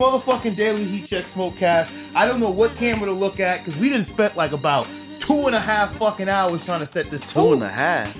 motherfucking Daily Heat Check smoke Smokecast. I don't know what camera to look at because we didn't spent like about two and a half fucking hours trying to set this. Two and a half.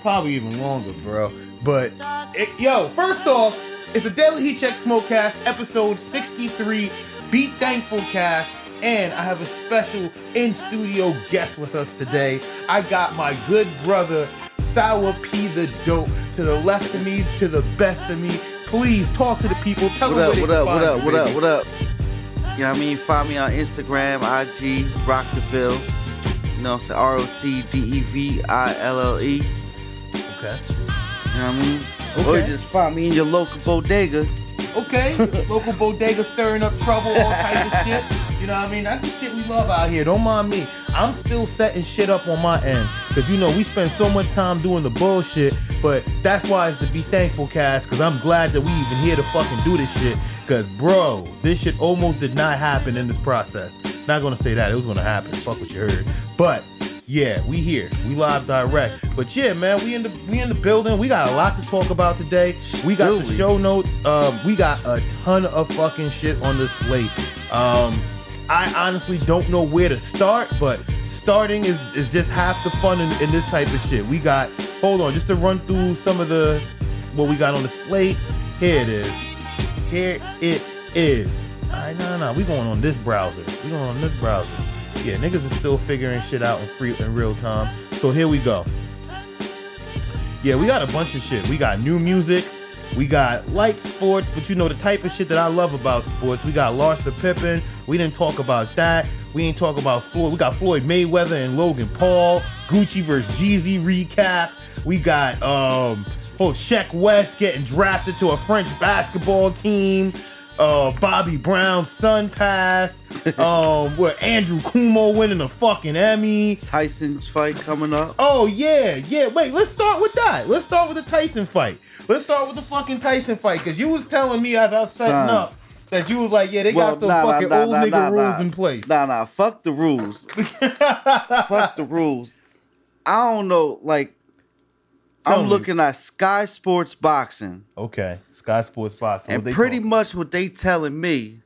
Probably even longer, bro. But it, yo, first off, it's a Daily Heat Check Smokecast, episode 63, Be Thankful Cast. And I have a special in studio guest with us today. I got my good brother, Sour P the Dope, to the left of me, to the best of me. Please talk to the people. Tell What them up, what up, what up, what up, what up? You know what I mean? Find me on Instagram, IG, Rocdeville. You know what I'm saying? R O C D E V I L L E. Okay. You know what I mean? Okay. Or just find me in your local bodega. Okay. Local bodega stirring up trouble, all types of shit. You know what I mean? That's the shit we love out here. Don't mind me. I'm still setting shit up on my end. Cause you know, we spend so much time doing the bullshit, but that's why it's the Be Thankful cast, cause I'm glad that we even here to fucking do this shit. Cause bro, this shit almost did not happen in this process. Not gonna say that, it was gonna happen. Fuck what you heard. But yeah, we here. We live direct. But yeah, man, we in the we in the building. We got a lot to talk about today. We got the show notes. Um, we got a ton of fucking shit on the slate. Um, I honestly don't know where to start, but starting is, is just half the fun in, in this type of shit. We got hold on, just to run through some of the what we got on the slate. Here it is. Here it is. Alright, no, no, no. We going on this browser. We going on this browser. Yeah, niggas is still figuring shit out in free in real time. So here we go. Yeah, we got a bunch of shit. We got new music. We got light sports, but you know the type of shit that I love about sports. We got Larsa Pippen. We didn't talk about that. We ain't talk about Floyd. We got Floyd Mayweather and Logan Paul. Gucci versus Jeezy recap. We got um oh Sheck West getting drafted to a French basketball team. Uh, Bobby Brown's son passed. Um, where Andrew Cuomo winning a fucking Emmy. Tyson's fight coming up. Oh yeah, yeah. Wait, let's start with that. Let's start with the Tyson fight. Let's start with the fucking Tyson fight because you was telling me as I was setting Son. up that you was like, yeah, they Well, got some nah, fucking nah, old nah, nigga rules in place. Nah, nah, fuck the rules. fuck the rules. I don't know, like, Tell I'm me. looking at Sky Sports Boxing. Okay, Sky Sports Boxing. And what pretty talking? much what they telling me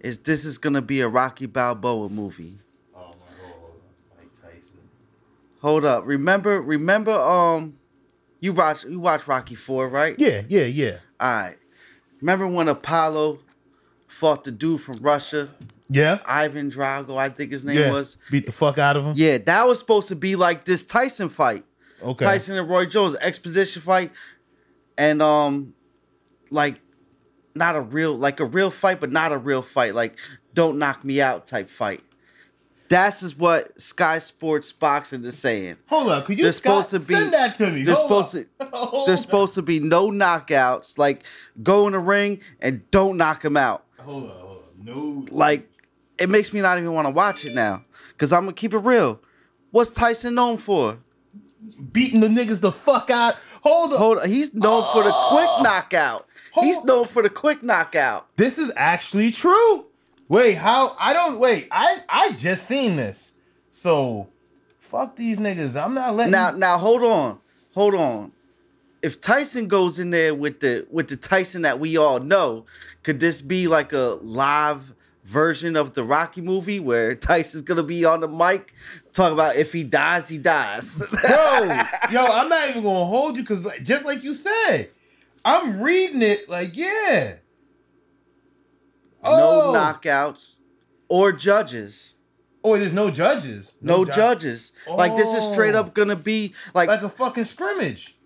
is this is gonna be a Rocky Balboa movie. Oh my god, Mike Tyson. Hold up. Remember, remember, um, you watch you watch Rocky Four, right? Yeah, yeah, yeah, Alright. Remember when Apollo fought the dude from Russia, yeah, Ivan Drago, I think his name yeah. was. Beat the fuck out of him. Yeah, that was supposed to be like this Tyson fight. Okay. Tyson and Roy Jones exposition fight, and um, like not a real like a real fight, but not a real fight. Like don't knock me out type fight. That's is what Sky Sports Boxing is saying. Hold up, could you There's Scott, supposed to be- send that to me? There's Hold supposed up. to Hold there's up. supposed to be no knockouts. Like go in the ring and don't knock him out. Hold up, hold up. No, Like it makes me not even want to watch it now. Cause I'm gonna keep it real. What's Tyson known for? beating the niggas the fuck out. Hold up. Hold on, he's known for the quick Oh. knockout. He's known for the quick knockout. This is actually true. Wait, how? I don't wait. I I just seen this. So, fuck these niggas. I'm not letting. Now, now hold on, hold on. If Tyson goes in there with the with the Tyson that we all know, could this be like a live version of the Rocky movie where Tyson's gonna be on the mic talk about if he dies, he dies? bro, yo, I'm not even gonna hold you because just like you said, I'm reading it like yeah. No oh! knockouts or judges. Oh, there's no judges. No, ju- judges. Like this is straight Oh. up gonna be like, Like a fucking scrimmage.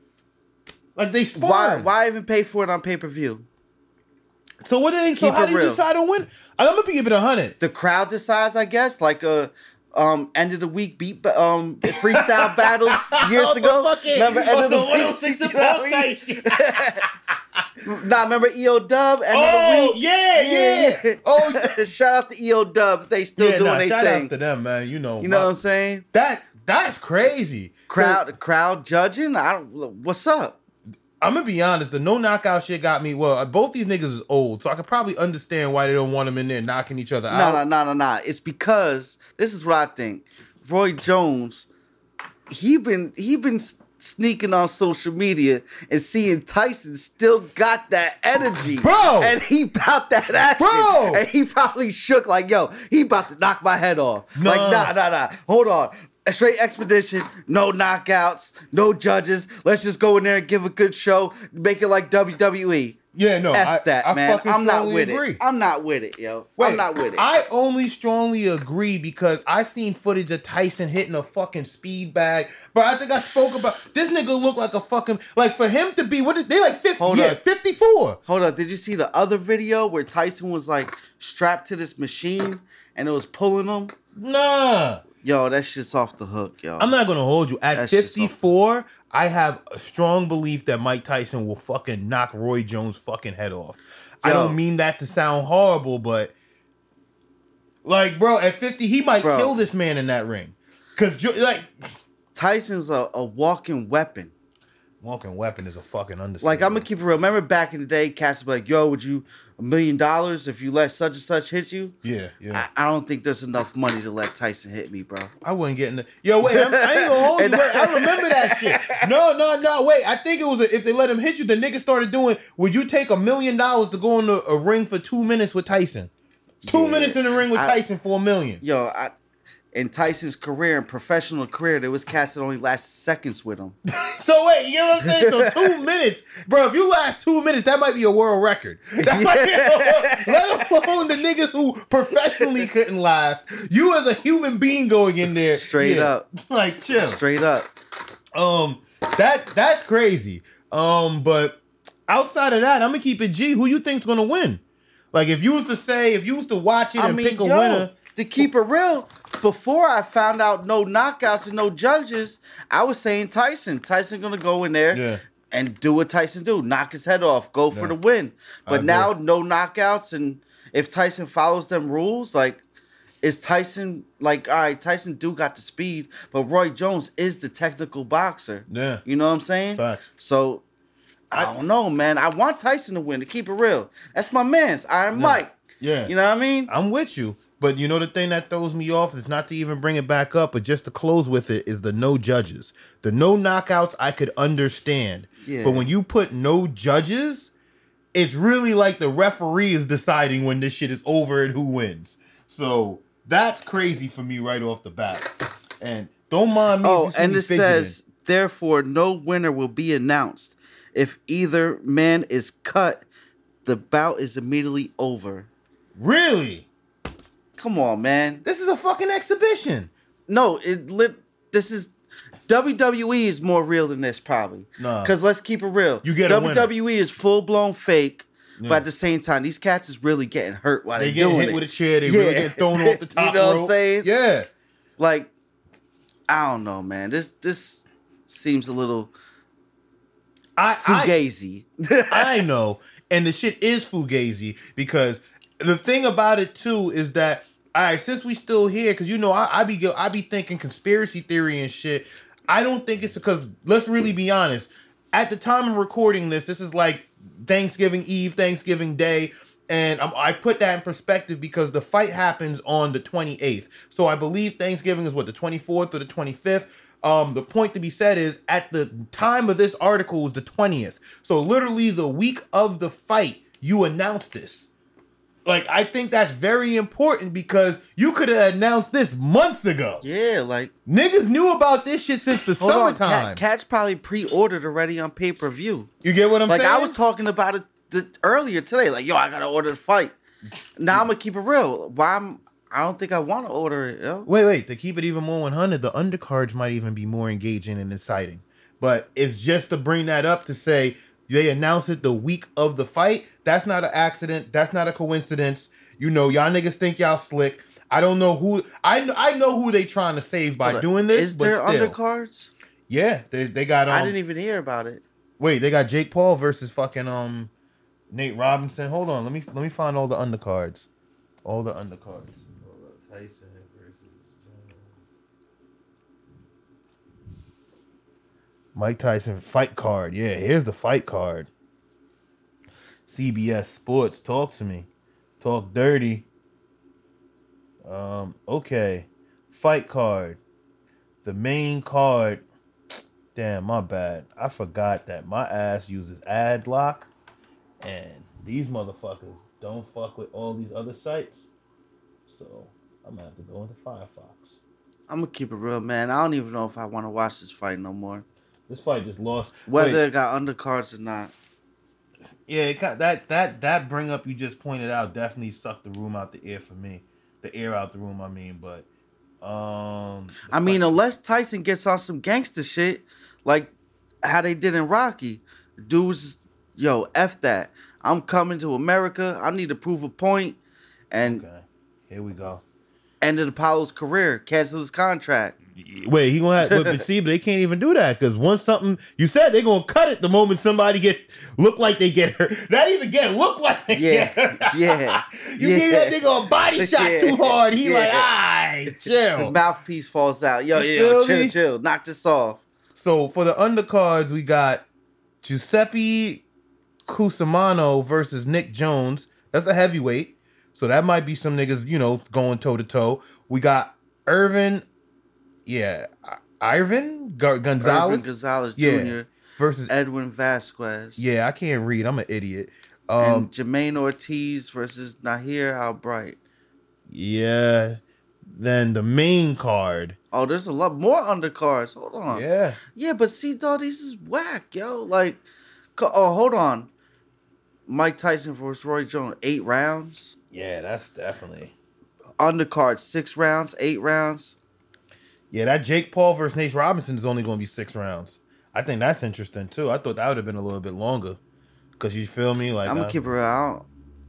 Like they why why even pay for it on pay per view? So what do they? So how do you real. decide to win? I'm gonna be giving a hundred. the crowd decides, I guess, like a um end of the week beat um freestyle battles years Oh, ago. fucking- remember end oh, of the the week? 106 You know what I type shit. mean? nah, remember EO Dub end Oh of the week? yeah, yeah. Oh shout out to EO Dub they still yeah, doing nah, their shout thing. to them, man. You know, You know what I'm saying? that that's crazy. Crowd crowd judging. I don't. What's up? I'm gonna be honest. The no knockout shit got me. Well, uh, both these niggas is old, so I could probably understand why they don't want them in there knocking each other out. No, no, no, no, no. It's because this is what I think. Roy Jones, he been he been sneaking on social media and seeing Tyson still got that energy, Bro! and he about that action, Bro! and he probably shook like, "Yo, he about to knock my head off." Nah. Like, nah, nah, nah. Hold on. A straight expedition, no knockouts, no judges. Let's just go in there and give a good show, make it like WWE. Yeah, no, F I, that, I man. fucking I'm not with agree. it. I'm not with it, yo. Wait, I'm not with it. I only strongly agree because I seen footage of Tyson hitting a fucking speed bag. But I think I spoke about this nigga look like a fucking like for him to be what is they like 50 Hold yeah, up. 54. Hold up, did you see the other video where Tyson was like strapped to this machine and it was pulling him? Nah. Yo, that shit's off the hook, yo. I'm not gonna hold you. At That's 54, I have a strong belief that Mike Tyson will fucking knock Roy Jones' fucking head off. I don't mean that to sound horrible, but like, bro, at 50, he might Bro. kill this man in that ring. Cause like Tyson's a, a walking weapon. Walking weapon is a fucking understatement. Like I'm gonna keep it real. Remember back in the day, cats would be like, "Yo, would you a million dollars if you let such and such hit you?" Yeah, yeah. I, I don't think there's enough money to let Tyson hit me, bro. I, wasn't getting the. Yo, wait, I'm, I ain't gonna hold you. Wait, I remember that shit. No, no, no. Wait, I think it was a, if they let him hit you, the nigga started doing. Would you take a million dollars to go in a, a ring for two minutes with Tyson? Two Yeah. minutes in the ring with I- Tyson for a million. Yo, I, in Tyson's career and professional career, there was cats that only last seconds with him. So wait, you know what I'm saying? So two minutes, bro. If you last two minutes, that might be a world record. That might be a, let alone the niggas who professionally couldn't last. You as a human being going in there, Straight yeah, up. like chill. Straight up. Um, that that's crazy. Um, but outside of that, I'm gonna keep it G. Who you think's gonna win? Like if you was to say, if you was to watch it I and mean, pick a yo, winner, to keep it real, before I found out no knockouts and no judges, I was saying Tyson. Tyson gonna go in there Yeah. and do what Tyson do, knock his head off, go for the win. But now no knockouts, and if Tyson follows them rules, like is Tyson like all right? Tyson do got the speed, but Roy Jones is the technical boxer. yeah, You know what I'm saying? facts. So I, don't know, man. I want Tyson to win. To keep it real, that's my man's Iron Mike. Yeah, You know what I mean? I'm with you. But you know the thing that throws me off is not to even bring it back up, but just to close with it is the no judges. The no knockouts I could understand. Yeah. But when you put no judges, it's really like the referee is deciding when this shit is over and who wins. So that's crazy for me right off the bat. And don't mind me. Oh, and it fidgeting. says, therefore, no winner will be announced. If either man is cut, the bout is immediately over. really? Come on, man. This is a fucking exhibition. No, it lit. This is WWE is more real than this, probably. Nah. Because let's keep it real. You get a. WWE is full blown fake, Yeah. but at the same time, these cats is really getting hurt while They they get hit it. with a chair. They really Yeah. get thrown off the top. You know what I'm saying? Yeah. like, I don't know, man. This this seems a little I, I. I know, and the shit is fugazi because the thing about it too is that all right, since we still here, because you know I, I be I be thinking conspiracy theory and shit. I don't think it's because let's really be honest. At the time of recording this, this is like Thanksgiving Eve, Thanksgiving Day, and i I put that in perspective because the fight happens on the 28th. So I believe Thanksgiving is what the 24th or the 25th. Um, the point to be said is at the time of this article is the 20th. So literally the week of the fight, you announced this. Like I think that's very important because you could have announced this months ago. yeah, like Niggas knew about this shit since the hold on, summertime. Cat, Cat's probably pre-ordered already on pay-per-view. you get what I'm Like saying? Like I was talking about it the, earlier today. Like, yo, I gotta order the fight. Now I'm gonna keep it real. Why? I'm, I don't think I want to order it. Yo. Wait, wait. To keep it even more 100, the undercards might even be more engaging and exciting. But it's just to bring that up to say they announced it the week of the fight. That's not an accident. That's not a coincidence. You know, y'all niggas think y'all slick. I don't know who. I know. I know who they trying to save by doing this. Is there still. undercards? Yeah, they they got. Um, I didn't even hear about it. Wait, they got Jake Paul versus fucking um Nate Robinson. Hold on, let me let me find all the undercards. All the undercards. Tyson versus Jones. Mike Tyson fight card. Yeah, here's the fight card. CBS Sports, talk to me. Talk dirty. Um, okay. Fight card. The main card. Damn, my bad. I forgot that my ass uses ad block, and these motherfuckers don't fuck with all these other sites. So I'm gonna have to go into Firefox. I'm gonna keep it real, man. I don't even know if I want to watch this fight no more. This fight just lost. Whether Wait, it got undercards or not. Yeah, got, that that that bring up you just pointed out definitely sucked the room out the air for me. The air out the room, I mean, but um, I mean, unless Tyson gets on some gangster shit, like how they did in Rocky, dudes, yo, f that. I'm coming to America. I need to prove a point. and okay, here we go. ended Apollo's career, cancel his contract. Wait, he gonna have, but, see, but they can't even do that because once something you said they're gonna cut it the moment somebody get look like they get hurt. Not even get look like they Yeah, get hurt. yeah, you yeah. give that nigga a body shot Yeah, too hard. He like, yeah. alright, The chill. mouthpiece falls out. Yo, You yo, chill, me? chill. Knock this off. So for the undercards, we got Giuseppe Cusimano versus Nick Jones. That's a heavyweight. So that might be some niggas, you know, going toe to toe. We got Irvin, yeah, I- Irvin Gar- Gonzalez Irvin Gonzalez Yeah. Jr., versus Edwin Vasquez. Yeah, I can't read. I'm an idiot. and Um, Jamaine Ortiz versus Nahir Albright. yeah. Then the main card. Oh, there's a lot more undercards. Hold on. Yeah, Yeah. but see, dog, this is whack, yo. Like, oh, hold on. Mike Tyson versus Roy Jones, eight rounds. Yeah, that's definitely. Undercard, six rounds, eight rounds. Yeah, that Jake Paul versus Nate Robinson is only going to be six rounds. I think that's interesting too. I thought that would have been a little bit longer. Cause you feel me? Like I'm gonna I, uh, keep it real. I don't,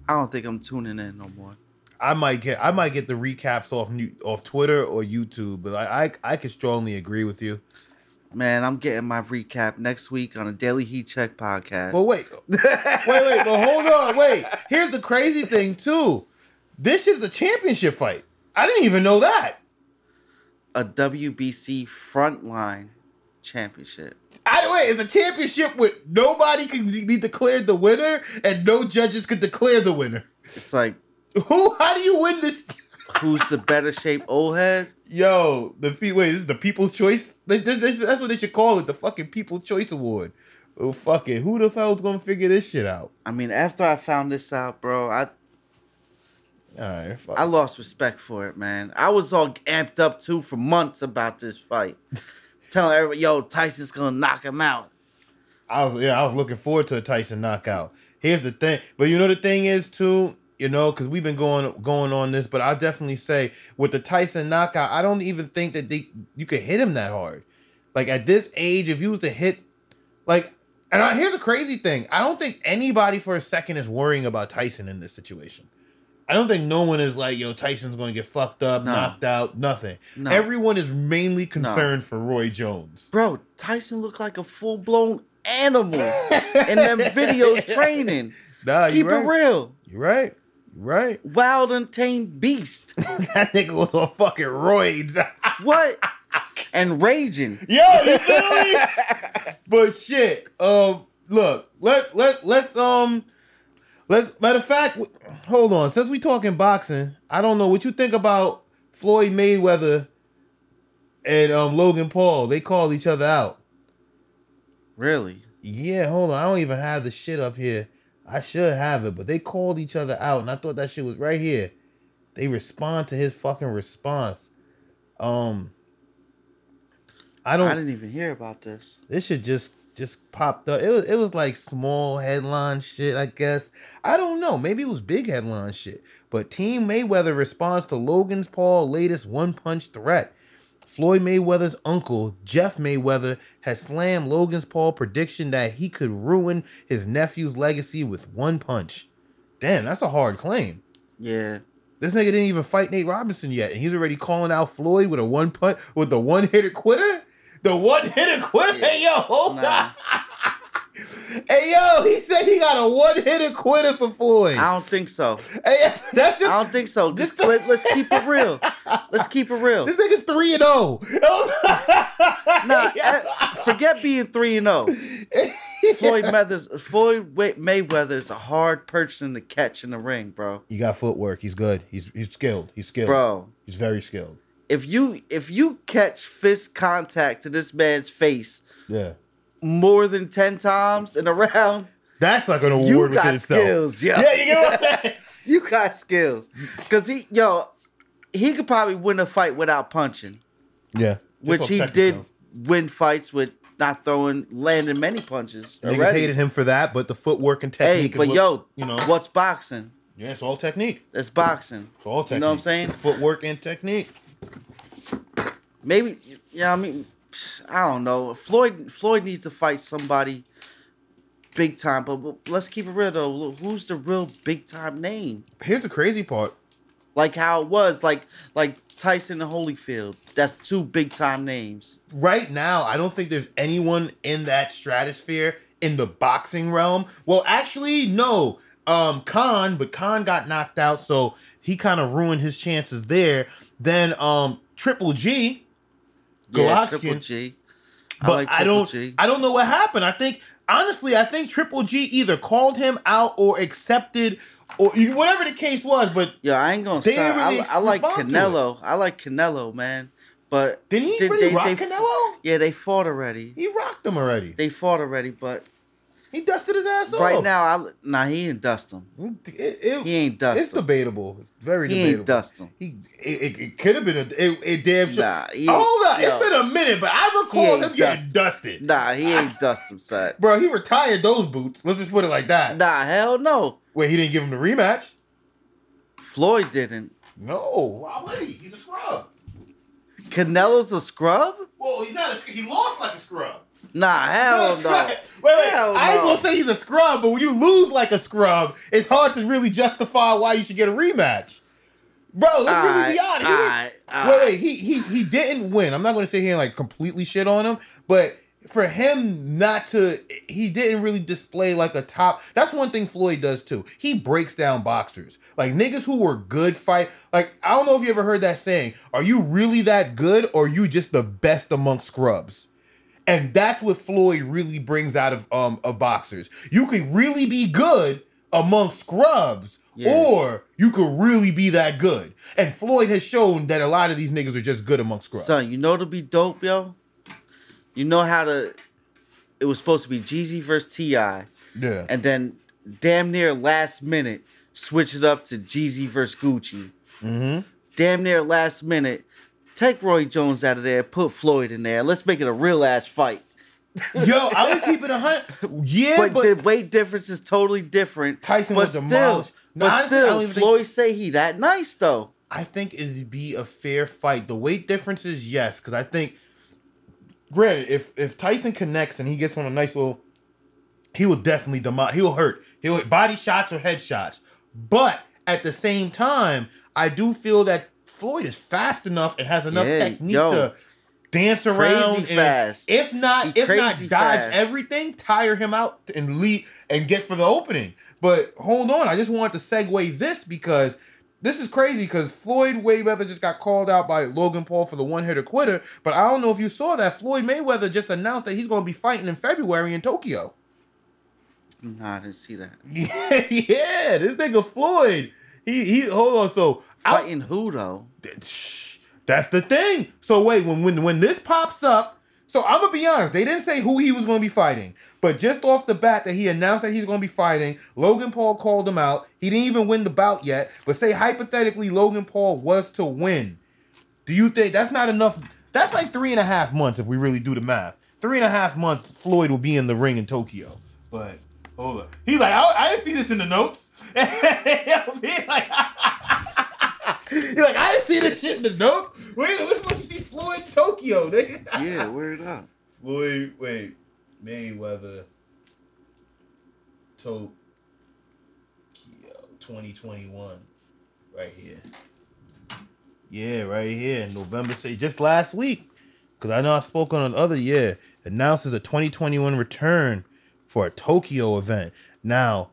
I don't think I'm tuning in no more. I might get I might get the recaps off new, off Twitter or YouTube, but I, I I could strongly agree with you. Man, I'm getting my recap next week on a Daily Heat Check podcast. But wait, wait, wait, but hold on, wait. Here's the crazy thing too. This is a championship fight. I didn't even know that. A WBC Frontline Championship. Either way, it's a championship with nobody can be declared the winner and no judges can declare the winner. It's like Who? How do you win this? who's the better shape old head? Yo, the wait, this is the People's Choice. This- this- this- That's what they should call it, the fucking People's Choice Award. Oh fuck it, who the hell's gonna figure this shit out? I mean, after I found this out, bro, I All right, fuck. I lost respect for it, man. I was all amped up too for months about this fight, telling everybody, "Yo, Tyson's gonna knock him out." I was yeah, I was looking forward to a Tyson knockout. Here's the thing, but you know the thing is too, you know, because we've been going going on this, but I definitely say with the Tyson knockout, I don't even think that they you could hit him that hard. Like at this age, if you was to hit, like, and I here's the crazy thing, I don't think anybody for a second is worrying about Tyson in this situation. I don't think no one is like, yo, Tyson's going to get fucked up, No. knocked out, nothing. No. Everyone is mainly concerned for Roy Jones. Bro, Tyson looked like a full blown animal in them videos training. Nah, Keep right. it real, You're right. You're right. wild and tame beast. that nigga was on fucking roids. What? and raging. Yo, you feel me? but shit. Um, look, let let let's um, let's matter of fact, hold on. Since we talking boxing, I don't know what you think about Floyd Mayweather and um Logan Paul. They call each other out. Really? Yeah, hold on. I don't even have the shit up here. I should have it, but they called each other out, and I thought that shit was right here. They respond to his fucking response. Um, I don't. I didn't even hear about this. this should just just popped up. It was it was like small headline shit, I guess. I don't know. Maybe it was big headline shit. But Team Mayweather responds to Logan's Paul latest one punch threat. Floyd Mayweather's uncle, Jeff Mayweather, has slammed Logan's Paul prediction that he could ruin his nephew's legacy with one punch. Damn, that's a hard claim. Yeah. This nigga didn't even fight Nate Robinson yet, and he's already calling out Floyd with a one punch with the one hitter quitter. The one hitter quitter. Yeah. Hey yo, hold Nah. on. hey yo, he said he got a one hitter quitter for Floyd. I don't think so. Hey, that's I don't think so. This Just let, let's keep it real. Let's keep it real. this nigga's three and zero. Nah, eh, forget being three and zero. Floyd Mayweather's Floyd Wa- Mayweather's a hard person to catch in the ring, bro. You got footwork. He's good. He's he's skilled. He's skilled. Bro, He's very skilled. If you if you catch fist contact to this man's face Yeah. more than ten times in a round, That's like an award you got itself. skills, yo. Yeah, you get what I'm you got skills. Cause he, yo, he could probably win a fight without punching, Yeah. which he did win fights with not throwing, landing many punches. Niggas already. hated him for that, but the footwork and Hey, technique. is but what- yo, you know, what's boxing? yeah, it's all technique. It's boxing. It's all technique. You know what I'm saying? Footwork and technique. Maybe, yeah. I mean, I don't know. Floyd, Floyd needs to fight somebody big time. But, but let's keep it real though. Who's the real big time name? Here's the crazy part. Like how it was, like like Tyson and Holyfield. That's two big time names. Right now, I don't think there's anyone in that stratosphere in the boxing realm. Well, actually, no. Um, Khan, but Khan got knocked out, so he kind of ruined his chances there. Then um Triple G, Yeah, Golovkin. Triple G. but I, like Triple don't G. I don't know what happened. I think honestly, I think Triple G either called him out or accepted or whatever the case was, but Yeah, I ain't gonna stop. really I, I like Canelo. I like Canelo, man. But did he they- really they- rock they- Canelo? Yeah, they fought already. He rocked him already. They fought already, but He dusted his ass off. right now, I nah, he ain't dust him. It- it- He ain't dust It's him. debatable. It's very He debatable. ain't dust him. He it, it, could have been a it, it damn sure. Nah, he Hold on, yo. it's been a minute, but I recall him getting dust- dusted. Nah, he ain't dust him, son. Bro, he retired those boots. Let's just put it like that. Nah, hell no. Wait, he didn't give him the rematch? Floyd didn't. No. Why would he? He's a scrub. Canelo's a scrub? Well, he's not. A, he lost like a scrub. Nah, hell no. Wait, wait. Hell I ain't no. gonna say he's a scrub, but when you lose like a scrub, it's hard to really justify why you should get a rematch. Bro, let's really be honest. Didn't- Wait, alright. wait, he he he didn't win. I'm not to sit here and like completely shit on him, but for him not to, he didn't really display like a top. That's one thing Floyd does too. He breaks down boxers, like niggas who were good fight. Like I don't know if you ever heard that saying. Are you really that good, or are you just the best among scrubs? And that's what Floyd really brings out of um of boxers. You could really be good among scrubs, Yeah. or you could really be that good. And Floyd has shown that a lot of these niggas are just good among scrubs. Son, you know to be dope, yo? You know how to it was supposed to be Jeezy versus T.I. yeah. and then damn near last minute switch it up to Jeezy versus Gucci. mm-hmm. Damn near last minute, take Roy Jones out of there, put Floyd in there. Let's make it a real ass fight. Yo, I would keep it a hundred. Yeah, but, but, the weight difference is totally different. Tyson but was still, demolished. No, but honestly, still, even think- Floyd say he that nice though. I think it'd be a fair fight. The weight differences, yes, because I think, granted, if if Tyson connects and he gets on a nice little, he will definitely demolish. He'll hurt. He'll hit body shots or head shots. But at the same time, I do feel that Floyd is fast enough and has enough Yeah, technique yo. to dance around and fast. if not, He if not dodge fast. everything, tire him out and lead and get for the opening. But hold on, I just want to segue this because this is crazy because Floyd Mayweather just got called out by Logan Paul for the one hitter quitter. But I don't know if you saw that Floyd Mayweather just announced that he's going to be fighting in February in Tokyo. Nah, I didn't see that. Yeah, yeah, this nigga Floyd. He he. Hold on, so I- Fighting who though? That's the thing. So wait, when when when this pops up, so I'm gonna be honest, they didn't say who he was gonna be fighting, but just off the bat that he announced that he's gonna be fighting, Logan Paul called him out. He didn't even win the bout yet, but say hypothetically Logan Paul was to win. Do you think that's not enough? That's like three and a half months if we really do the math. Three and a half months, Floyd will be in the ring in Tokyo. But hold on, he's like, I, I didn't see this in the notes. He's like, He's like, I didn't see this shit in the notes. Wait, we're supposed to see Floyd in Tokyo, nigga. Yeah, word up. Floyd, wait, Mayweather, Tokyo, 2021, right here. Yeah, right here, November. Say just last week, because I know I spoke on another year. Announces a 2021 return for a Tokyo event. Now,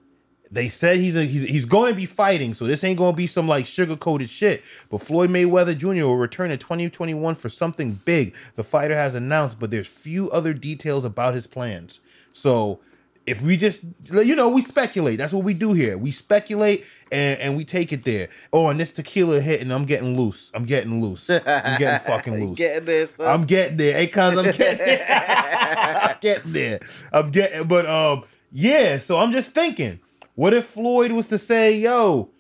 they said he's a, he's he's going to be fighting, so this ain't going to be some like sugar coated shit. But Floyd Mayweather Jr. will return in 2021 for something big. The fighter has announced, but there's few other details about his plans. So if we just you know we speculate that's what we do here we speculate and, and we take it there oh and this tequila hit and i'm getting loose i'm getting loose i'm getting fucking loose Getting this. i'm getting there hey cuz i'm getting there I'm getting there i'm getting but um yeah so i'm just thinking what if floyd was to say yo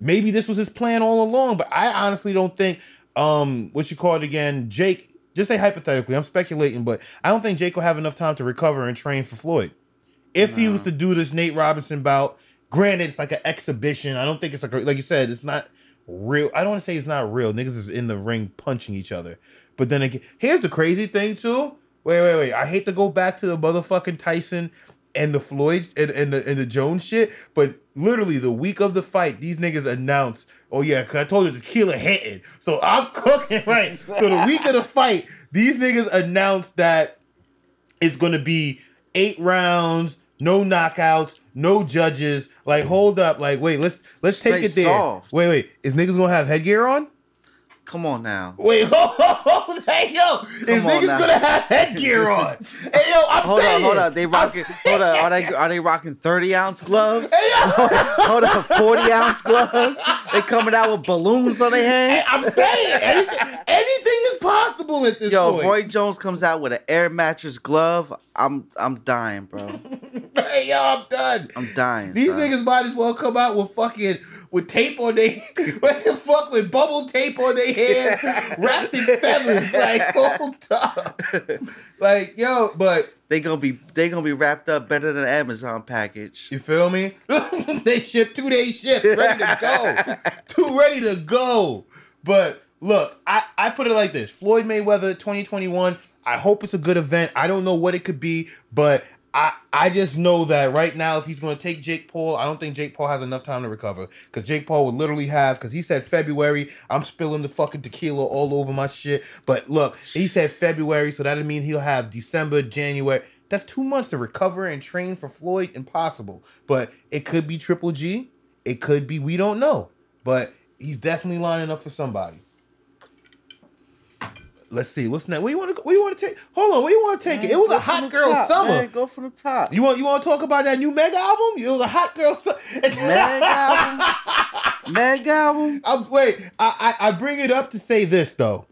maybe this was his plan all along but i honestly don't think um what you call it again jake just say hypothetically i'm speculating but i don't think jake will have enough time to recover and train for floyd if he was to do this Nate Robinson bout, granted it's like an exhibition. I don't think it's like like you said, it's not real. I don't want to say it's not real. Niggas is in the ring punching each other. But then again, here's the crazy thing too. Wait, wait, wait. I hate to go back to the motherfucking Tyson and the Floyd and, and the and the Jones shit, but literally the week of the fight, these niggas announced, oh yeah, cause I told you tequila hitting. So I'm cooking right. so the week of the fight, these niggas announced that it's gonna be eight rounds, no knockouts, no judges. Like, hold up, like, wait, let's let's take Straight it there. soft. Wait, wait, is niggas gonna have headgear on? Come on now. Wait, hold hey yo, Come on niggas now. gonna have headgear on? hey yo, I'm Hold saying, on, hold on. They rocking. Hold on. Are they are they rocking thirty ounce gloves? Hey yo, Hold on, forty ounce gloves. They coming out with balloons on their Hey, hands. I'm saying anything, anything is possible at this Yo, point. Yo, Roy Jones comes out with an air mattress glove. I'm I'm dying, bro. Hey yo, I'm done. I'm dying. These son. niggas might as well come out with fucking with tape on their what the fuck with bubble tape on their hands, wrapped in feathers. Like hold up, like yo, but They gonna be they gonna be wrapped up better than an Amazon package. you feel me? they ship two day ship, ready to go, two ready to go. But look, I I put it like this: Floyd Mayweather 2021. I hope it's a good event. I don't know what it could be, but I I just know that right now, if he's going to take Jake Paul, I don't think Jake Paul has enough time to recover because Jake Paul would literally have because he said February. I'm spilling the fucking tequila all over my shit. But look, he said February, so that means he'll have December, January. That's two months to recover and train for Floyd. Impossible. But it could be Triple G. It could be we don't know. But he's definitely lining up for somebody. Let's see what's next. Where you want to? Where you want to take? Hold on. Where you want to take it? It was a hot girl top, summer. man. Go from the top. You want you want to talk about that new Meg album? It was a hot girl summer. Meg album. Meg album. I'm, wait, I, I I bring it up to say this though.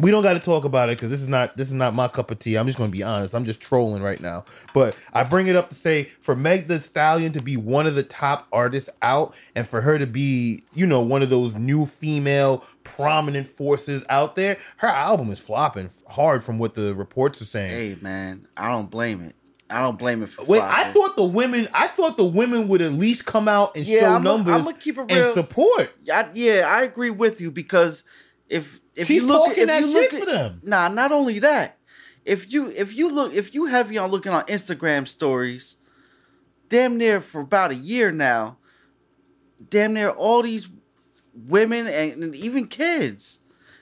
We don't got to talk about it because this is not this is not my cup of tea. I'm just going to be honest. I'm just trolling right now. But I bring it up to say for Meg the Stallion to be one of the top artists out, and for her to be you know one of those new female prominent forces out there. Her album is flopping hard from what the reports are saying. Hey man, I don't blame it. I don't blame it for Wait, I thought the women, I thought the women would at least come out and Yeah, show I'ma- numbers I'ma keep it and support. I, yeah, I agree with you because if if She's you look talking if you look at, them. nah, not only that, if you if you look if you heavy on looking on Instagram stories, damn near for about a year now, damn near all these women and, even kids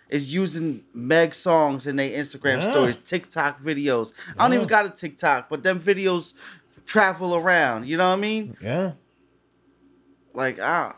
is using Meg songs in their Instagram Yeah. stories, TikTok videos. I don't even got a TikTok, but them videos travel around. You know what I mean? Yeah. Like ah.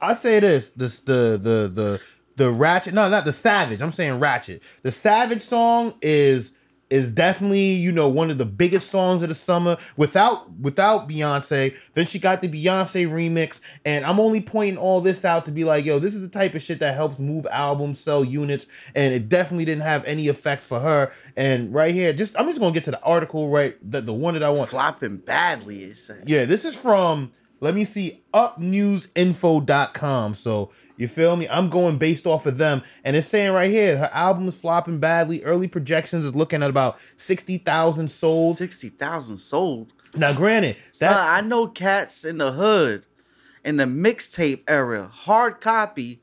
I say this: this the the the the ratchet. No, not the savage. I'm saying ratchet. The savage song is is definitely you know one of the biggest songs of the summer without without Beyonce. Then she got the Beyonce remix, and I'm only pointing all this out to be like, yo, this is the type of shit that helps move albums, sell units, and it definitely didn't have any effect for her. And right here, just I'm just gonna get to the article right, the the one that I want. flopping badly. Is. Yeah, this is from let me see upnewsinfo.com. So you feel me? I'm going based off of them. And it's saying right here, her album is flopping badly. Early projections is looking at about 60,000 sold. Sixty thousand sold. Now, granted, Son, that I know cats in the hood, in the mixtape era, hard copy,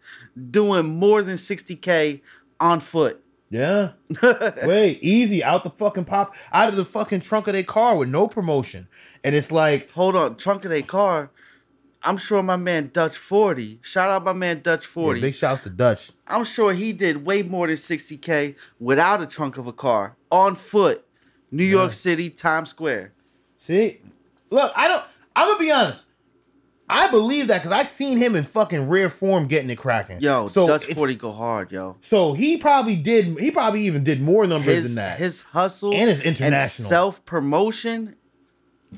doing more than sixty k on foot. yeah. Wait, easy out the fucking pop out of the fucking trunk of their car with no promotion. And it's like, Hold on, trunk of their car. I'm sure my man Dutch Forty. Shout out my man Dutch 40. yeah, big shouts to Dutch. I'm sure he did way more than sixty k without a trunk of a car on foot, New York City, Times Square. See, look, I don't. I'm gonna be honest. I believe that because I seen him in fucking rare form getting it cracking. Yo, so Dutch it's- Forty go hard, yo. So he probably did. He probably even did more numbers His than that. his hustle And his international. self promotion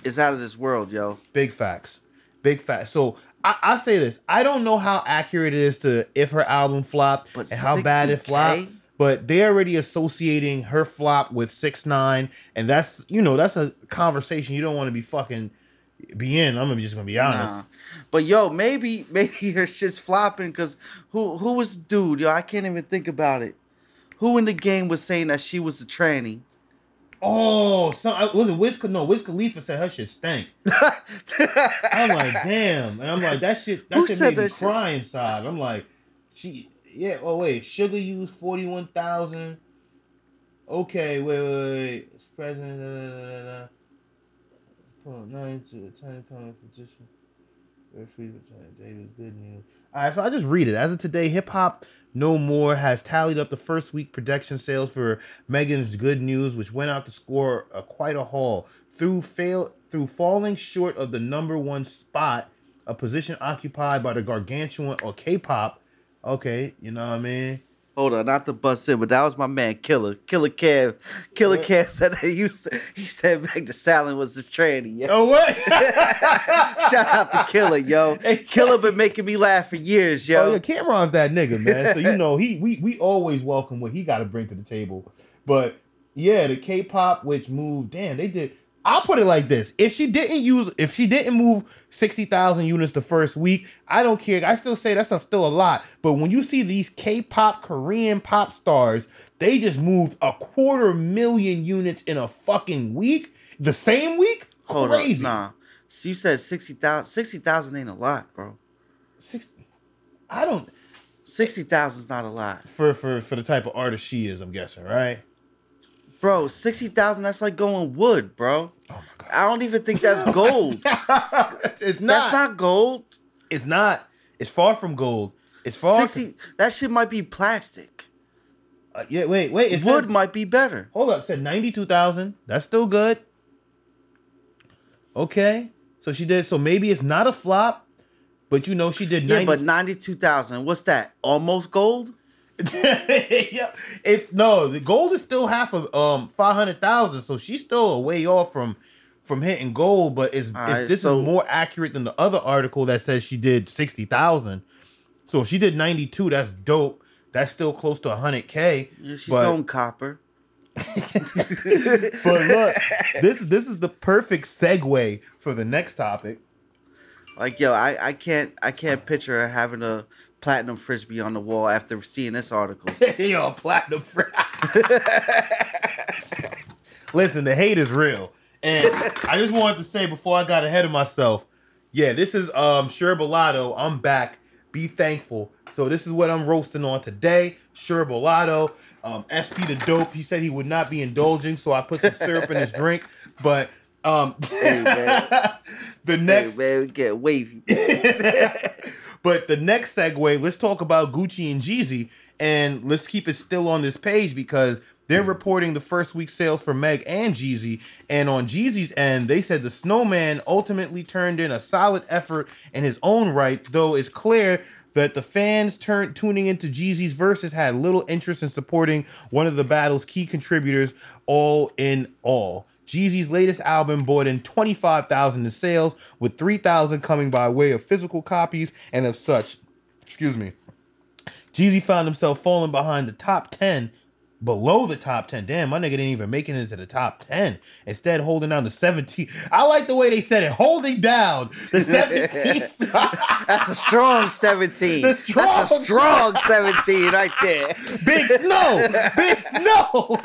is out of this world, yo. Big facts. Big facts. So I, I say this. I don't know how accurate it is to if her album flopped But and how bad it flopped. But they're already associating her flop with six nine, and that's you know that's a conversation you don't want to be fucking be in. I'm just gonna be honest. Nah. But yo, maybe maybe her shit's flopping because who who was dude? Yo, I can't even think about it. Who in the game was saying that she was a tranny? Oh, so I- was it Wiz? No, Wiz Khalifa said her shit stank. I'm like, damn, and I'm like, that shit. That Who shit said made me shit? cry inside. I'm like, she, yeah. Oh wait, Sugar used forty one thousand. Okay, wait, wait, wait. It's President. Da, da, da, nine to a tiny sweet with China Davis. Good news. All right, so I just read it. As of today, hip hop no more has tallied up the first week production sales for Megan's Good News, which went out to score a, quite a haul through fail through falling short of the number one spot, a position occupied by the gargantuan or K-pop. Okay, you know what I mean. Hold on, not to bust in, but that was my man Killer. Killer Kev. Killer What? Kev said that you he said Meg the Salad was a tranny. Yo. Oh what? Shout out to Killer, yo. Hey, Killer been making me laugh for years, yo. Oh yeah, Cameron's that nigga, man. So you know he we we always welcome what he got to bring to the table. But yeah, the K-pop which moved. Damn, they did. I'll put it like this: if she didn't use, if she didn't move sixty thousand units the first week, I don't care. I still say that's a, still a lot. But when you see these K-pop Korean pop stars, they just moved a quarter million units in a fucking week, the same week. Hold Crazy. on, nah. So you said 60,000 60,000 ain't a lot, bro. Six, I don't 60,000 is not a lot. for for for the type of artist she is. I'm guessing, right? Bro, 60,000 that's like going wood, bro. Oh my god. I don't even think that's gold. it's not. That's not gold. It's not. It's far from gold. It's far. 60 that shit might be plastic. uh, yeah. Wait. Wait. It wood says, might be better. hold up. It said ninety-two thousand. That's still good. Okay. So she did. So maybe it's not a flop, but you know she did. 90, Yeah, but 92,000. What's that? Almost gold? yeah. It's no. The gold is still half of um five hundred thousand. So she's still a way off from from hitting gold. But it's, it's Alright, this so- is more accurate than the other article that says she did sixty thousand. So if she did ninety two, that's dope. That's still close to hundred k. Yeah, she's but, going copper. but look, this this is the perfect segue for the next topic. Like yo, I, I can't I can't picture her having a platinum frisbee on the wall after seeing this article. Yo, platinum. frisbee. Listen, the hate is real, and I just wanted to say before I got ahead of myself, yeah, this is um Sherbalato. I'm back. Be thankful. So this is what I'm roasting on today. Sherbalato. Um, SP the dope. He said he would not be indulging, so I put some syrup in his drink. But um, Hey, man. the Hey, next man, we get wavy. But the next segue, let's talk about Gucci and Jeezy, and let's keep it still on this page because they're reporting the first week sales for Meg and Jeezy. And on Jeezy's end, they said the Snowman ultimately turned in a solid effort in his own right, though it's clear that the fans turn, tuning into Jeezy's verses had little interest in supporting one of the battle's key contributors, all in all. Jeezy's latest album brought in 25,000 in sales, with 3,000 coming by way of physical copies and of such. Excuse me. Jeezy found himself falling behind the top 10, below the top 10. Damn, my nigga didn't even make it into the top 10. Instead, holding down the 17. I like the way they said it, holding down the 17th. That's a strong 17. The strong- That's a strong 17 right there. Big Snow! Big Snow!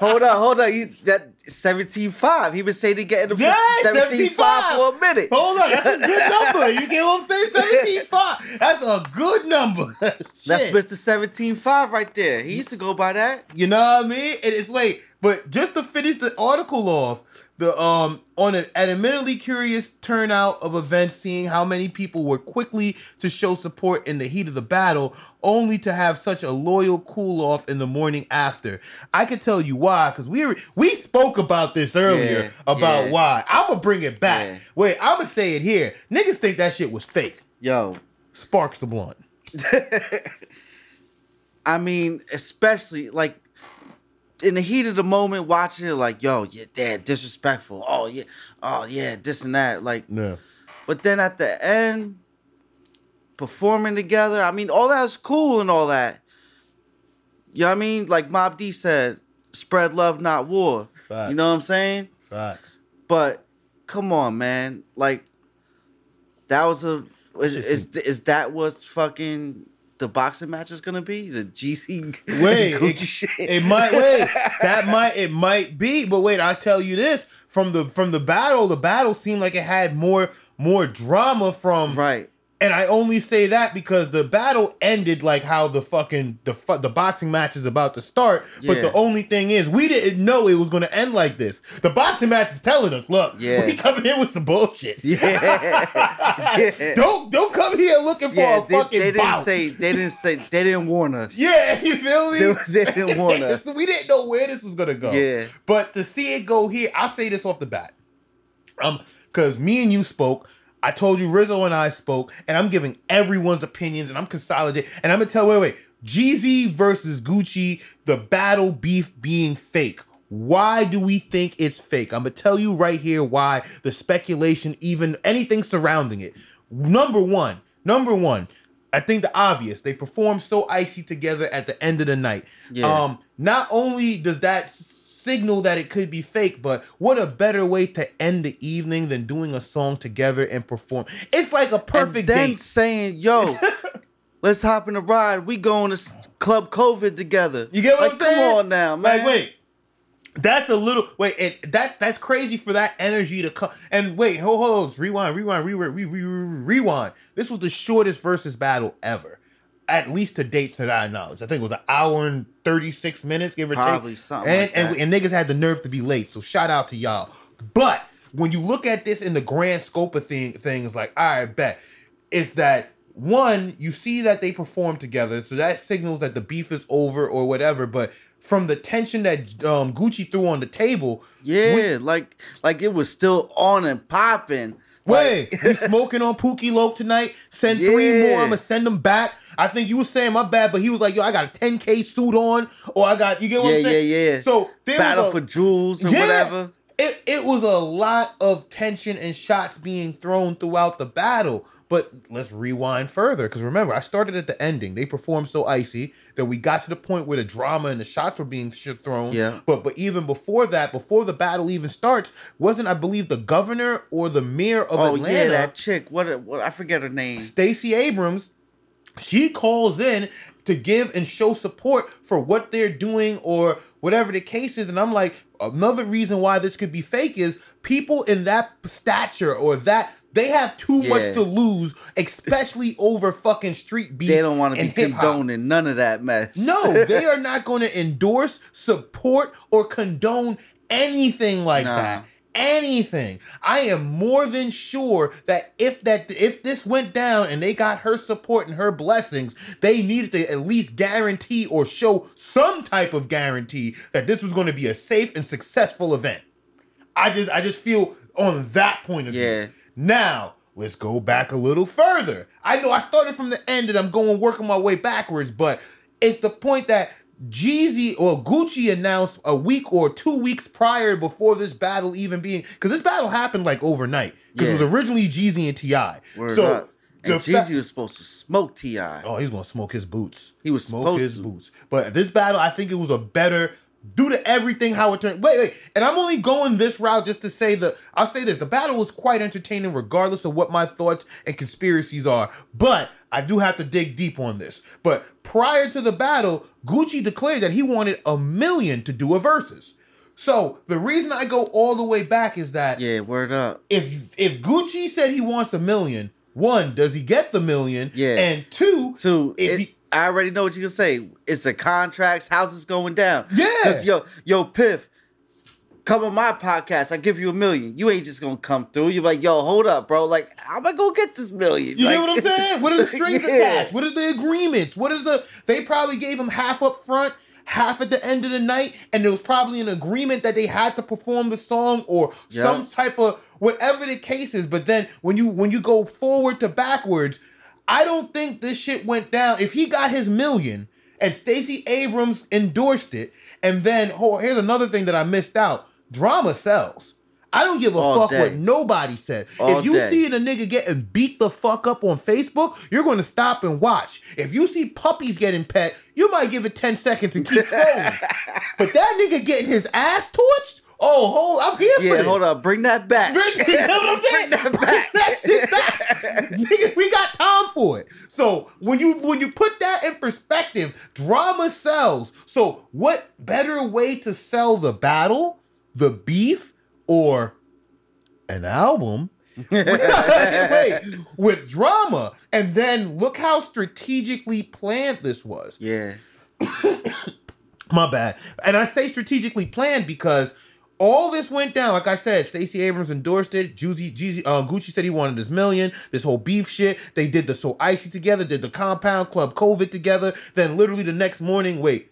Hold on, hold on. You that 17.5. He been saying he getting the Yeah, 17.5 for a minute. Hold on, that's a good number. You get what I'm saying? 17 5. That's a good number. That's Mr. 17.5 right there. He used to go by that. You know what I mean? And it's wait, but just to finish the article off, the um on an admittedly curious turnout of events, seeing how many people were quickly to show support in the heat of the battle, only to have such a loyal cool off in the morning after. I can tell you why, because we we spoke about this earlier Yeah, about yeah. why. I'm gonna bring it back. Yeah. Wait, I'm gonna say it here. Niggas think that shit was fake. Yo, Sparks the blunt. I mean, especially like in the heat of the moment watching it, like, yo, yeah, dad, disrespectful. Oh yeah, oh yeah, this and that. Like, Yeah. but then at the end, performing together, I mean, all that's cool and all that. You know what I mean? Like Mob D said, spread love, not war. Facts. You know what I'm saying? Facts. But come on, man. Like that was a is is, is that what fucking the boxing match is gonna be? The GC Wait, Gucci it, shit. it might wait. That might it might be, but wait, I tell you this from the from the battle. The battle seemed like it had more more drama from right. And I only say that because the battle ended like how the fucking the fu- the boxing match is about to start. But the only thing is, we didn't know it was going to end like this. The boxing match is telling us, look, Yeah. we coming in with some bullshit. Yeah. yeah. Don't don't come here looking for Yeah, a they, fucking they didn't bout. say they didn't say they didn't warn us. Yeah, you feel me? They, they didn't warn us. We didn't know where this was gonna go. Yeah. But to see it go here, I'll say this off the bat. Um, because me and you spoke. I told you Rizzo and I spoke, and I'm giving everyone's opinions, and I'm consolidating, and I'm gonna tell. Wait, wait. Jeezy versus Gucci, the battle beef being fake. Why do we think it's fake? I'm gonna tell you right here why the speculation, even anything surrounding it. Number one, number one, I think the obvious. They perform so icy together at the end of the night. Yeah. Um, not only does that signal that it could be fake, but what a better way to end the evening than doing a song together and perform. It's like a perfect and then date. saying, "Yo, let's hop in the ride. We going to Club COVID together." You get what like, I'm saying? Come on now, man. Like, wait. That's a little wait. It, that that's crazy for that energy to come. And wait, hold, hold, rewind, rewind, rewind, re, re, re- rewind. This was the shortest versus battle ever, at least to dates that I acknowledge. I think it was an hour and thirty six minutes, give or Probably take. something And, like and and niggas had the nerve to be late. So shout out to y'all. But when you look at this in the grand scope of thing, things, like all right, bet it's that one you see that they perform together, so that signals that the beef is over or whatever. But from the tension that um, Gucci threw on the table, Yeah, like like it was still on and popping. Wait, Like, we smoking on Pookie Loke tonight. Send three more. I'm gonna send them back. I think you were saying my bad, but he was like, "Yo, I got a 10k suit on, or I got you get what yeah, I'm yeah, saying." yeah. So there Battle a, for jewels or Yeah. whatever. It it was a lot of tension and shots being thrown throughout the battle. But let's rewind further because remember, I started at the ending. They performed so icy that we got to the point where the drama and the shots were being sh- thrown. Yeah. But but even before that, before the battle even starts, wasn't I believe the governor or the mayor of Oh Atlanta? yeah, that chick. What? What? I forget her name. Stacey Abrams, she calls in to give and show support for what they're doing or whatever the case is. And I'm like, another reason why this could be fake is people in that stature or that they have too Yeah. much to lose, especially over fucking street beef. They don't want to be hip-hop. condoning none of that mess. No, they are not going to endorse, support, or condone anything like Nah. that. Anything. I am more than sure that if that if this went down and they got her support and her blessings, they needed to at least guarantee or show some type of guarantee that this was going to be a safe and successful event. I just I just feel on that point of Yeah. view. Now, let's go back a little further. I know I started from the end and I'm going working my way backwards, but it's the point that Jeezy or Gucci announced a week or two weeks prior before this battle even being because this battle happened like overnight. Because it was originally Jeezy and Ti. Word so up. And the fa- Jeezy was supposed to smoke Ti. Oh, he's gonna smoke his boots. He was smoke supposed his to. boots. But this battle, I think it was a better due to everything how it turned. Wait, wait, and I'm only going this route just to say that I'll say this: the battle was quite entertaining, regardless of what my thoughts and conspiracies are. But I do have to dig deep on this. But prior to the battle, Gucci declared that he wanted a million to do a versus. So the reason I go all the way back is that Yeah, word up. if if Gucci said he wants a million, one, does he get the million? Yeah. And two, Two. if it- he I already know what you're gonna say. It's the contracts. How's this going down? Yeah. Cause yo, yo, Piff, come on my podcast. I give you a million. You ain't just gonna come through. You're like, yo, hold up, bro. Like, how am I gonna get this million? You like, know what I'm saying? What are the strings Yeah. attached? What is the agreements? What is the? They probably gave him half up front, half at the end of the night, and there was probably an agreement that they had to perform the song or some type of whatever the case is. But then when you when you go forward to backwards, I don't think this shit went down. If he got his million and Stacey Abrams endorsed it. And then oh, here's another thing that I missed out: drama sells. I don't give a All fuck day. what nobody says. All if you day. see a nigga getting beat the fuck up on Facebook, you're going to stop and watch. If you see puppies getting pet, you might give it 10 seconds and keep scrolling. but that nigga getting his ass torched, oh, hold, I'm here for Yeah, this. hold up. Bring that back. Bring, you know what I'm saying? Bring that Bring back. that shit back. Nigga, we got time for it. So when you when you put that in perspective, drama sells. So what better way to sell the battle, the beef, or an album? Wait, with drama. And then look how strategically planned this was. Yeah. My bad. And I say strategically planned because all this went down. Like I said, Stacey Abrams endorsed it. Juicy, Jeezy, uh, Gucci said he wanted his million. This whole beef shit. They did the So Icy together, did the Compound Club COVID together. Then literally the next morning, wait,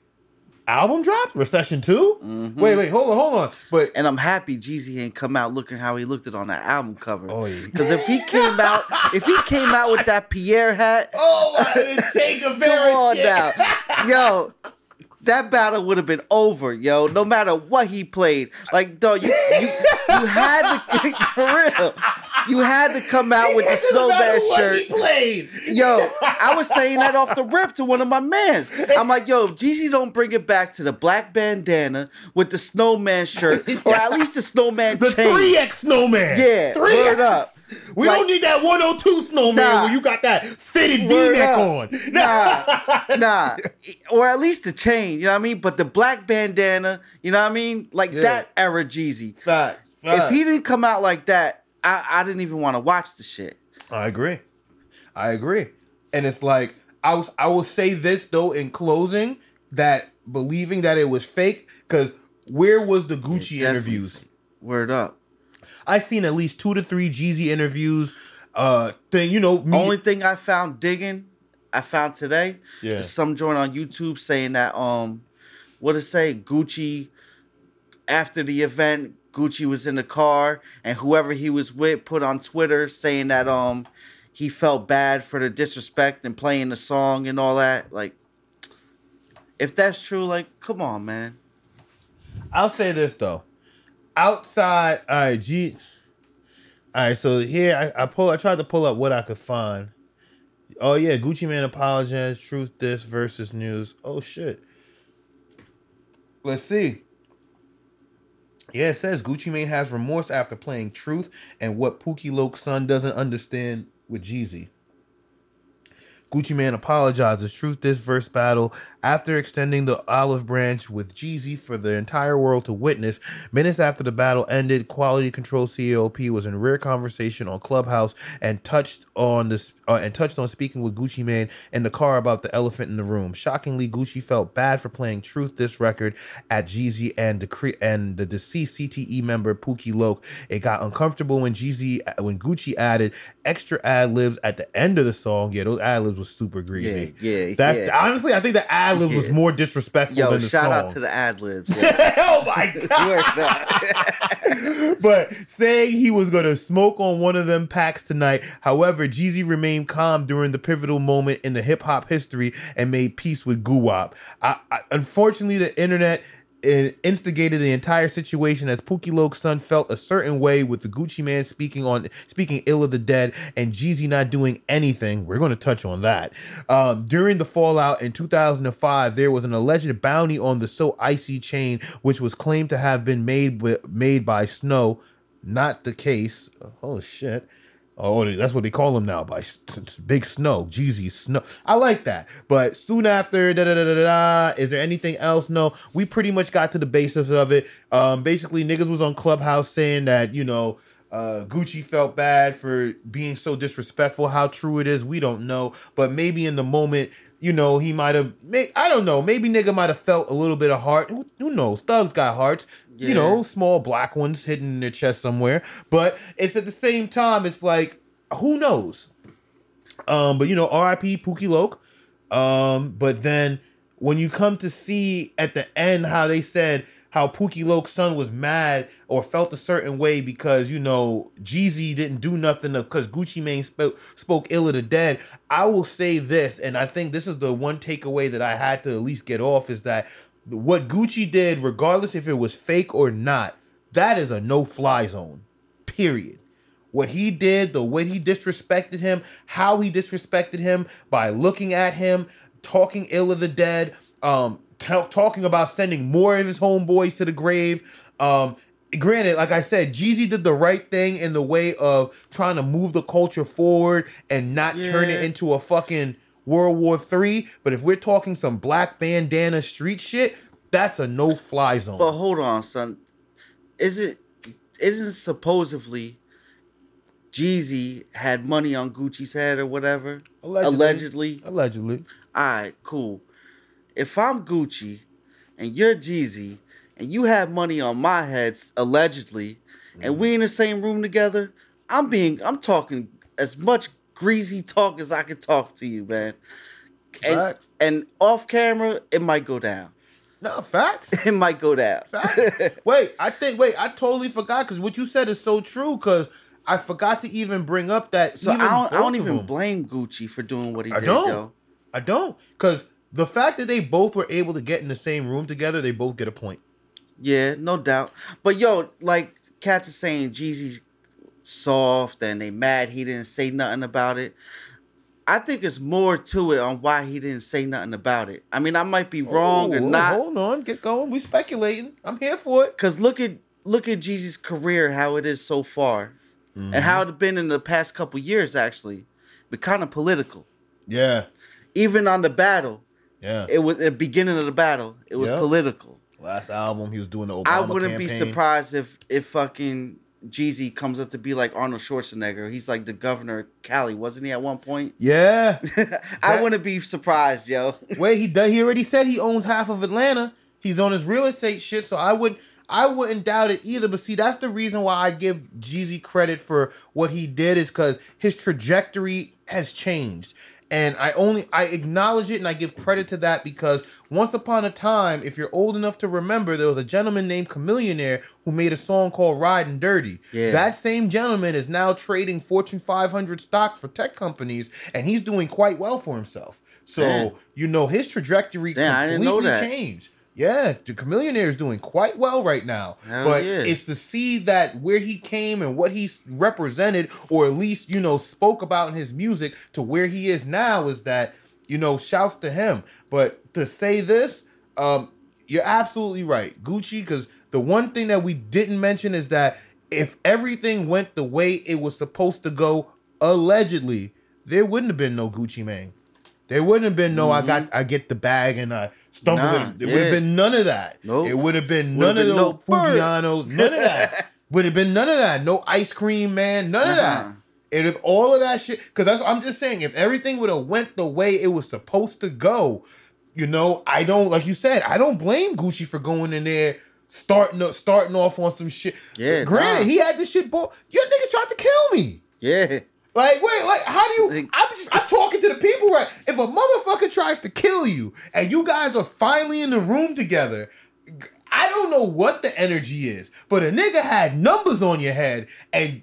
album dropped? Recession 2? Mm-hmm. Wait, wait, hold on, hold on. But And I'm happy Jeezy ain't come out looking how he looked it on that album cover. Oh, yeah. Because if he came out, if he came out with that Pierre hat, oh my this Che come on shit. now, yo, that battle would have been over, yo. No matter what he played, like, dog, you you, you had to for real, you had to come out with the It doesn't matter snowman what shirt. He played. Yo, I was saying that off the rip to one of my mans. I'm like, yo, if Jeezy don't bring it back to the black bandana with the snowman shirt, or at least the snowman The chain. 3X snowman. Yeah, 3X. word up. We Like- don't need that 102 snowman Nah. where you got that fitted V-neck on. Nah, nah, or at least the chain. You know what I mean? But the black bandana. You know what I mean? Like Yeah. that era Jeezy. Facts. If he didn't come out like that, I, I didn't even want to watch the shit. I agree. I agree. And it's like I was I will say this though in closing that believing that it was fake cuz where was the Gucci interviews? Word up. I seen at least 2 to 3 Jeezy interviews uh thing, you know, me Only thing I found digging, I found today, Yeah. is some joint on YouTube saying that um, what it say? Gucci after the event, Gucci was in the car, and whoever he was with put on Twitter saying that um, he felt bad for the disrespect and playing the song and all that. Like, if that's true, like, come on, man. I'll say this though. Outside, all right, G. All right, so here I, I pull. I tried to pull up what I could find. Oh yeah, Gucci Mane apologized. Truth this versus news. Oh shit. Let's see. Yeah, it says Gucci Mane has remorse after playing Truth and what Pookie Loke's son doesn't understand with Jeezy. Gucci Mane apologizes. Truth this verse battle after extending the olive branch with Jeezy for the entire world to witness. Minutes after the battle ended, Quality Control CEO P was in rare conversation on Clubhouse and touched on this uh, and touched on speaking with Gucci Mane in the car about the elephant in the room. Shockingly, Gucci felt bad for playing Truth this record at Jeezy and the and the deceased CTE member Pookie Loke. It got uncomfortable when Jeezy when Gucci added extra ad libs at the end of the song. Yeah, those ad libs was super greasy. Yeah, yeah, That's yeah. honestly, I think the ad lib was more disrespectful Yo, than the shout song. out to the ad libs. Yeah. oh my god! But saying he was gonna smoke on one of them packs tonight. However, Jeezy remained calm during the pivotal moment in the hip hop history and made peace with Guwap. I, I, unfortunately, the internet instigated the entire situation as Pookie Loke's son felt a certain way with the Gucci Mane speaking on speaking ill of the dead and Jeezy not doing anything. We're going to touch on that. Um, during the fallout in 2005, there was an alleged bounty on the So Icy chain, which was claimed to have been made with, made by Snow. Not the case. Oh shit. Oh, that's what they call him now by Big Snow, Jeezy Snow. I like that. But soon after, da da da da. da, Is there anything else? No. We pretty much got to the basis of it. Um, basically, niggas was on Clubhouse saying that you know. Uh, Gucci felt bad for being so disrespectful. How true it is, we don't know. But maybe in the moment, you know, he might have. May, I don't know. Maybe nigga might have felt a little bit of heart. Who, who knows? Thugs got hearts. You know, small black ones hidden in their chest somewhere. But it's at the same time, it's like, who knows? Um, but you know, R.I.P. Pookie Loke. Um, but then when you come to see at the end how they said how Pookie Loke's son was mad or felt a certain way because you know Jeezy didn't do nothing because Gucci Mane spoke spoke ill of the dead. I will say this, and I think this is the one takeaway that I had to at least get off is that what Gucci did, regardless if it was fake or not, that is a no fly zone. Period. What he did, the way he disrespected him, how he disrespected him by looking at him, talking ill of the dead, um, t- talking about sending more of his homeboys to the grave. Um, granted, like I said, Jeezy did the right thing in the way of trying to move the culture forward and not turn it into a fucking World War Three. But if we're talking some black bandana street shit, that's a no fly zone. But hold on, son. Is it isn't supposedly Jeezy had money on Gucci's head or whatever? Allegedly. Allegedly. Allegedly. Alright, cool. If I'm Gucci and you're Jeezy and you have money on my head allegedly and we in the same room together, I'm being I'm talking as much greasy talk as I can talk to you, man. And, and off camera, it might go down. No facts. It might go down. Facts. wait, I think. Wait, I totally forgot because what you said is so true. Because I forgot to even bring up that. So I don't, I don't even blame Gucci for doing what he I did, don't. I don't. Because the fact that they both were able to get in the same room together, they both get a point. Yeah, no doubt. But yo, like cats are saying Jeezy's soft and they mad he didn't say nothing about it. I think it's more to it on why he didn't say nothing about it. I mean, I might be wrong Oh, or not. Hold on, get going. We speculating. I'm here for it. Cause look at look at Jeezy's career, how it is so far, Mm-hmm. and how it's been in the past couple years. Actually, but kind of political. Yeah, Even on the battle, yeah. it was the beginning of the battle. It was Yep. political. Last album, he was doing the Obama I wouldn't be surprised if if fucking Jeezy comes up to be like Arnold Schwarzenegger. He's like the governor of Cali, wasn't he at one point? Yeah. I That- wouldn't be surprised, yo. Wait, he does. He already said he owns half of Atlanta. He's on his real estate shit, so I would. I wouldn't doubt it either. But see, that's the reason why I give Jeezy credit for what he did is because his trajectory has changed. And I only I acknowledge it and I give credit to that because once upon a time, if you're old enough to remember, there was a gentleman named Chamillionaire who made a song called Riding Dirty. Yeah. That same gentleman is now trading Fortune 500 stocks for tech companies, and he's doing quite well for himself. So Damn. you know his trajectory Damn, I didn't completely changed. Yeah, the Chamillionaire is doing quite well right now. Hell but yeah. it's to see that where he came and what he represented, or at least you know spoke about in his music, to where he is now, is that you know shouts to him. But to say this, um, you're absolutely right, Gucci. Because the one thing that we didn't mention is that if everything went the way it was supposed to go, allegedly, there wouldn't have been no Gucci Mane. There wouldn't have been no I got I get the bag and I stumble. Mm-hmm. Nah, it. There would have been none of that. Nope. It would have been Would've none been of no those bird. Fugianos, none of that. would have been none of that. No ice cream man, none of Uh-huh. that. And if all of that shit, because that's I'm just saying, if everything would have went the way it was supposed to go, you know, I don't like you said, I don't blame Gucci for going in there starting up, starting off on some shit. Yeah, granted, nah. he had this shit. Bo- Your niggas tried to kill me. Yeah. Like, wait, like, how do you? Like- I'm just, I'm talking to the people, right? If a motherfucker tries to kill you and you guys are finally in the room together, I don't know what the energy is, but a nigga had numbers on your head, and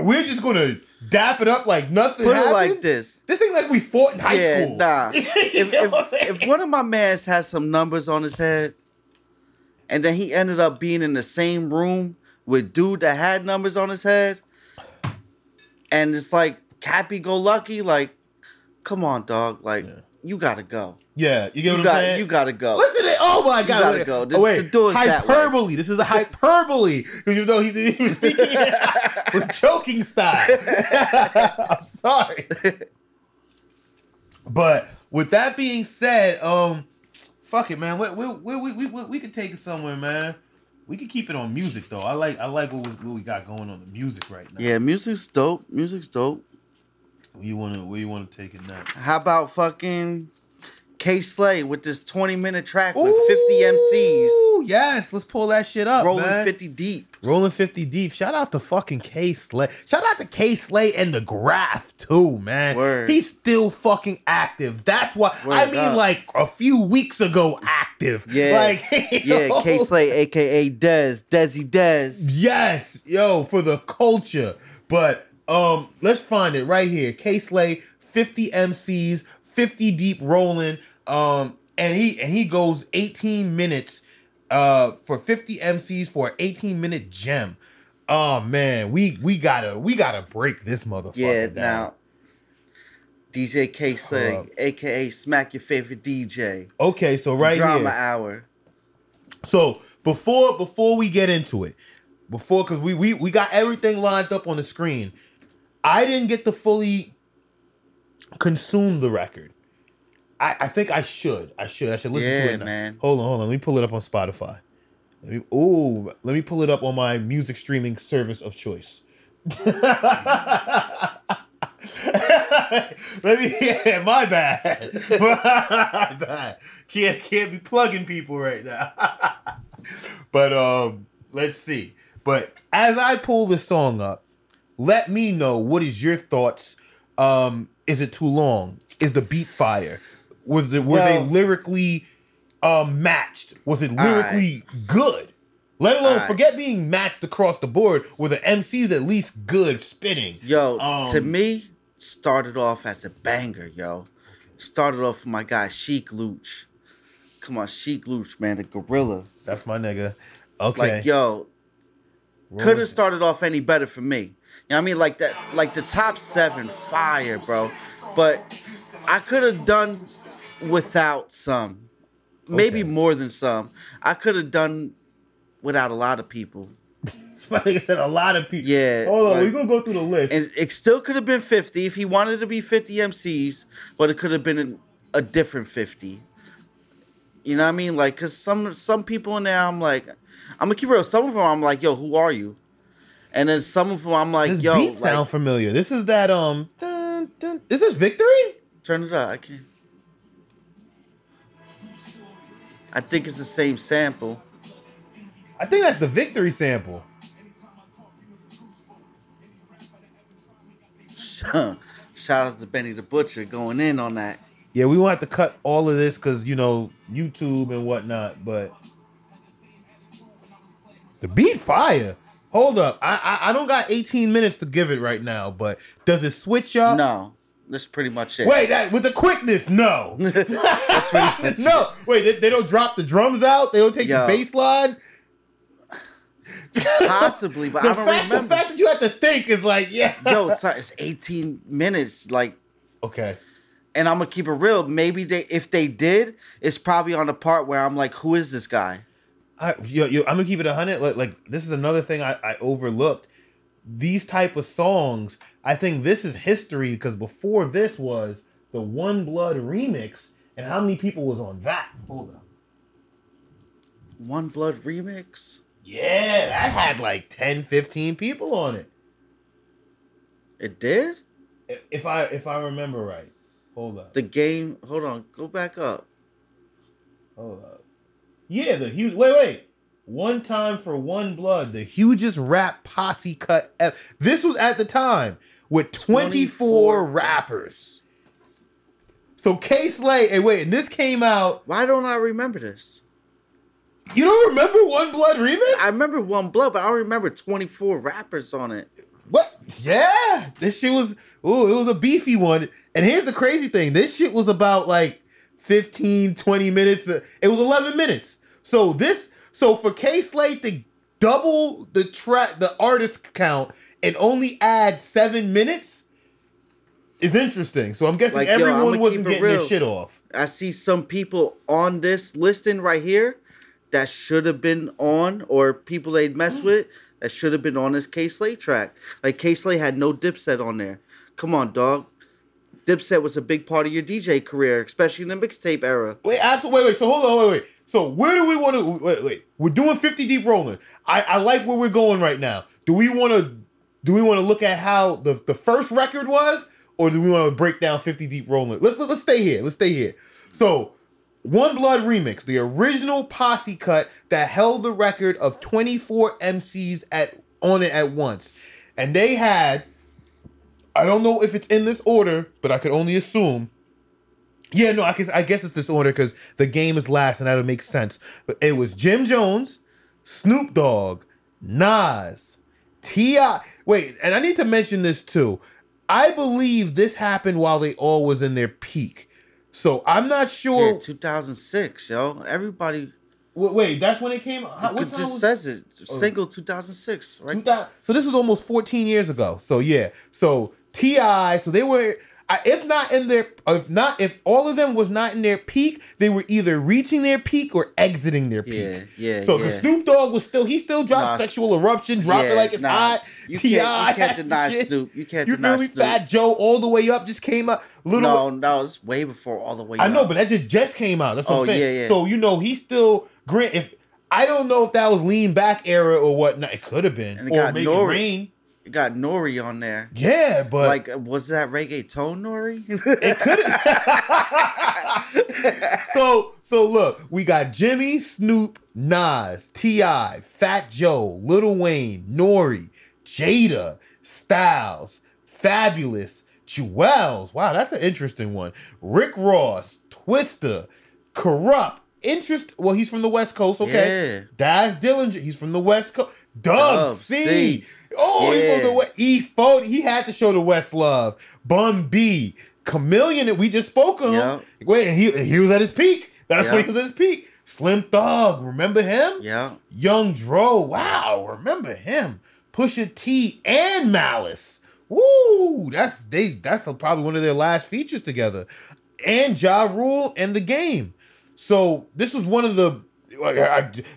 we're just gonna dap it up like nothing. Put it happened? like this. This ain't like we fought in high yeah, school. nah. If if, what I'm saying? if one of my mans has some numbers on his head, and then he ended up being in the same room with dude that had numbers on his head, and it's like happy go lucky, like, come on, dog, like you gotta go. yeah, you get You what I'm saying? you gotta go. Listen to oh my god! gotta wait, go. The- oh, wait, the door hyperbole. This is a hyperbole. You know he's he was speaking with joking style. I'm sorry, but with that being said, um, fuck it, man. We we we we we, we, we could take it somewhere, man. We could keep it on music though. I like I like what we, what we got going on the music right now. Yeah, music's dope. Music's dope. Where you wanna where you wanna take it next? How about fucking Kay Slay with this 20 minute track with 50 MCs Ooh, Yes, let's pull that shit up. rolling man. 50 deep? Rolling 50 deep. Shout out to fucking Kay Slay. Shout out to Kay Slay and the Graph too, man. Word. He's still fucking active. That's why I mean up. like a few weeks ago active. Yeah, like yeah. Kay Slay, aka Dez, Desi Dez. Yes, yo, for the culture. But um, let's find it right here. Kay Slay, 50 MCs, 50 deep rolling. Um, and he and he goes 18 minutes uh for 50 MCs for an 18 minute gem. Oh man, we we gotta we gotta break this motherfucker Yeah, down. now DJ Kay Slay, aka Smack Your Favorite DJ, Okay, so right Drama here. Hour. So before before we get into it, before because we, we we got everything lined up on the screen, I didn't get to fully consume the record. I, I think I should. I should. I should listen to it now. man. Hold on, hold on. Let me pull it up on Spotify. Let me ooh, let me pull it up on my music streaming service of choice. Let me yeah, my bad. My bad. Can't can't be plugging people right now. but um let's see. But as I pull the song up, let me know what is your thoughts. Um, is it too long? Is the beat fire? Was the were they lyrically um matched? Was it lyrically good? Let alone Alright. forget being matched across the board. Were the MCs at least good spitting? Yo, Um, to me, started off as a banger, yo. Started off with my guy Sheek Louch. Come on, Sheek Louch, man, the gorilla. That's my nigga. Okay. Like, yo, couldn't was- started off any better for me. You know what I mean? Like that, like the top seven, fire, bro. But I could have done without some, maybe Okay. more than some. I could have done without a lot of people, My nigga said a lot of people. Yeah, Hold on, like- we're gonna go through the list. and it still could have been fifty if he wanted to be fifty MCs, but it could have been a, a different fifty. You know what I mean? Like, cause some some people in there, I'm like, I'm gonna keep it real. Some of them, I'm like, yo, who are you? And then some of them, I'm like, this yo, beat like, sound familiar. This is that um. Dun, dun, is this Victory? Turn it up. I can't. I think it's the same sample. I think that's the Victory sample. Shout out to Benny the Butcher going in on that. Yeah, we won't have to cut all of this because you know YouTube and whatnot, but the beat fire. Hold up, I, I I don't got 18 minutes to give it right now, but does it switch up? No, that's pretty much it. Wait, that with the quickness, no. That's pretty much no, wait, they, they don't drop the drums out. They don't take Yo. the bass line. Possibly, but the I don't fact, remember. The fact that you have to think is like, yeah. Yo, it's, like, it's 18 minutes. Like, okay. and I'm gonna keep it real. Maybe they, if they did, it's probably on the part where I'm like, who is this guy? I, yo, yo, I'm gonna keep it a hundred. Like, like this is another thing I, I overlooked. These type of songs, I think this is history because before this was the One Blood remix, and how many people was on that? Hold up. One Blood remix. Yeah, that had like 10, 15 people on it. It did. If I if I remember right. Hold up. The game. Hold on. Go back up. Hold up. Yeah, the huge. Wait, wait. One time for one blood, the hugest rap posse cut. Ever. This was at the time with 24, 24 rappers. So Kay Slay, and wait, and this came out. Why don't I remember this? You don't remember One Blood remix? I remember One Blood, but I don't remember 24 rappers on it. What? Yeah, this shit was. Ooh, it was a beefy one. And here's the crazy thing: this shit was about like 15, 20 minutes. uh, It was 11 minutes. So this, so for Kay Slay to double the track, the artist count, and only add seven minutes is interesting. So I'm guessing Like, yo, everyone I'ma wasn't getting their real. shit off. I see some people on this listing right here that should have been on, or people they'd mess Mm. with that should have been on this Kay Slay track. Like Kay Slay had no Dipset on there. Come on, dog. Dipset was a big part of your DJ career, especially in the mixtape era. Wait, absolutely. Wait, wait. So hold on. Wait, wait. So where do we want to? Wait, wait. We're doing 50 deep rolling. I, I like where we're going right now. Do we want to? Do we want to look at how the the first record was, or do we want to break down 50 deep rolling? Let's let's stay here. Let's stay here. So. One Blood Remix, the original posse cut that held the record of 24 MCs at on it at once. And they had I don't know if it's in this order, but I could only assume Yeah, no, I guess I guess it's this order because the game is last, and that'll make sense. But it was Jim Jones, Snoop Dogg, Nas, Ti. Wait, and I need to mention this too. I believe this happened while they all was in their peak. So I'm not sure. Yeah, 2006, yo. Everybody Wait, wait, that's when it came. How, it what time just was says it. Oh. Single 2006, right? 2000 so this was almost 14 years ago. So yeah. So Ti. So they were. I- If not in their, if not, if all of them was not in their peak, they were either reaching their peak or exiting their peak. Yeah, yeah, So the yeah. Snoop Dogg was still, he still dropped Nah, sexual eruption, dropped it like it's nah. hot. You Ti, can't- you can't deny shit. Snoop. You can't You deny feel me? Snoop. Fat Joe all the way up just came out. Little, No, no, it's way before all the way. Up. I know, but that just just came out. That's what Oh, I'm saying. yeah, yeah. So you know, he still grant. If I don't know if that was lean back era or whatnot, it could have been And it or got make it Nori. rain. Got Nori on there. Yeah, but like, was that reggaeton Nori? it could. so so look, we got Jimmy, Snoop, Nas, Ti, Fat Joe, Little Wayne, Nori, Jada, Styles, Fabolous, Juelz. Wow, that's an interesting one. Rick Ross, Twista, Kurupt. Interest. Well, he's from the West Coast. Okay. Yeah. Daz Dillinger. He's from the West Coast. Dub, Dub C. C. Oh, Yeah. the West. E. Fo- He had to show the West love. Bun B. Chameleon that we just spoke of. Yeah. Wait, and he he was at his peak. That's Yeah. when he was at his peak. Slim Thug, remember him? yeah. Young Dro, wow, remember him? Pusha T and Malice. Woo, that's they. That's probably one of their last features together. And Ja Rule and the game. So this was one of the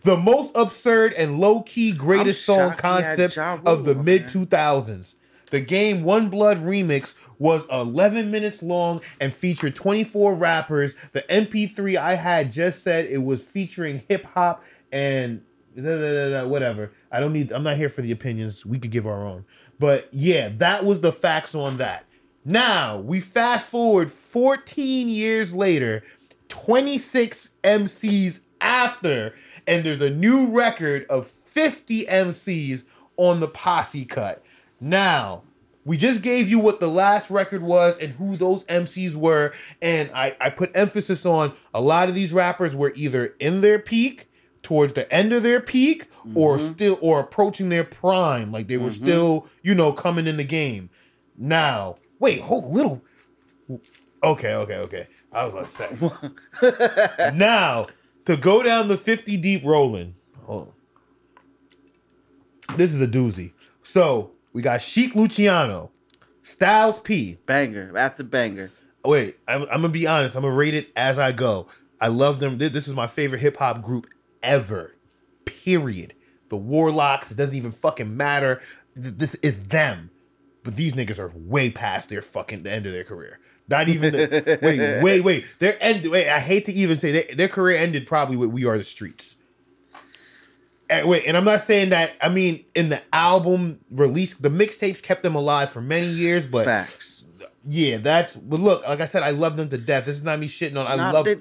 the most absurd and low key greatest song concept Ja of the mid two thousands. The game One Blood remix was 11 minutes long and featured 24 rappers. The MP3 I had just said it was featuring hip hop and da, da, da, whatever. I don't need. I'm not here for the opinions. We could give our own. But yeah, that was the facts on that. Now we fast forward 14 years later, 26 MCs after, and there's a new record of 50 MCs on the posse cut. Now, we just gave you what the last record was and who those MCs were, and I, I put emphasis on a lot of these rappers were either in their peak, towards the end of their peak, or mm-hmm. still or approaching their prime, like they were mm-hmm. still, you know, coming in the game. Now, wait, hold little. Okay, okay, okay. I was about to say. now, to go down the 50 deep rolling. Hold on. This is a doozy. So, we got Chic Luciano, Styles P. Banger after banger. Wait, I'm, I'm gonna be honest. I'm gonna rate it as I go. I love them. This this is my favorite hip hop group ever. Period. The Warlocks. It doesn't even fucking matter. This is them. But these niggas are way past their fucking the end of their career. Not even. The, wait, wait, wait. Their end. Wait, I hate to even say their, their career ended probably with "We Are the Streets." And wait, and I'm not saying that. I mean, in the album release, the mixtapes kept them alive for many years. But Facts. yeah, that's. But look, like I said, I love them to death. This is not me shitting on. I Nah, love. they,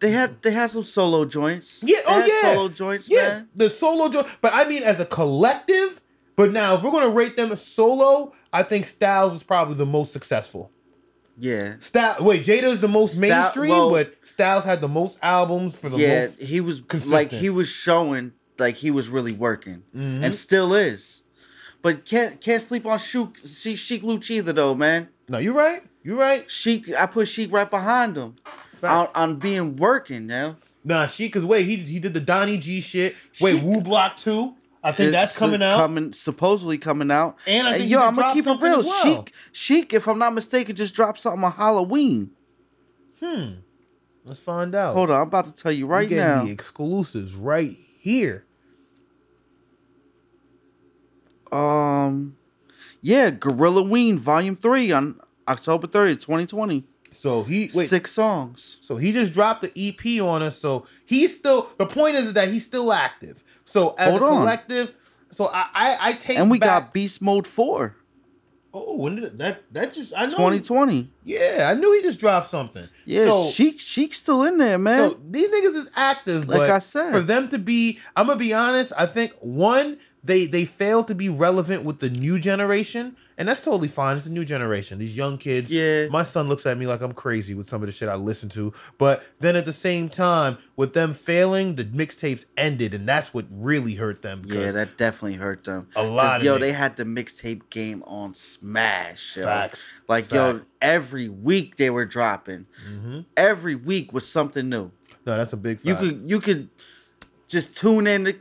they had they had some solo joints. Yeah, oh, They oh yeah, solo joints, yeah, man. the solo joint. But I mean, as a collective. But now, if we're gonna rate them solo, I think Styles was probably the most successful. Yeah, Style. Wait, Jada's the most Sty- mainstream, well- but Styles had the most albums for the yeah. most. He was like he was showing like he was really working, Mhm. and still is. But can't can't sleep on Sheek Sheek, Sheek Louch either though, man. No, you're right. You're right. Sheek, I put Sheek right behind him on, on being working now. Nah, she cause wait, he he did the Donnie G shit. Wait, She- Woo Block two. I think that's coming out. Coming supposedly coming out. And I think he yo, I'm gonna keep it real. well. Sheek, Sheek, if I'm not mistaken, just dropped something on Halloween. Hmm. Let's find out. Hold on, I'm about to tell you right now. the exclusives right here. Um, yeah, Gorilla Ween Volume Three on October 30th, 2020. So he wait. Six songs. So he just dropped the EP on us. So he's still. The point is that he's still active. So as Hold a on. collective, so I I, I take And we back, got Beast Mode 4, Oh, when did that that just I know 2020. Yeah, I knew he just dropped something. Yeah, so, Sheek Sheek's still in there, man. so these niggas is actors, Like but I said. for them to be, I'm gonna be honest. I think one, they they fail to be relevant with the new generation, and that's totally fine. It's a new generation. These young kids. Yeah. my son looks at me like I'm crazy with some of the shit I listen to. But then at the same time, with them failing, the mixtapes ended, and that's what really hurt them. yeah, that definitely hurt them. A lot Yo, they had the mixtape game on smash. Yo. Facts. Like yo, every week they were dropping. Mhm. Every week was something new. No, that's a big. You could you could just tune in to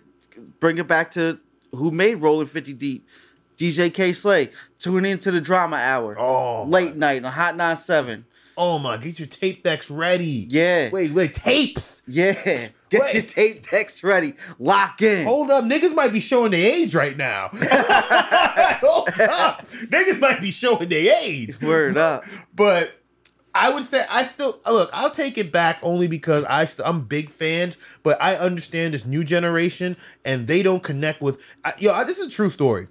bring it back to who made Rolling 50 Deep. DJ Kay Slay. Tune into the drama hour. Oh, Late night on Hot 97. Oh my, get your tape decks ready. Yeah. Wait, wait, tapes. Yeah. Get Wait. your tape decks ready. Lock in. Hold up, niggas might be showing their age right now. Hold up. Niggas might be showing their age. Word up. But I would say I still look. I'll take it back only because I st- I'm big fans, but I understand this new generation and they don't connect with. I, yo, I, this is a true story.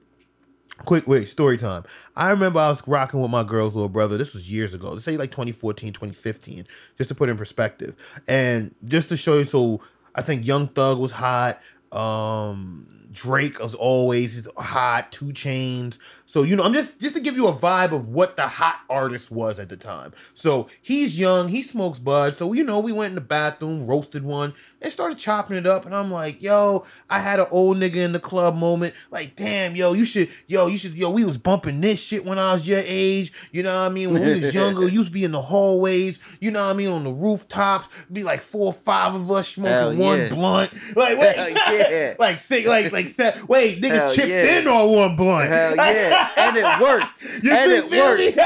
Quick, wait, story time. I remember I was rocking with my girl's little brother. This was years ago. Let's say like 2014, 2015, just to put in perspective. And just to show you, so I think Young Thug was hot. Um, Drake as always hot. 2 Chainz. So you know, I'm just just to give you a vibe of what the hot artist was at the time. So he's young. He smokes bud. So you know, we went in the bathroom, roasted one, and started chopping it up. And I'm like, yo, I had an old nigga in the club moment. Like, damn, yo, you should, yo, you should, yo, we was bumping this shit when I was your age. You know what I mean? When we was younger, used to be in the hallways. You know what I mean? On the rooftops, be like four or five of us smoking Hell one yeah. blunt. Like, wait, yeah. like six, like like set. Wait, niggas Hell chipped yeah. in on one blunt. Hell yeah. And it worked. You and it worked.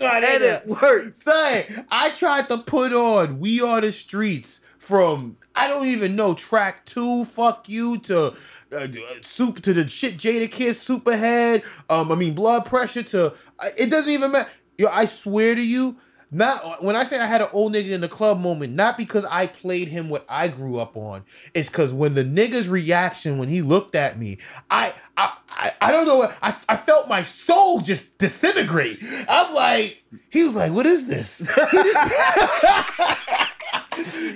and it worked. Say, I tried to put on "We Are the Streets" from I don't even know track two. Fuck you to. Uh, soup to the shit Jadakiss Superhead. Um, I mean blood pressure to. I- It doesn't even matter. Yo, I swear to you, not when I say I had an old nigga in the club moment, not because I played him what I grew up on. It's because when the nigga's reaction when he looked at me, I I I, I don't know. I I felt my soul just disintegrate. I'm like, he was like, "What is this?"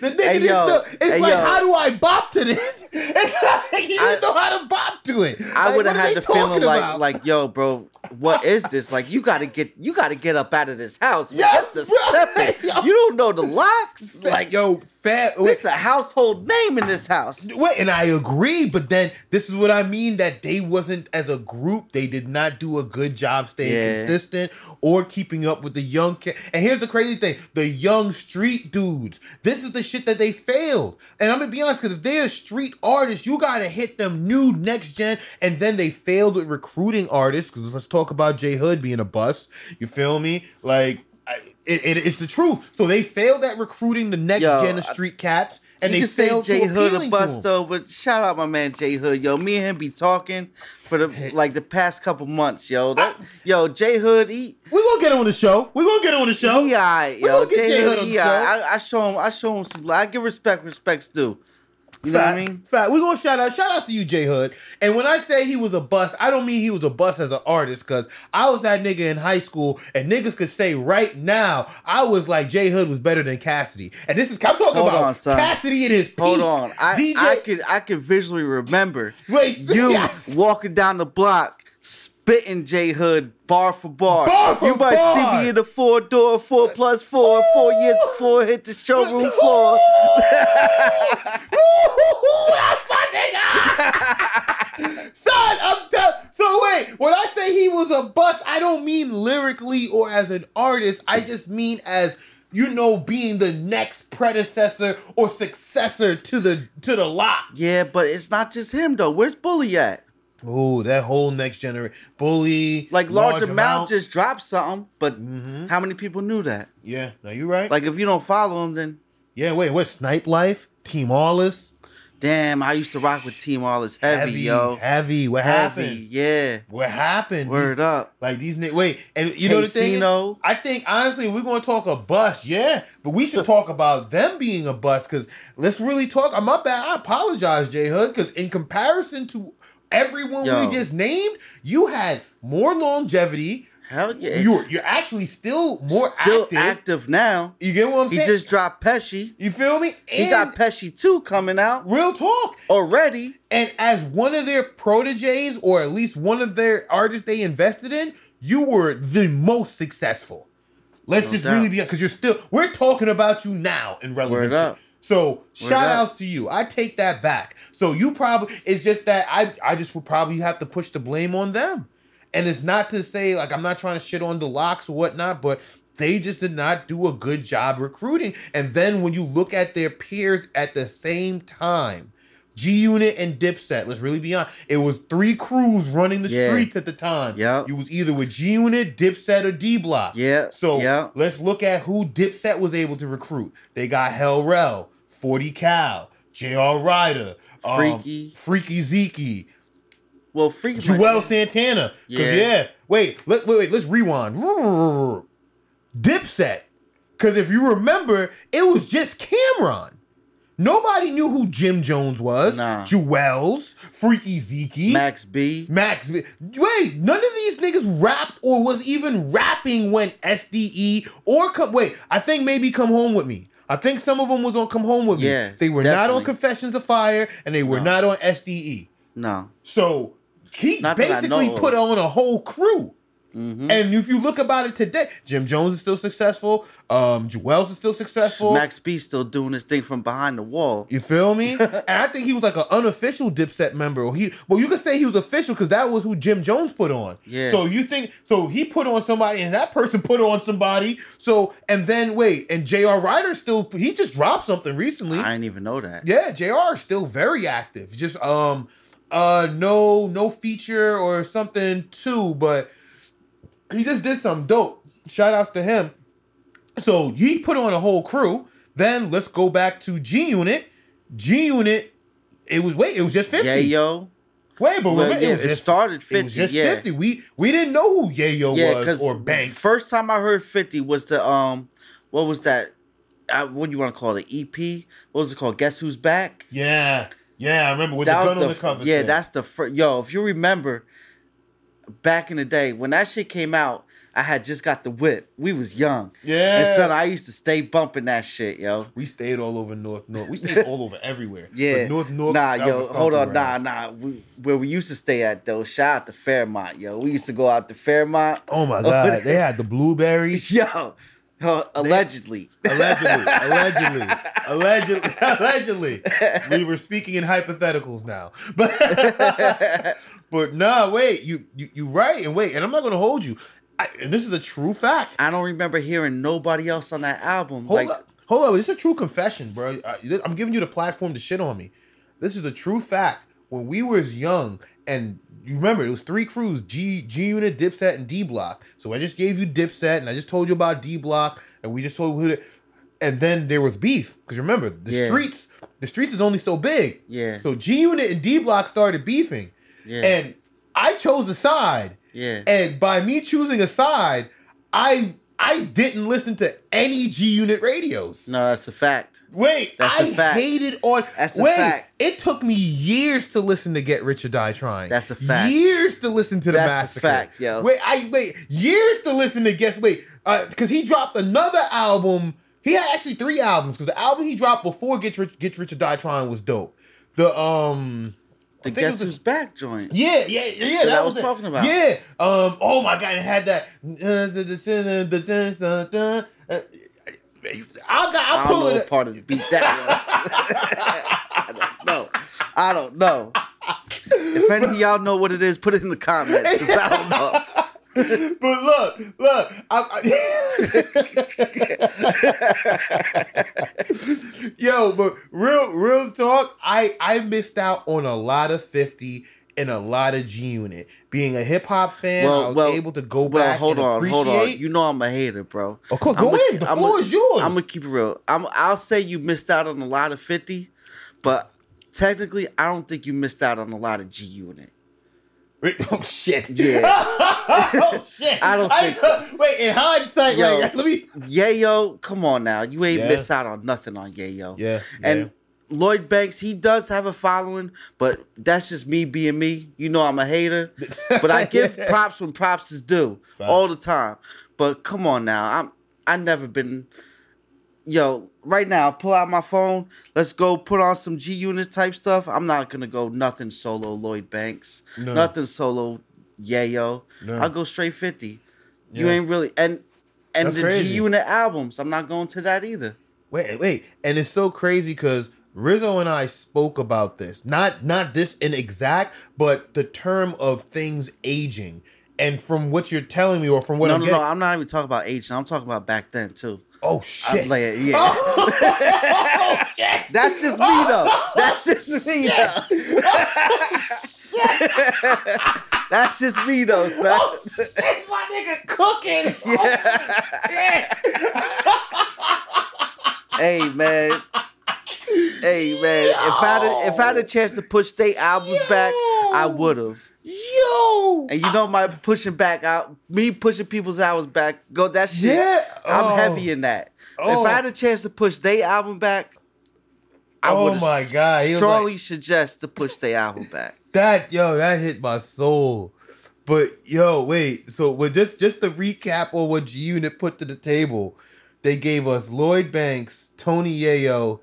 The nigga Hey, didn't yo. know. It's Hey, like, yo. how do I bop to this? It's like he didn't I- know how to bop to it. I Like, would have had the feeling talking like, like, yo, bro, what is this? Like, you gotta get, you gotta get up out of this house. Yeah, the. Yo. You don't know the LOX. Like, yo, fat. this is a household name in this house. Wait, and I agree, but then this is what I mean that they wasn't as a group, they did not do a good job staying Yeah. consistent or keeping up with the young ki- And here's the crazy thing: the young street dudes. This is the shit that they failed. And I'm gonna be honest, because if they're street artists, you gotta hit them new next gen. And then they failed with recruiting artists. Because let's talk about J Hood being a bust. You feel me? Like. I- It, it- it's the truth. So they failed at recruiting the next yo, gen of street cats, and they failed Jay to Hood a to bust 'em. but shout out my man J Hood. Yo, me and him be talking for the like the past couple months, yo. That, yo, J Hood, he We're gonna get him on the show. We're gonna get him on the show. he alright, We yo. gonna get J J Hood Hood, on the show. I, I show him, I show him some. I give respect, respects due. You know what I mean? Fact. We're gonna shout out, shout out to you, J Hood. And when I say he was a bust, I don't mean he was a bust as an artist, because I was that nigga in high school, and niggas could say right now, I was like J Hood was better than Cassidy. And this is I'm talking Hold about on, son. Cassidy in his peak. Hold on, I DJ I could I could visually remember Wait, you yes. walking down the block. Spitting J Hood bar for bar. Bar for you might bar. see me in the four door, four plus four, four years before hit the showroom floor. That's my nigga! Son, I'm tell- So wait, when I say he was a bust, I don't mean lyrically or as an artist. I just mean as you know, being the next predecessor or successor to the to the lot. Yeah, but it's not just him though. Where's Bully at? Oh, that whole next generation bully. Like large, amount just dropped something, but Mhm. how many people knew that? yeah. No, you right. Like if you don't follow him, then yeah. Wait, what? Snipe Life, Team Awless, damn, I used to rock with Team All is heavy, yo. heavy. What Heavy, happened? yeah. What happened? Word These- up. Like these niggas. Wait, and you know the thing. Casino. I think honestly, we're gonna talk a bust, yeah, but we should talk about them being a bust because let's really talk. I'm my bad. I apologize, J Hood, because in comparison to everyone Yo. we just named, you had more longevity. Hell yeah. You're you're actually still more still active. active now. You get what I'm He saying? He just dropped Pesci. you feel me? He got Pesci 2 coming out real talk. already. And as one of their proteges, or at least one of their artists they invested in, you were the most successful. Let's No just doubt. really be because you're still we're talking about you now in relevant. So Word shout up. outs to you. I take that back. So you probably it's just that I I just would probably have to push the blame on them. And it's not to say like I'm not trying to shit on the LOX or whatnot, but they just did not do a good job recruiting. And then when you look at their peers at the same time, G Unit and Dipset, let's really be honest, it was three crews running the Yeah. streets at the time. Yeah. You was either with G Unit, Dipset, or D Block. Yeah. So yeah. let's look at who Dipset was able to recruit. They got Hell Rell, 40 Cal, JR Writer, um, Freaky. Freaky Zeke, Well, Freaky Juelz Santana. Yeah. yeah. Wait, let, wait, wait, let's rewind. Dipset. Because if you remember, it was just Cam'ron. Nobody knew who Jim Jones was. Nah. Juelz, Freaky Zeke. Max B. Max, B. wait, none of these niggas rapped or was even rapping when SDE or come. Wait, I think maybe Come Home with Me. I think some of them was on Come Home with Me. Yeah, they were not on. Confessions of Fire and they were No. not on SDE. No. So he Not basically put on a whole crew. Hmm And if you look about it today, Jim Jones is still successful. Um, Juelz is still successful. Max B still doing his thing from behind the wall. You feel me? and I think he was like an unofficial Dipset member. Or he, well, you could say he was official because that was who Jim Jones put on. Yeah. So you think so? He put on somebody, and that person put on somebody. So and then wait, and JR Writer still he just dropped something recently. I didn't even know that. yeah, Jr. is still very active. Just um, uh, no no feature or something too, but he just did some dope. Shout outs to him. So he put on a whole crew. Then let's go back to G Unit. G Unit, it was wait, it was just fifty. Yeah, yo. Wait, but Well, remember, yeah, it, was it just, started it 50. was just yeah. fifty. We we didn't know who Yayo Yeah, was or Banks. first time I heard 50 was the, um, what was that? Uh, what do you want to call it? EP? What was it called? Guess Who's Back? yeah, yeah, I remember with that the gun was on the, the cover. yeah, thing. that's the first. Yo, if you remember, back in the day when that shit came out, I had just got the whip. We was young, yeah. and son, I used to stay bumping that shit, yo. we stayed all over North North. We stayed all over everywhere. Yeah, But North North. nah, yo, hold on, nah, nah. We, where we used to stay at though, shout out to Fairmont, yo. We used to go out to Fairmont, Oh my god, they had the blueberries. yo. uh, allegedly, Allegedly, allegedly, allegedly, allegedly. We were speaking in hypotheticals now, but but nah, wait, you you you right, and wait, and I'm not gonna hold you. I, and this is a true fact. I don't remember hearing nobody else on that album. Hold like, up, hold up, this is a true confession, bro. I, I'm giving you the platform to shit on me. This is a true fact. When we was young, and you remember it was three crews: G G Unit, Dipset, and D Block. So I just gave you Dipset, and I just told you about D Block, and we just told who. And then there was beef because remember the Yeah. streets. The streets is only so big. yeah, So G Unit and D Block started beefing, yeah, and I chose a side. yeah. And by me choosing a side, I I didn't listen to any G Unit radios. no, that's a fact. Wait, That's a I fact. hated on. That's a wait, fact. it took me years to listen to Get Rich or Die Trying. That's a fact. Years to listen to the That's a Massacre. fact, yo. Wait, I wait years to listen to Guess. Wait, because he dropped another album. He had actually three albums because the album he dropped before Get Rich, Get Rich or Die Trying was dope. The um. The Guess Who's Back joint. yeah, yeah, yeah. That That I was was talking about. Yeah. Um. Oh my god, it had that. I got. I I don't know what part of the beat that was. I don't know. I don't know. If any of y'all know what it is, put it in the comments because I don't know. but look, look. I, I- Yo, but real, real talk. I I missed out on a lot of fifty and a lot of G Unit. Being a hip hop fan, Well, I was well, able to go Well, back. hold and on, hold on. appreciate- You know I'm a hater, bro. Of course, go I'ma- in. The I'ma- floor is yours. I'm gonna keep it real. I'm, I'll say you missed out on a lot of 50, but technically, I don't think you missed out on a lot of G Unit. Wait, Oh shit! Yeah. oh shit! I don't think so. Wait, in hindsight, Yo. like let me. Yayo, come on now. You ain't Yeah. miss out on nothing on Yayo. Yeah, And Lloyd Banks, he does have a following, but that's just me being me. You know, I'm a hater, but I give Yeah. props when props is due Fact. all the time. But come on now, I'm I never been. Yo, right now, pull out my phone. Let's go put on some G Unit type stuff. I'm not gonna go nothing solo Lloyd Banks, No. nothing solo Yayo. No. I'll go straight fifty. You ain't really and and That's the crazy. G Unit albums. I'm not going to that either. Wait, wait, and it's so crazy because Rizzo and I spoke about this. Not not this in exact, but the term of things aging. And from what you're telling me, or from what no, I'm no, getting, no. I'm not even talking about aging. I'm talking about back then too. Oh I'm shit, like, yeah. Oh, oh shit, That's just me though. That's just me though. That's just me though, son. oh shit, my nigga cooking. Oh, yeah. hey man. Hey man. If I had a, if I had a chance to push state albums back, I would have. Yo, And you know my pushing back out, me pushing people's albums back, go that shit. Yeah. I'm Oh. heavy in that. Oh. If I had a chance to push their album back, I oh would my god, he strongly like, suggest to push their album back. that yo, that hit my soul. But yo, wait. So with just just to recap on what G Unit put to the table, they gave us Lloyd Banks, Tony Yayo,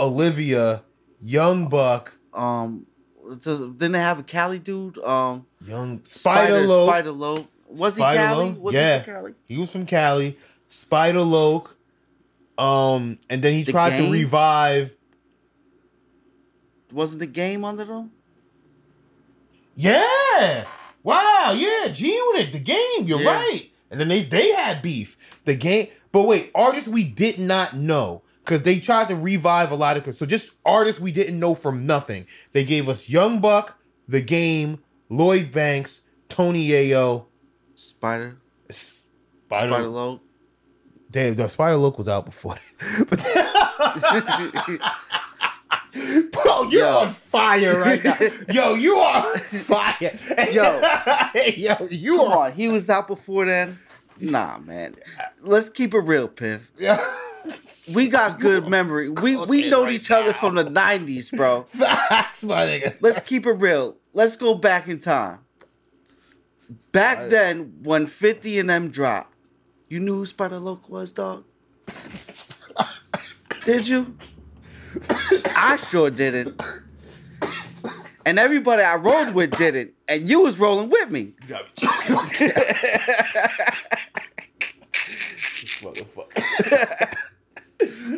Olivia, Young Buck, Um, didn't they have a Cali dude? Um, Young Spider Spider Loc. Spider Loc. Was he Cali? Loc? Was yeah, he Cali? he was from Cali. Spider Loc. Um, and then he The tried to revive. Wasn't the game under them? Yeah. Wow. Yeah. G Unit, the game. You're Yeah. right. And then they they had beef. The game. But wait, artists we did not know because they tried to revive a lot of. So just artists we didn't know from nothing. They gave us Young Buck, the game, Lloyd Banks, Tony Ayo, Spider. Spider. Spider Loc. Damn, the Spider Loc was out before. but Bro, you're Yo. on fire right now. Yo, you are fire. Yo. yo, you Come are. on, he was out before then. Nah, man. Let's keep it real, Piff. Yeah. We got good memory. We we know right each other now. from the '90s, bro. Facts, my nigga. Let's keep it real. Let's go back in time. Back I- then, when 50 and them dropped, you knew who Spider Loc was, dog? Did you? I sure didn't. And everybody I rode with didn't. And you was rolling with me. You got me joking. Motherfucker.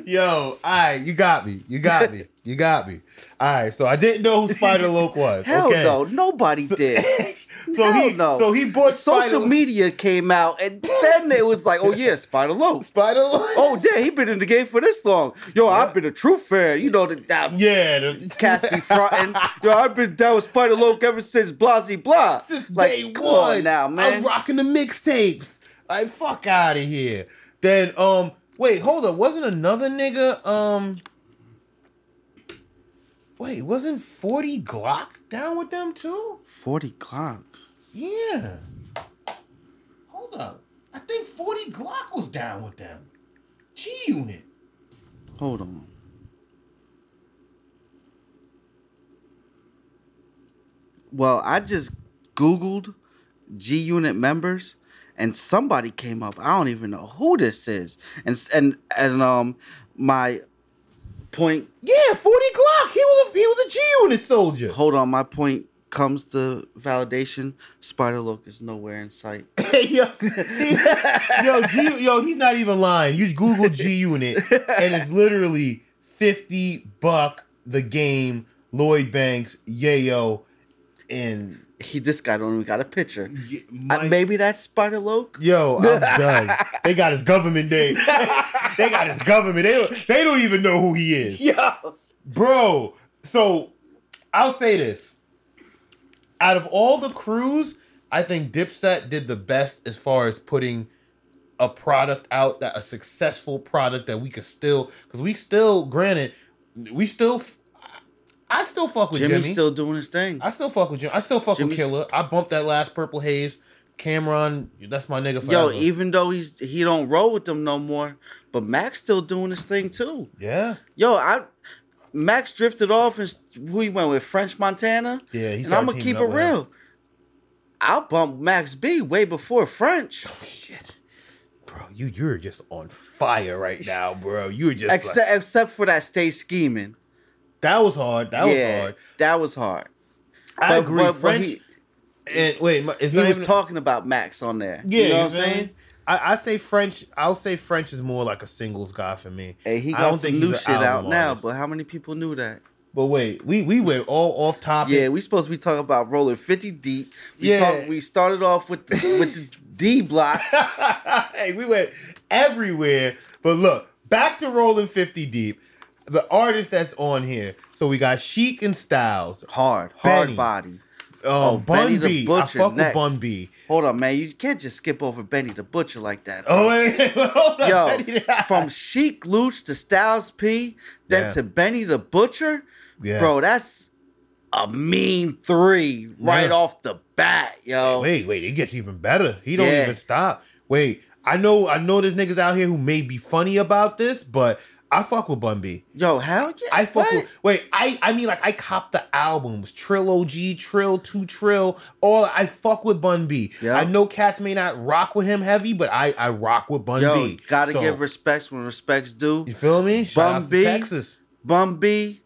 Yo, all right, you got me. You got me. You got me. All right, so I didn't know who Spider Loc was. Hell okay. no, nobody did. So Hell he, no. so he bought Social Spider media came out, and then it was like, oh yeah, Spider Loc. Spider Loc. Oh yeah, he been in the game for this long. Yo, I've been a true fan. You know the that yeah. The, cast be fronting. Yo, I've been down with Spider Loc ever since Blasey Blah. Since Like, day one. on now, I was rocking the mixtapes. Like, fuck out of here. Then, um, wait, hold up. Wasn't another nigga, um, wait, wasn't 40 Glocc down with them too? Forty Glocc. Yeah. Hold up. I think 40 Glocc was down with them. G Unit. Hold on. Well, I just Googled G Unit members and somebody came up. I don't even know who this is. And and and um my point Yeah, 40 Glocc. He was a, he was a G Unit soldier. hold on, my point comes to validation. Spider Loc is nowhere in sight. Hey, yo, yo, G, yo, he's not even lying. You Google G Unit, and it's literally fifty buck the game. Lloyd Banks, Yayo, and He this guy don't even got a picture. y- Uh, maybe that's Spider Loc. Yo, I'm done. They got his government day. they got his government. They don't, they don't even know who he is, Yo. bro. So I'll say this: out of all the crews, I think Dipset did the best as far as putting a product out that a successful product that we could still because we still granted we still I still fuck with Jimmy's Jimmy. still doing his thing. I still fuck with Jimmy. I still fuck Jimmy's- with Killer. I bumped that last Purple Haze. Cam'ron, that's my nigga Yo, forever. even though he's he don't roll with them no more, but Max still doing his thing too. yeah. Yo, I Max drifted off and who he went with French Montana. Yeah, he and started I'm gonna teaming keep up it with him. real. I'll bump Max B way before French. Oh, shit, bro, you you're just on fire right now, bro. You're just like- Except except for that stay scheming. That was hard. That was hard. that was hard. I But- agree. but- but French he- and wait, He was even, talking about Max on there. Yeah, you know what I'm saying? I, I say French. I'll say French is more like a singles guy for me. Hey, he I got don't some think new shit out now, artist. but how many people knew that? But wait, we we went all off topic. Yeah, we supposed to be talking about rolling 50 deep. We Yeah. talk, we started off with the, with the D block. hey, we went everywhere. But look, back to rolling 50 deep. The artist that's on here. So we got Sheek and Styles. Hard, hard Benny. body. Um, Oh, Bun Benny the B. I Butcher fuck next. with Bun B. Hold on, man. You can't just skip over Benny the Butcher like that. Oh, wait. Hold Yo, Benny. from Sheek Louch to Styles P, then Yeah. to Benny the Butcher, Yeah. bro, that's a mean three right Yeah. off the bat, yo. Wait, wait, it gets even better. He don't even stop. Wait, I know, I know, there's niggas out here who may be funny about this, but I fuck with Bun B. Yo, hell yeah. I fuck what? with. Wait, I I mean like I cop the albums, Trill OG, Trill Two Trill. All I fuck with Bun B. Yeah. I know cats may not rock with him heavy, but I I rock with Bun Yo, B. gotta So, give respects when respects due. You feel me? Shout Bun out B. to Texas. Bun B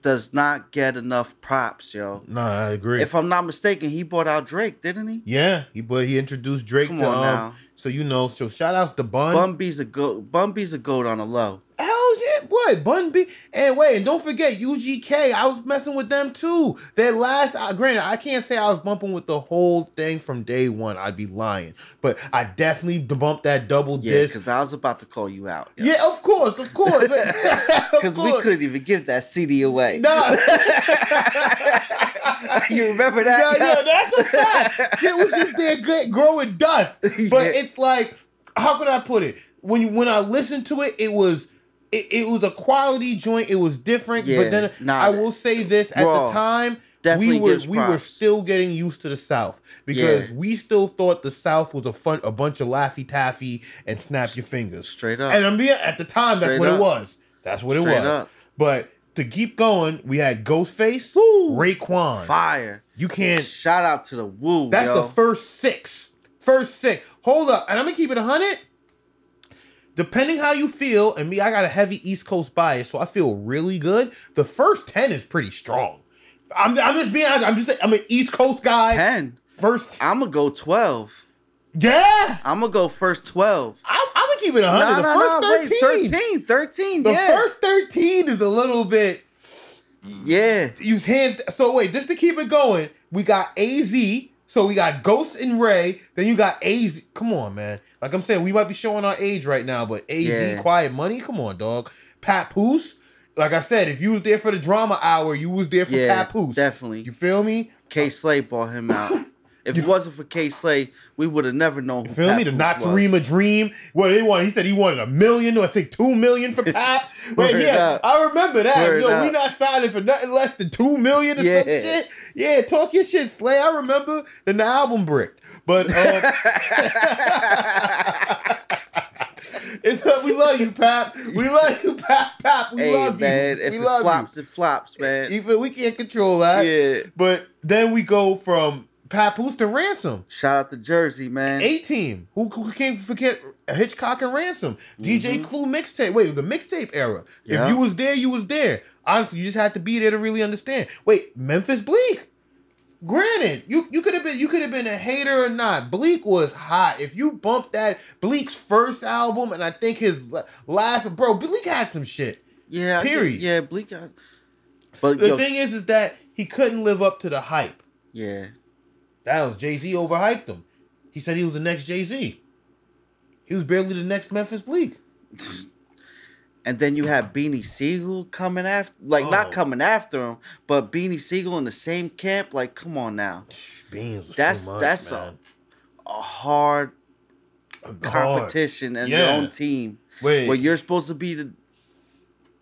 does not get enough props, yo. No, I agree. If I'm not mistaken, he bought out Drake, didn't he? yeah, he but he introduced Drake Come to on um, now. So you know, so shout outs to Bun. Bum B's a goat. Bun B's a goat on a low. What? Bun B. And wait, and don't forget UGK. I was messing with them too. That last, uh, granted, I can't say I was bumping with the whole thing from day one. I'd be lying, but I definitely bumped that double Yeah, disc. because I was about to call you out. yo. Yeah, of course, of course. Because we couldn't even give that CD away. No. you remember that? yeah, yeah, that's a fact. Shit was just there growing dust. But Yeah. it's like, how could I put it? When you when I listened to it, it was it, it was a quality joint. It was different. Yeah, but then nah, I will say this at raw. the time. We were we were still getting used to the South because Yeah. we still thought the South was a fun a bunch of laffy taffy and snap your fingers. Straight up. And I'm being at the time that's what up. it was. That's what it was. up. But to keep going, we had Ghostface, Woo. Raekwon. Fire. You can't Shout out to the Woo, that's yo. the first six. First six. Hold up. And I'm gonna keep it 100. Depending how you feel, and me, I got a heavy East Coast bias, so I feel really good. The first 10 is pretty strong. I'm, I'm just being honest. I'm just I'm an East Coast guy. 10. First, I'm going to go 12. yeah. I'm going to go first 12. I'm, I'm gonna keep it 100. No, the no, first no. 13. Wait, 13. 13. The yeah. first 13 is a little bit. Yeah. use hands. So wait, just to keep it going, we got AZ. So we got Ghost and Ray. Then you got AZ. Come on, man. Like I'm saying, we might be showing our age right now, but AZ, Yeah. Quiet Money. Come on, dog. Pat Papoose. Like I said, if you was there for the drama hour, you was there for Yeah, Papoose. definitely. You feel me? Kay Slay bought him out. If it wasn't for Kay Slay, we would have never known who Feel me? The not was. a Dream. What they want? He said he wanted a million, or I think two million for Pat. Wait, Word yeah, up. I remember that. Word Yo, we not signing for nothing less than two million or some shit. Yeah, talk your shit, Slay. I remember then the album bricked, but um, it's we love you, Pap. We love you, Pap. Pap. We hey, love man, you. if we it love flops, it flops, man. Even we can't control that. Yeah. But then we go from Papoose to Ransom. Shout out to Jersey, man. A team. Who, who can't forget Hitchcock and Ransom? DJ Clue mixtape. Wait, the mixtape era. Mm-hmm. Yeah. If you was there, you was there. Honestly, you just had to be there to really understand. Wait, Memphis Bleek. Granted, you you could have been you could have been a hater or not. Bleek was hot. If you bump that Bleek's first album and I think his last bro, Bleek had some shit. Yeah. Period. yeah, Bleek. got- But The yo, thing is, is that he couldn't live up to the hype. yeah. That was Jay Z overhyped him. He said he was the next Jay Z. He was barely the next Memphis Bleek. And then you have Beanie Sigel coming after, like Oh. not coming after him, but Beanie Sigel in the same camp. Like, come on now, Beans was That's- much, that's a- man. a hard Hard. competition and your own team Wait, where you're supposed to be the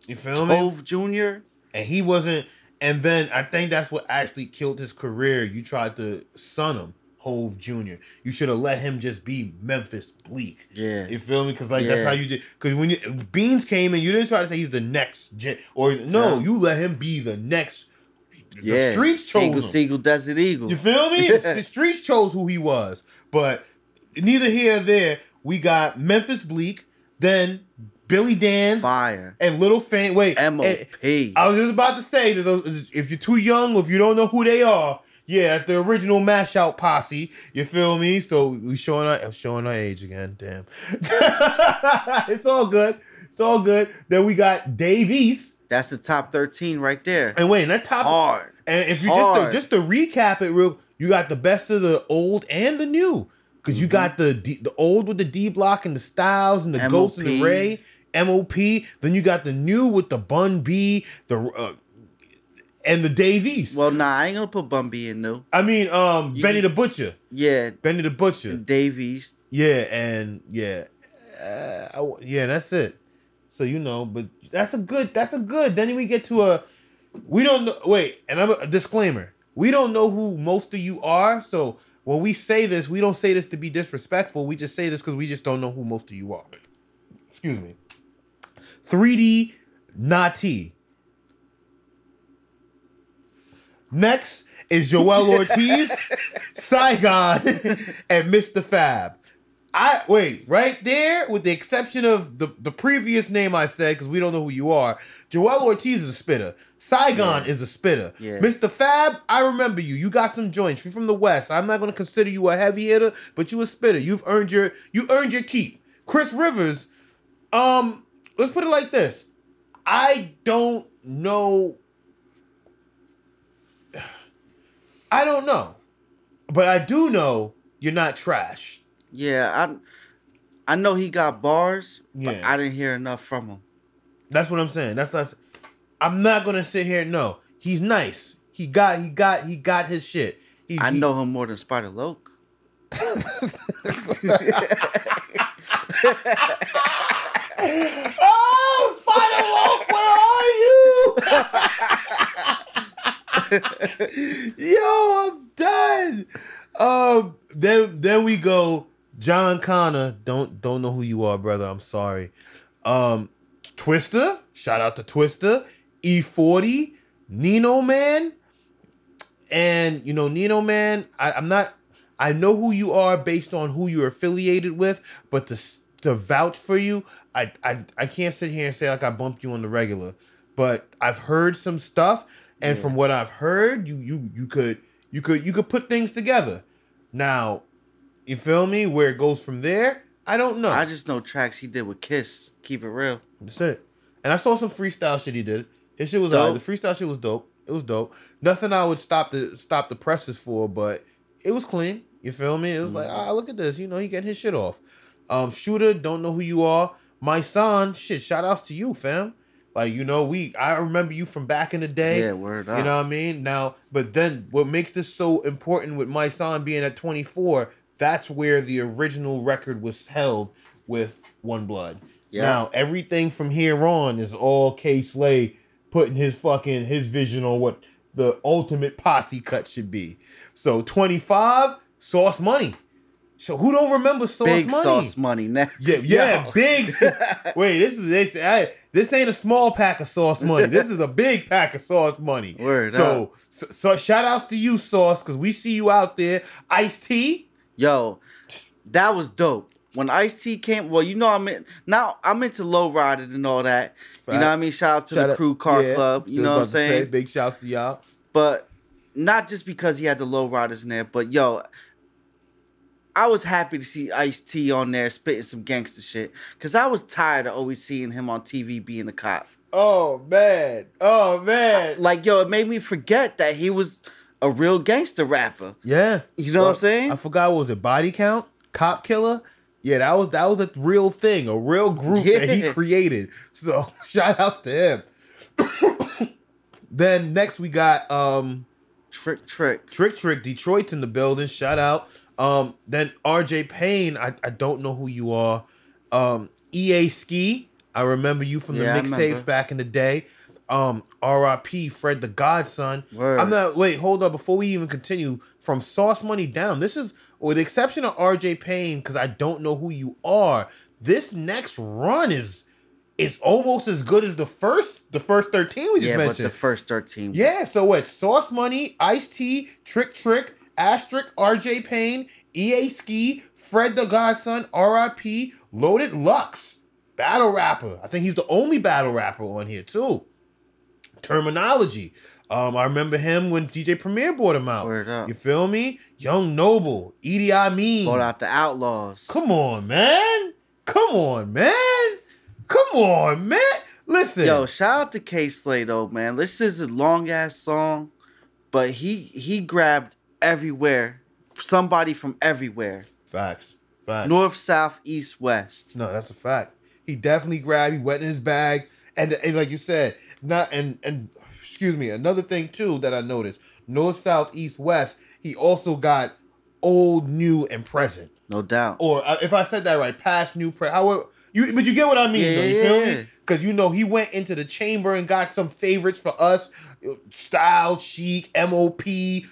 you feel me? Tove Junior. And he wasn't. And then I think that's what actually killed his career. You tried to sun him Hove Jr. You should have let him just be Memphis Bleek. Yeah. You feel me? Because like that's how you did. Because when you, Beans came in, you didn't try to say he's the next gen, or no, No. you let him be the next. The yeah. streets chose Eagle, him. Seagull, Desert Eagle. You feel me? the, the streets chose who he was. But neither here or there. We got Memphis Bleek, then Billy Dan Fire. and Little Fan. Wait, MOP. I was just about to say, if you're too young or if you don't know who they are, yeah, it's the original mash out posse. You feel me? So we showing our showing our age again. Damn, it's all good. It's all good. Then we got Dave East. That's the top 13 right there. And wait, and that top Hard. and if you just to, just to recap it real, you got the best of the old and the new because Mm-hmm. you got the D, the old with the D block and the Styles and the Ghost and the Ray MOP. Then you got the new with the Bun B, the uh, and the Dave East. Well, nah, I ain't gonna put Bun B in new. I mean, um, You- Benny the Butcher, Yeah, Benny the Butcher. Dave East. Yeah, and yeah, uh, I- yeah, that's it. So you know, but that's a good. That's a good. Then we get to a. We don't know. Wait, and I'm a disclaimer. We don't know who most of you are. So when we say this, we don't say this to be disrespectful. We just say this because we just don't know who most of you are. Excuse me. 3D Natee. Next is Joel Ortiz, Saigon, and Mr. Fab. I wait right there, with the exception of the, the previous name I said, because we don't know who you are. Joel Ortiz is a spitter. Saigon Yeah. is a spitter. Yeah. Mr. Fab, I remember you. You got some joints. You're from the West. I'm not going to consider you a heavy hitter, but you a spitter. You've earned your you earned your keep. Chris Rivers, um, let's put it like this. I don't know. I don't know, but I do know you're not trash. Yeah, I I know he got bars, but Yeah. I didn't hear enough from him. That's what I'm saying. That's that's. I'm not gonna sit here. No, he's nice. He got he got he got his shit. He, I he- know him more than Spider Loke. oh, Spider Loke, where are you? Yo, I'm done. Um, then then we go. John Connor. Don't don't know who you are, brother. I'm sorry. Um, Twista. Shout out to Twista. E40. Nino Man. And you know, Nino Man, I, I'm not. I know who you are based on who you're affiliated with, but to to vouch for you, I I I can't sit here and say like I bumped you on the regular. But I've heard some stuff, and Yeah. from what I've heard, you you you could you could you could put things together. Now, you feel me? Where it goes from there, I don't know. I just know tracks he did with Kiss. Keep it real. That's it. And I saw some freestyle shit he did. His shit was Dope. The freestyle shit was dope. It was dope. Nothing I would stop the stop the presses for, but it was clean. You feel me? It was like, ah, look at this. You know, he getting his shit off. Um, shooter, don't know who you are. Mysonne, shit, shout outs to you, fam. Like, you know, we I remember you from back in the day. Yeah, word up. You know what I mean? Now, but then what makes this so important with Mysonne being at 24, that's where the original record was held with One Blood. Yeah. Now, everything from here on is all Kay Slay putting his fucking his vision on what the ultimate posse cut should be. So 25, Sauce Money. So who don't remember Sauce Big Money? sauce money. Now, Yeah, yeah, Yo. big. Wait, this is this. I, this ain't a small pack of sauce money. This is a big pack of sauce money. Word so, so, so shout outs to you, sauce, because we see you out there. Ice T. Yo, that was dope. When Ice T came, well, you know I'm in now. I'm into low riding and all that. You know what I mean? Shout out to Shout the out- crew car yeah, club. You know what I'm to say, saying? big shouts to y'all. but not just because he had the low riders in there, but yo, I was happy to see Ice T on there spitting some gangster shit because I was tired of always seeing him on TV being a cop. Oh man. Oh man. Like yo, it made me forget that he was a real gangster rapper. Yeah. You know what I'm saying? I forgot what was it? Body count? Cop killer? Yeah, that was that was a real thing, a real group that he created. So shout outs to him. then next we got um Trick, trick. Trick Trick Detroit's in the building. Shout out. Um, then RJ Payne, I, I don't know who you are. Um, EA Ski, I remember you from the Yeah, mixtapes back in the day. Um, R.I.P. Fred the Godson. Word. I'm not. Wait, hold up. Before we even continue, from Sauce Money down, this is with the exception of R.J. Payne, because I don't know who you are. This next run is is almost as good as the first the first thirteen we just Yeah, but mentioned. the first thirteen. was- Yeah, so what? Sauce Money, Ice T, Trick Trick, Asterisk, RJ Payne, EA Ski, Fred the Godson, RIP, Loaded Lux, battle rapper. I think he's the only battle rapper on here too. Terminology. Um, I remember him when DJ Premier brought him out. Word up. You feel me? Young Noble, Edi Amin. Brought out the Outlaws. Come on, man. Come on, man. Come on, man. Listen. Yo, shout out to Kay Slay though, man. This is a long ass song, but he he grabbed everywhere, somebody from everywhere, Facts. Facts. north, south, east, west. No, that's a fact. He definitely grabbed. He went in his bag, and, and like you said, not and and excuse me. Another thing too that I noticed: north, south, east, west. He also got old, new, and present. No doubt. Or uh, if I said that right, past, new, present. However, you but you get what I mean, Yeah, though. You yeah, feel yeah. me? Because you know he went into the chamber and got some favorites for us. Style, Sheek, MOP,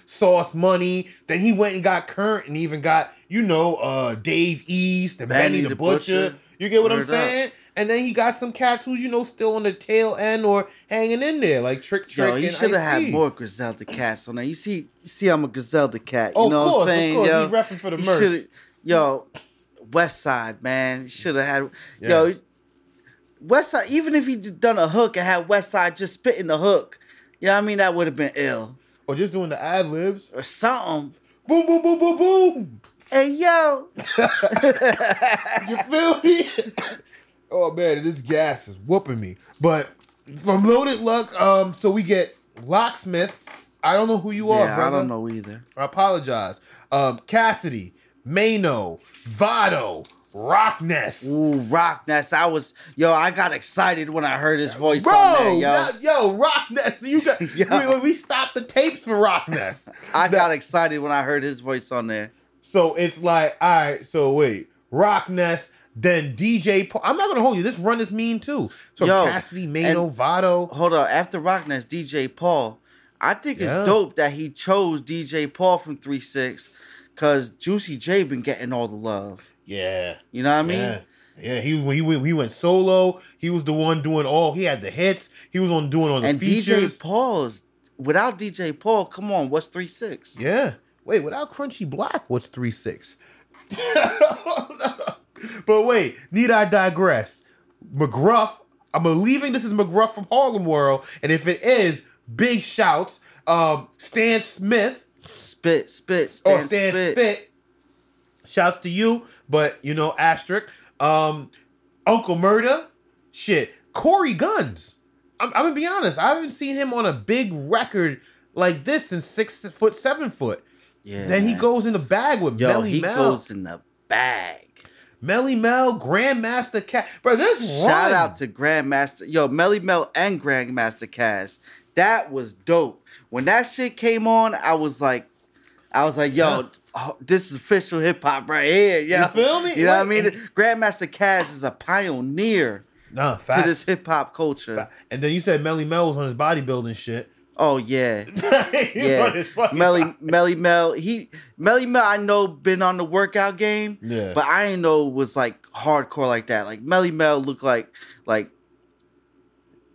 Sauce Money. Then he went and got Current and even got, you know, uh Dave East and Benny, the, Butcher. You get what I'm Word up. saying? And then he got some cats who's, you know, still on the tail end or hanging in there, like Trick Trick. Yo, you should have had more Griselda cats on there. You see, you see, I'm a Griselda cat. You Oh, know course, what I'm saying? of course. Yo, He's repping for the merch. Yo, West Side, man, should have had. Yeah. Yo, West Side. Even if he just done a hook and had West Side just spitting the hook, yeah, I mean that would have been ill Or just doing the ad libs. or something. Boom, boom, boom, boom, boom. Hey yo, You feel me? oh man, this gas is whooping me. But from Loaded Lux, um, so we get Locksmith. I don't know who you are, yeah, brother. I don't know either. I apologize. Um, Cassidy, Mano, Vado, Rockness. Ooh, Rockness. I was yo, I got excited when I heard his voice Bro, on there, yo. yo, yo, Rockness. You got Yo. we, we stopped the tapes for Rockness. I got excited when I heard his voice on there. So it's like, all right, so wait, Rockness, then DJ Paul. I'm not gonna hold you. This run is mean too. So Yo, Cassidy, Mano, Vado. Hold on, after Rockness, DJ Paul. I think Yeah. it's dope that he chose DJ Paul from 3 6 because Juicy J been getting all the love. Yeah. You know what I mean? yeah. Yeah, he when he went he went solo. He was the one doing all. He had the hits. He was on doing all the and features. DJ Paul's without DJ Paul, come on, what's 3 6? Yeah. Wait, without Crunchy Black, what's three six? but wait, need I digress? McGruff, I'm believing this is McGruff from Harlem World, and if it is, big shouts. Um, Stan Smith Spit, spit, or stand, Stan spit. Spit. Shouts to you, but you know, asterisk. Um, Uncle Murder, shit. Cory Gunz. I'm, I'm gonna be honest. I haven't seen him on a big record like this since six foot, seven foot. Yeah. Then he goes in the bag with Yo, Melly he Mel. goes in the bag. Melle Mel, Grandmaster Caz. Bro, this Shout run- out to Grandmaster, yo, Melle Mel and Grandmaster Caz. That was dope. When that shit came on, I was like, I was like, yo. Oh, this is official hip hop right here. Yo. You feel me? You know what I mean? Grandmaster Caz is a pioneer Nah, to this hip hop culture. Fa- And then you said Melle Mel was on his bodybuilding shit. Oh yeah. Yeah, Melly, Melle Mel. He, Melle Mel. I know been on the workout game, Yeah. but I didn't know was like hardcore like that. Like Melle Mel looked like like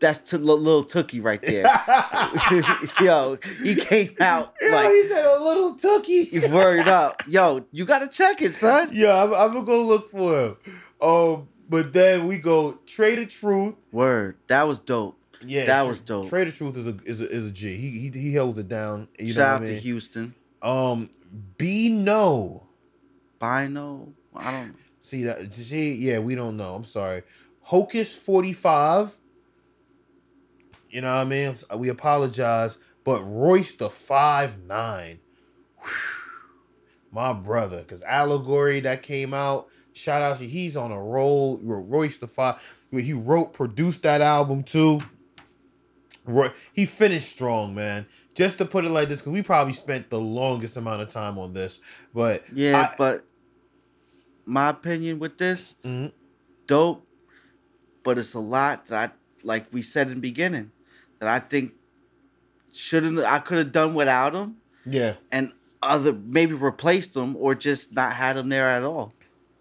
that's t- little Tookie right there. Yo, he came out Yo, like he said a little tookie. worried up. Yo, you gotta check it, son. Yeah, I'm, I'm gonna go look for him. Um, but then we go Trae tha Truth. Word, that was dope. Yeah, That Tra- was dope. Trae tha Truth is a is a, is a G. He he he holds it down. You Shout know out what I to mean? Houston. Um, B no. Bino, I don't. See that? See, yeah, we don't know. I'm sorry. Hocus forty five. You know what I mean? We apologize, but Royce the five nine. My brother, because Allegory that came out. Shout out to he's on a roll. Royce the five. He wrote, produced that album too. Roy, he finished strong, man. Just to put it like this, because we probably spent the longest amount of time on this, but Yeah, I- but my opinion with this, Mhm. dope, but it's a lot that I like we said in the beginning. That I think shouldn't I could have done without them Yeah. and other maybe replaced them or just not had them there at all.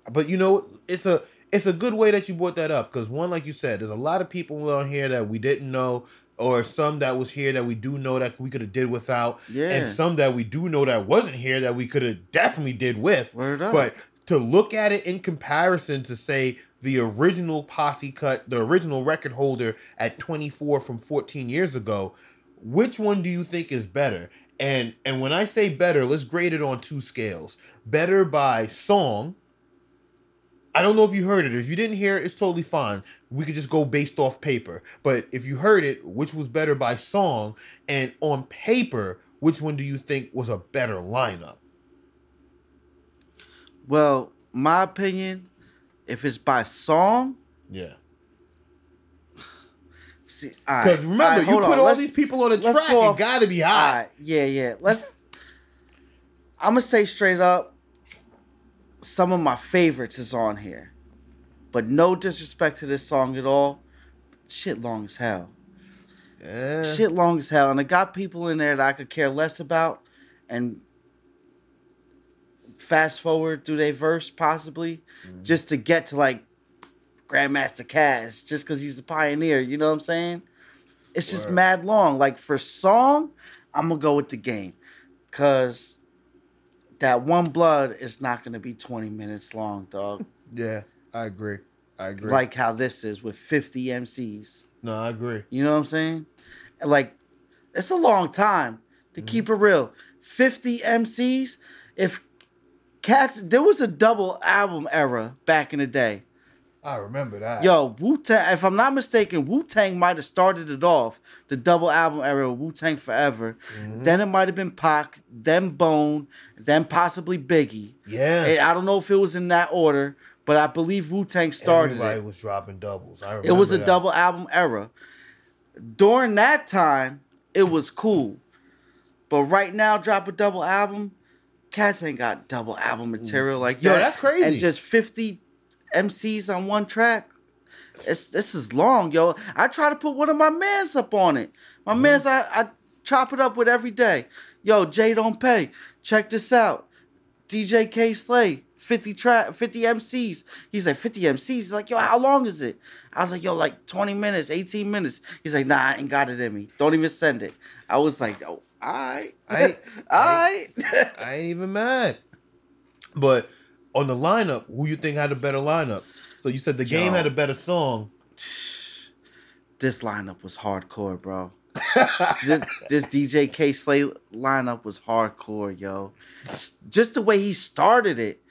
But you know, it's a it's a good way that you brought that up because one, like you said, there's a lot of people on here that we didn't know, or some that was here that we do know that we could have did without, Yeah. and some that we do know that wasn't here that we could have definitely did with. Word up. But to look at it in comparison to say the original posse cut, the original record holder at 24 from 14 years ago, which one do you think is better? And and when I say better, let's grade it on two scales. Better by song. I don't know if you heard it. If you didn't hear it, it's totally fine. We could just go based off paper. But if you heard it, which was better by song and on paper, which one do you think was a better lineup? Well, my opinion, if it's by song, Yeah. see, all right, Because remember, right, you put on. all Let's- these people on a track. go It off- got to be hot. right, yeah, yeah. Let's. I'm gonna say straight up. Some of my favorites is on here, but no disrespect to this song at all. Shit long as hell. Yeah. Shit long as hell, and it got people in there that I could care less about, and fast forward through their verse possibly, Mm-hmm. just to get to like Grandmaster Caz, just because he's a pioneer. You know what I'm saying? It's just Word. mad long. Like for song, I'm gonna go with the game, cause that one blood is not gonna be 20 minutes long, dog. Yeah, I agree. I agree. like how this is with 50 MCs. no, I agree. You know what I'm saying? Like, it's a long time to Mm-hmm. keep it real. 50 MCs. If cats, there was a double album era back in the day. I remember that. Yo, Wu Tang. If I'm not mistaken, Wu Tang might have started it off the double album era, Wu Tang Forever. Mm-hmm. Then it might have been Pac, then Bone, then possibly Biggie. yeah. And I don't know if it was in that order, but I believe Wu Tang started Everybody it. was dropping doubles. I remember It was a that. double album era. During that time, it was cool. But right now, drop a double album, cats ain't got double album mm. material like Yo, that. that's crazy. And just 50 MCs on one track. It's this is long, yo. I try to put one of my mans up on it. My mm-hmm. mans I, I chop it up with every day. Yo, Jay don't pay. Check this out. DJ Kay Slay, 50 track 50 MCs. He's like 50 MCs. He's like, yo, how long is it? I was like, yo, like 20 minutes, 18 minutes. He's like, nah, I ain't got it in me. Don't even send it. I was like, oh, alright. I ain't- I ain't even mad. But on the lineup, who you think had a better lineup? So you said the game had a better song. this lineup was hardcore, bro. this, this DJ Kay Slay lineup was hardcore, yo. Just the way he started it.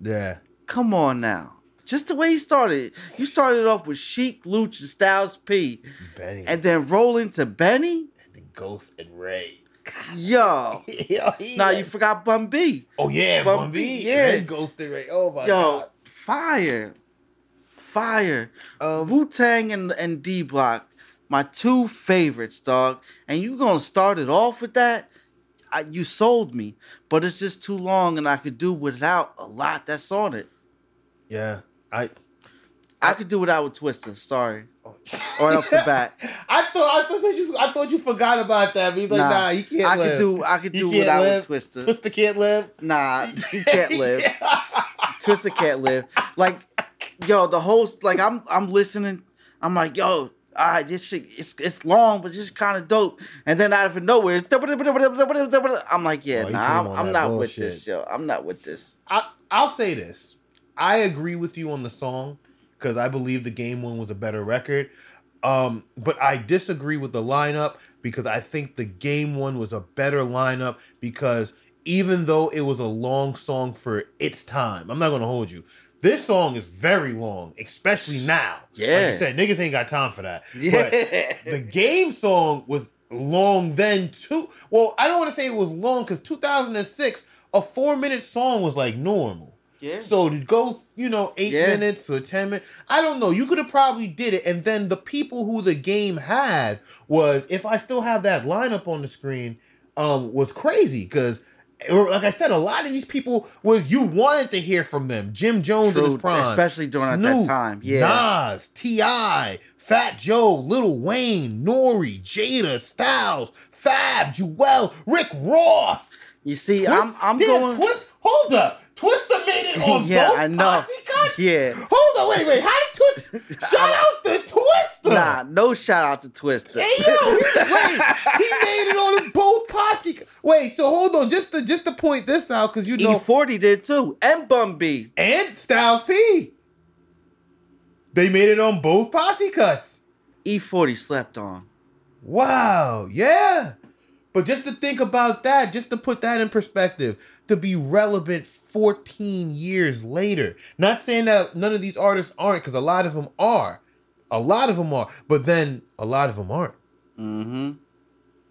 Yeah. Come on now. Just the way he started it. You started off with Sheek, Louch, and Styles P, Benny. and then roll into Benny. and then Ghost and Ray. Yo. Yo, had- you forgot Bun B. Oh yeah, Bun Bun B, B. yeah. And Ghost and Ray. Oh my Yo, god. fire. Fire. Um, Wu Tang and, and D Block, my two favorites, dog. And you gonna start it off with that? I, you sold me, but it's just too long, and I could do without a lot that's on it. yeah. I I could do without with Twista. Sorry. Right off the bat. I thought I thought that you I thought you forgot about that. But he's like, nah, Nah, he can't I live. could do I could do without live. with Twista. Twista can't live. Nah, he can't live. Twista can't live. Like, yo, the host, like, I'm I'm listening. I'm like, yo, all right, this shit, it's it's long, but it's kind of dope. And then out of nowhere, it's I'm like, yeah, Oh, nah, I'm, I'm that not with this, yo. I'm not with this. I I'll say this. I agree with you on the song because I believe the game one was a better record. Um, but I disagree with the lineup because I think the game one was a better lineup because even though it was a long song for its time, I'm not gonna hold you. This song is very long, especially now. Like Yeah. you said, niggas ain't got time for that. But Yeah. the game song was long then too. Well, I don't want to say it was long because 2006, a four minute song was like normal. Yeah. So to go, you know, eight Yeah. minutes or ten minutes, I don't know. You could have probably did it, and then the people who the game had was, if I still have that lineup on the screen, um, was crazy because. Like I said, a lot of these people was you wanted to hear from them. Jim Jones in his prime, especially during at that time. Yeah. Nas, Ti, Fat Joe, Little Wayne, Nori, Jada, Styles, Fab, Jewel, Rick Ross. You see, Twist- I'm I'm Damn, going. Twist. Hold up. Twista made it on Yeah, both I know. posse cuts? Yeah. Hold on, wait, wait. How did Twist? Shout out to Twista. Nah, no shout out to Twista. Hey yo, he, wait, he made it on both posse. Wait, so hold on, just to just to point this out, because you know, E40 did too, and Bun B. and Styles P. They made it on both posse cuts. E40 slept on. Wow, yeah. But just to think about that, just to put that in perspective, to be relevant 14 years later. Not saying that none of these artists aren't, because a lot of them are. A lot of them are. But then a lot of them aren't. Mm-hmm.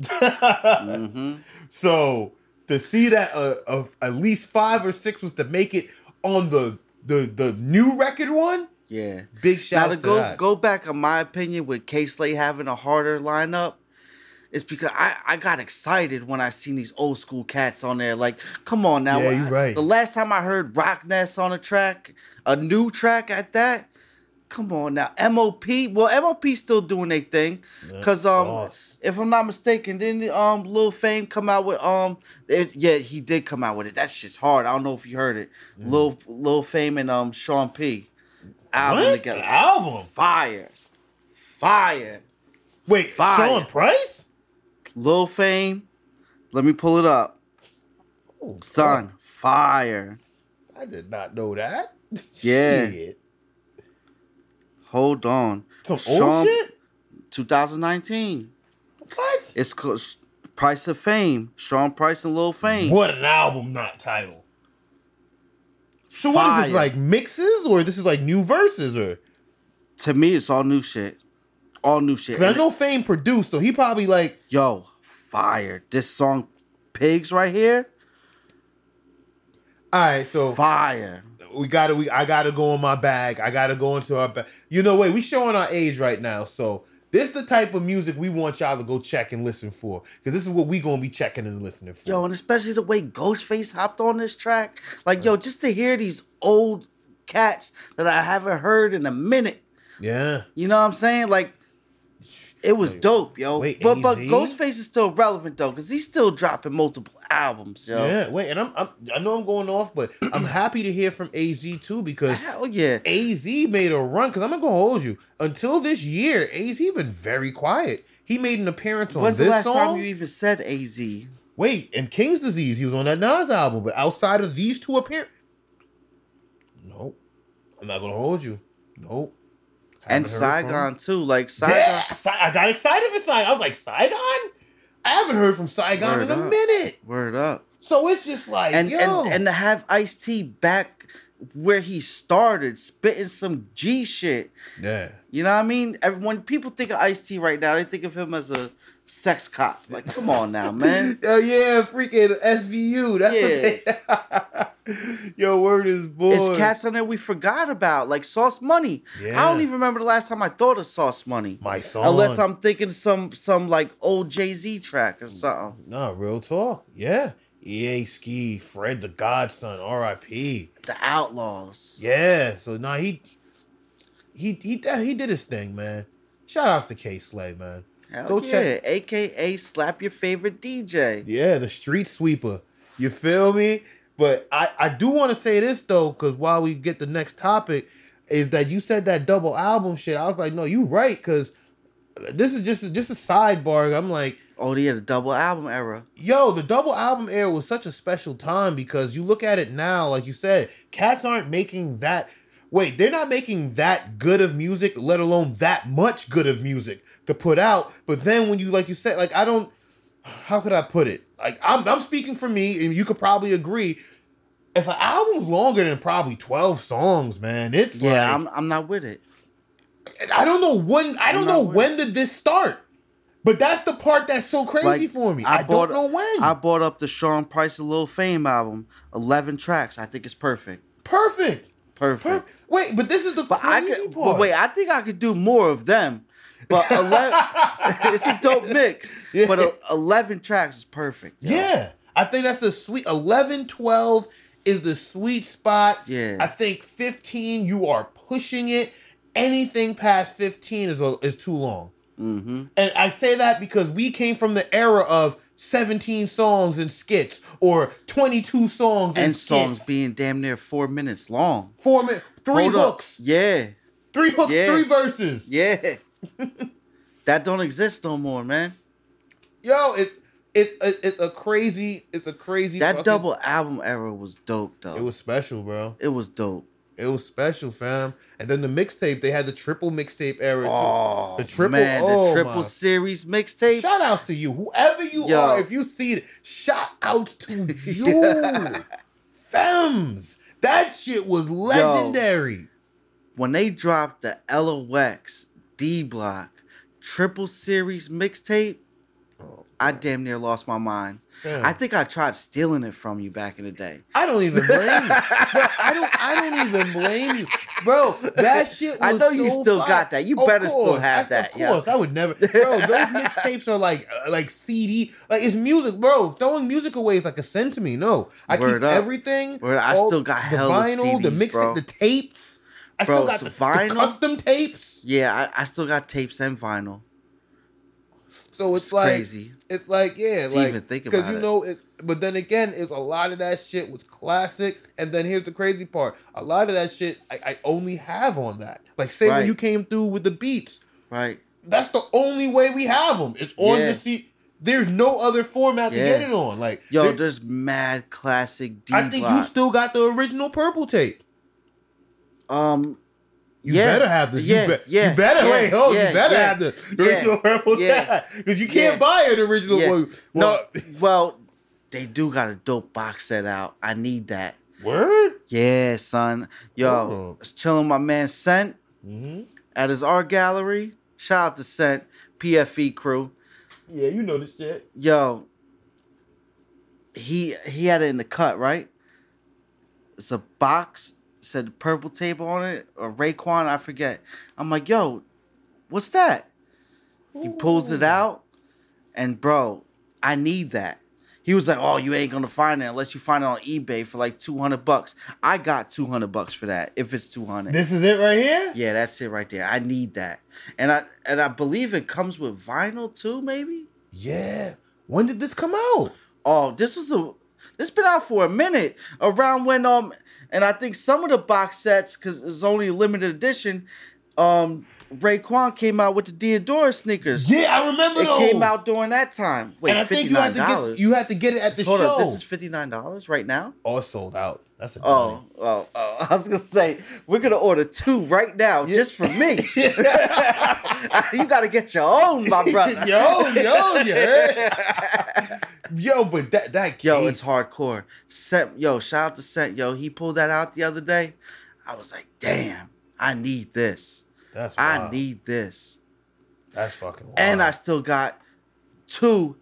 Mm-hmm. So to see that uh, uh, at least five or six was to make it on the the the new record one, Yeah. big Now shout to to go that. go back on my opinion with Kay Slay having a harder lineup, it's because I, I got excited when I seen these old school cats on there. Like, come on now. Yeah, I- right. The last time I heard Rockness on a track, a new track at that. Come on now, MOP. Well, MOP still doing their thing, cause um, sauce. if I'm not mistaken, didn't um Lil Fame come out with um, it, yeah, he did come out with it. That's just hard. I don't know if you heard it. Lil Lil Fame and um Sean P. Album What? together. Album? Fire. Fire. Wait, Fire. Sean Price? Lil Fame. Let me pull it up. Oh, Son, fire. I did not know that. Yeah. Shit. Hold on. Some Sean- old shit? 2019. What? It's called Price of Fame. Sean Price and Lil Fame. What an album, not title. So what is this like mixes or this is like new verses or? To me, it's all new shit. All new shit. I know Fame produced, so he probably like Yo, fire. This song, Pigs, right here, all right. So fire. we gotta we I gotta go in my bag. I gotta go into our bag. You know, wait, we showing our age right now, so this is the type of music we want y'all to go check and listen for, because this is what we gonna be checking and listening for. Yo, and especially the way Ghostface hopped on this track. Like, yo, just to hear these old cats that I haven't heard in a minute. yeah, You know what I'm saying? Like, it was dope, yo. wait, but but Ghostface is still relevant though, because he's still dropping multiple albums, yo. yeah. Wait, and I'm, I'm I know I'm going off, but I'm happy to hear from Az too because Hell yeah. Az made a run. Because I'm not gonna hold you until this year. Az been very quiet. He made an appearance on When's this the last song. time you even said AZ? Wait, and King's Disease, he was on that Nas album, but outside of these two appearances, nope. I'm not gonna hold you. Nope. And Haven't heard from him. Saigon too. Like Saigon. Yeah, I got excited for Saigon. I was like, Saigon? I haven't heard from Saigon Word in a up. minute. Word up. So it's just like, And yo. and and to have Ice T back where he started, spitting some G shit. yeah. You know what I mean? When people think of Ice T right now, they think of him as a sex cop. Like, come on now, man. Oh yeah, freaking SVU. That's what they... Yo, word is boy. It's cats on there we forgot about, like Sauce Money. Yeah. I don't even remember the last time I thought of Sauce Money. My song. Unless I'm thinking some some like old Jay Z track or something. No, real talk. Yeah. EA Ski, Fred the Godson, R.I.P. The Outlaws. Yeah. So nah, he he he he did his thing, man. Shout outs to Kay Slay, man. Hell Go yeah. check- AKA slap your favorite DJ. Yeah, the street sweeper. You feel me? But I, I do want to say this though, because while we get the next topic, is that you said that double album shit. I was like, no, you right, because this is just just a sidebar. I'm like, Oh, yeah, the double album era. yo, the double album era was such a special time because you look at it now, like you said, cats aren't making that. Wait, they're not making that good of music, let alone that much good of music to put out. But then when you, like you said, like I don't, how could I put it? Like I'm, I'm speaking for me, and you could probably agree. If an album's longer than probably twelve songs, man, it's Yeah, like I'm I'm not with it. I don't know when. I don't know when did this start. But that's the part that's so crazy Like, for me. I I, bought- don't know when. I bought up the Sean Price and Lil Fame album, eleven tracks. I think it's perfect. Perfect. Perfect. Per- wait, but this is the But I crazy could, part. but wait, I think I could do more of them. But eleven, it's a dope mix. Yeah. But uh, eleven tracks is perfect. yo. Yeah. I think that's the sweet 11, 12 is the sweet spot. Yeah. I think 15, you are pushing it. anything past 15 is a, is too long. Mm-hmm. And I say that because we came from the era of 17 songs and skits or 22 songs and, And skits. songs being damn near four minutes long. four minutes, three Hold up. hooks, Yeah. three hooks, Yeah. three verses. Yeah. that don't exist no more, man. Yo, it's it's a, it's a crazy it's a crazy That fucking- double album era was dope though. It was special, bro. it was dope. It was special, fam. And then the mixtape, they had the triple mixtape era. too. Oh, The triple- man, oh, the triple my. series mixtape. Shout outs to you, whoever you Yo. are. If you see it, shout outs to you, fems. That shit was legendary. when they dropped the LOX D Block triple series mixtape, Oh, I damn near lost my mind. fam. I think I tried stealing it from you back in the day. I don't even blame you. Bro, I don't. I don't even blame you, bro. That shit. Was I know you still fire. got that. You Of better still have I- that, Of yeah. I would never, bro. Those mixtapes are like uh, like CD, like it's music, bro. Throwing music away is like a sin to me. No, I Word keep up. everything. Word, I still got the vinyl, the CDs, mixtape, bro. the tapes. I Bro, still got the, the vinyl? custom tapes. Yeah, I, I still got tapes and vinyl. So it's, It's like crazy. it's like yeah, To like even think because about you it. know it. But then again, it's a lot of that shit was classic. And then here's the crazy part: a lot of that shit I, I only have on that. Like say when you came through with the beats, Right. that's the only way we have them. It's on Yeah. the C. There's no other format to get it on. Like Yo, there- there's mad classic D I think you still got the original purple tape. Um You Yeah. better have the. Yeah. You, be, Yeah. you better Yeah. wait. Oh, Yeah. you better have the original purple Yeah. because you can't buy an original one. no Well, well, they do got a dope box set out. I need that. word. Yeah, son. Yo, Oh. was chilling my man Scent hmm at his art gallery. Shout out to Scent, PFE crew. Yeah, you know this shit. Yo, he he had it in the cut, right? It's a box, said purple tape on it, or Raekwon, I forget. I'm like, yo, what's that? He pulls it out, and bro, I need that. He was like, "Oh, you ain't gonna find it unless you find it on eBay for like two hundred bucks." I got two hundred bucks for that. If it's two hundred, This is it right here. yeah, that's it right there. I need that, and I and I believe it comes with vinyl too, maybe. Yeah. When did this come out? Oh, this was a this been out for a minute. Around when um, and I think some of the box sets because it's only a limited edition. Um, Raekwon came out with the Diadora sneakers. Yeah, I remember It those. came out during that time. Wait, and I think you had to get you had to get it at the Hold show. up, this is fifty nine dollars right now. All sold out. That's a Oh, oh, oh! I was gonna say we're gonna order two right now Yeah. just for me. you got to get your own, my brother. yo, yo, heard? Yo, but that that case, Yo, it's hardcore. Sent, yo, shout out to Sent. Yo, he pulled that out the other day. I was like, damn, I need this. That's I need this. That's fucking wild. And I still got two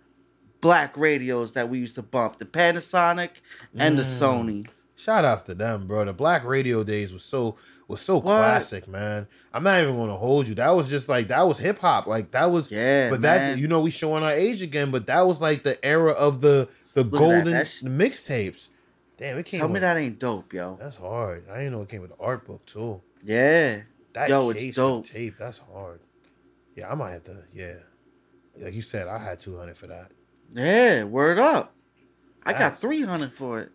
black radios that we used to bump the Panasonic and the Mm. Sony. Shout outs to them, bro. The Black Radio days was so was so What? classic, man. I'm not even gonna hold you. That was just like that was hip hop. Like that was Yeah, but man. that you know we showing our age again, but that was like the era of the the that. golden That's- the mixtapes. Damn, it came Tell me that ain't dope, yo. That's hard. I didn't know it came with the art book too. Yeah. That Yo, it's dope. tape, that's hard. Yeah, I might have to. Yeah, like you said, I had two hundred for that. Yeah, word up. I got 300 for it.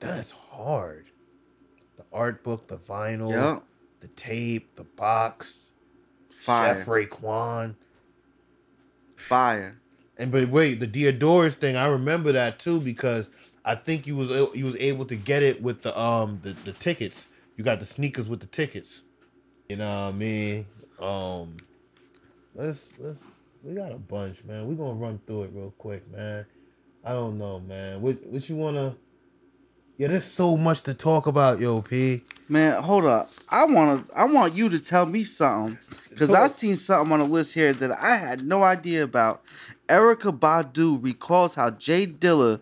That's hard. The art book, the vinyl, Yeah. the tape, the box, Fire. Chef Raekwon. Fire. And but wait, the Diadoras thing, I remember that too because I think you was you was able to get it with the um the, the tickets. You got the sneakers with the tickets. You know what I mean? Um let's let's we got a bunch, man. We're gonna run through it real quick, man. I don't know, man. What what you wanna Yeah, there's so much to talk about, yo, P. Man, hold up. I want to I want you to tell me something cuz I seen something on the list here that I had no idea about. Erykah Badu recalls how J Dilla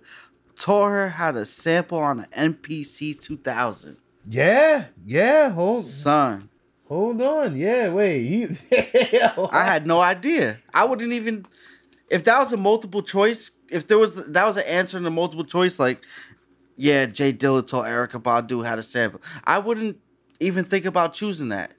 taught her how to sample on an MPC 2000. Yeah, yeah, hold Son, hold on. Yeah, wait. He, I had no idea. I wouldn't even if that was a multiple choice, if there was that was an answer in a multiple choice like yeah, J Dilla taught Erykah Badu how to sample. I wouldn't even think about choosing that.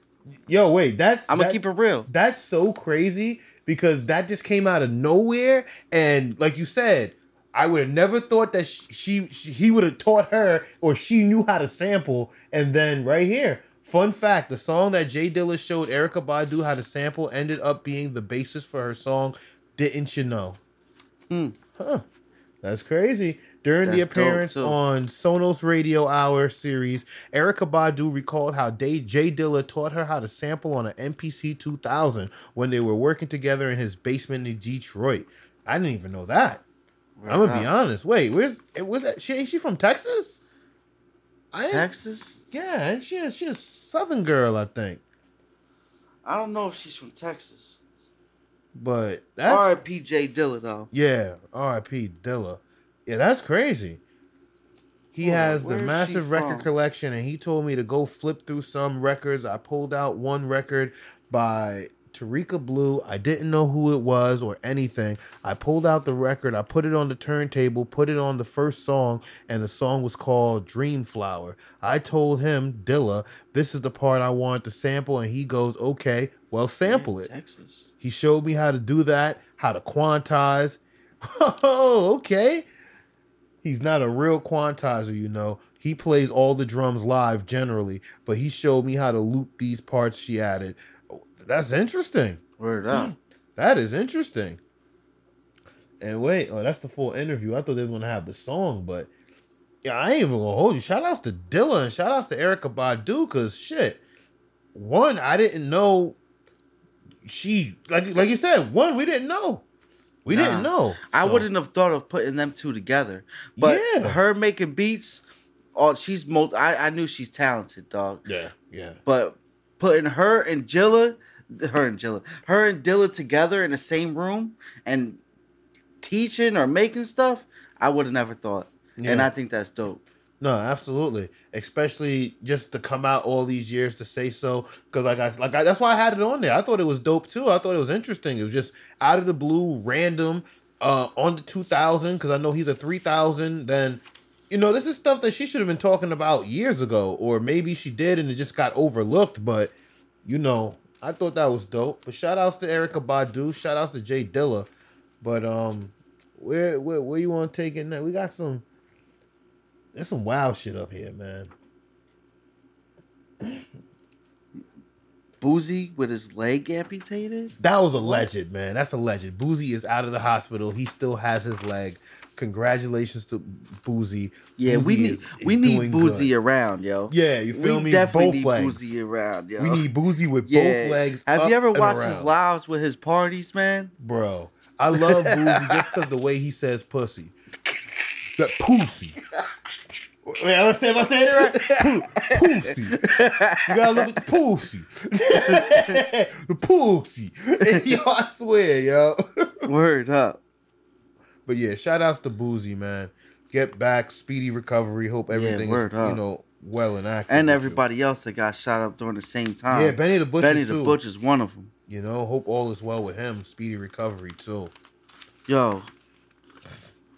Yo, wait, that's I'm gonna that's- keep it real. That's so crazy because that just came out of nowhere, and like you said, I would have never thought that sh- she, she he would have taught her or she knew how to sample, and then right here. Fun fact: the song that J Dilla showed Erykah Badu how to sample ended up being the basis for her song "Didn't You Know." Hmm. Huh? That's crazy. During the That's dope, appearance on Sonos Radio Hour series, Erykah Badu recalled how Day- J Dilla taught her how to sample on an MPC 2000 when they were working together in his basement in Detroit. I didn't even know that. I'm gonna be honest. Wait, where's it was that she she from Texas? I Texas? Yeah, she a, she a Southern girl, I think. I don't know if she's from Texas. But that R.I.P. J Dilla though. Yeah, R.I.P. Dilla. Yeah, that's crazy. He has the where is she massive record from? collection, and he told me to go flip through some records. I pulled out one record by Tarika Blue. I didn't know who it was or anything. I pulled out the record, I put it on the turntable, put it on the first song, and the song was called Dream Flower. I told him, Dilla, this is the part I want to sample, and he goes, Okay, well, sample Yeah, it. Texas. He showed me how to do that, how to quantize. Oh, okay. He's not a real quantizer, you know. He plays all the drums live generally, but he showed me how to loop these parts she added. That's interesting. Word up. That is interesting. And wait, oh, that's the full interview. I thought they were gonna have the song, but yeah, I ain't even gonna hold you. Shout outs to Dilla, shout outs to Erykah Badu, cause shit. One, I didn't know she like like you said, one, we didn't know. We Nah. didn't know. I So, wouldn't have thought of putting them two together. But Yeah. her making beats, oh, she's mo- I, I knew she's talented, dog. Yeah, yeah. But putting her and Jilla, her and Jilla, her and Dilla together in the same room and teaching or making stuff, I would have never thought. And I think that's dope. No, absolutely. Especially just to come out all these years to say so, because like I like I, that's why I had it on there. I thought it was dope too. I thought it was interesting. It was just out of the blue, random, uh, on the two thousand. Because I know he's a three thousand. Then, you know, this is stuff that she should have been talking about years ago, or maybe she did and it just got overlooked. But you know, I thought that was dope. But shout outs to Erykah Badu. Shout outs to J Dilla. But um, where where where you want to take it now? We got some. There's some wild shit up here, man. Boosie with his leg amputated? That was alleged, man. That's alleged. Boosie is out of the hospital. He still has his leg. Congratulations to Boosie. Yeah, we need is- is we need Boosie good. around, yo. Yeah, you feel we me? definitely Both need legs. Boosie around, yo. We need Boosie with yeah. both legs. Have you ever watched his lives with his parties, man? Bro, I love Boosie just because the way he says pussy. That pussy. Wait, let's say, let's say it right. Pu- Pussy. You gotta look at the pussy. the pussy. yo, I swear, yo. Word up. But yeah, shout outs to Boosie, man. Get back, speedy recovery. Hope everything word is, up. you know, well and active. And with you. everybody else that got shot up during the same time. Yeah, Benny the Butcher Benny too. the Butcher's one of them. You know, hope all is well with him. Speedy recovery too. Yo,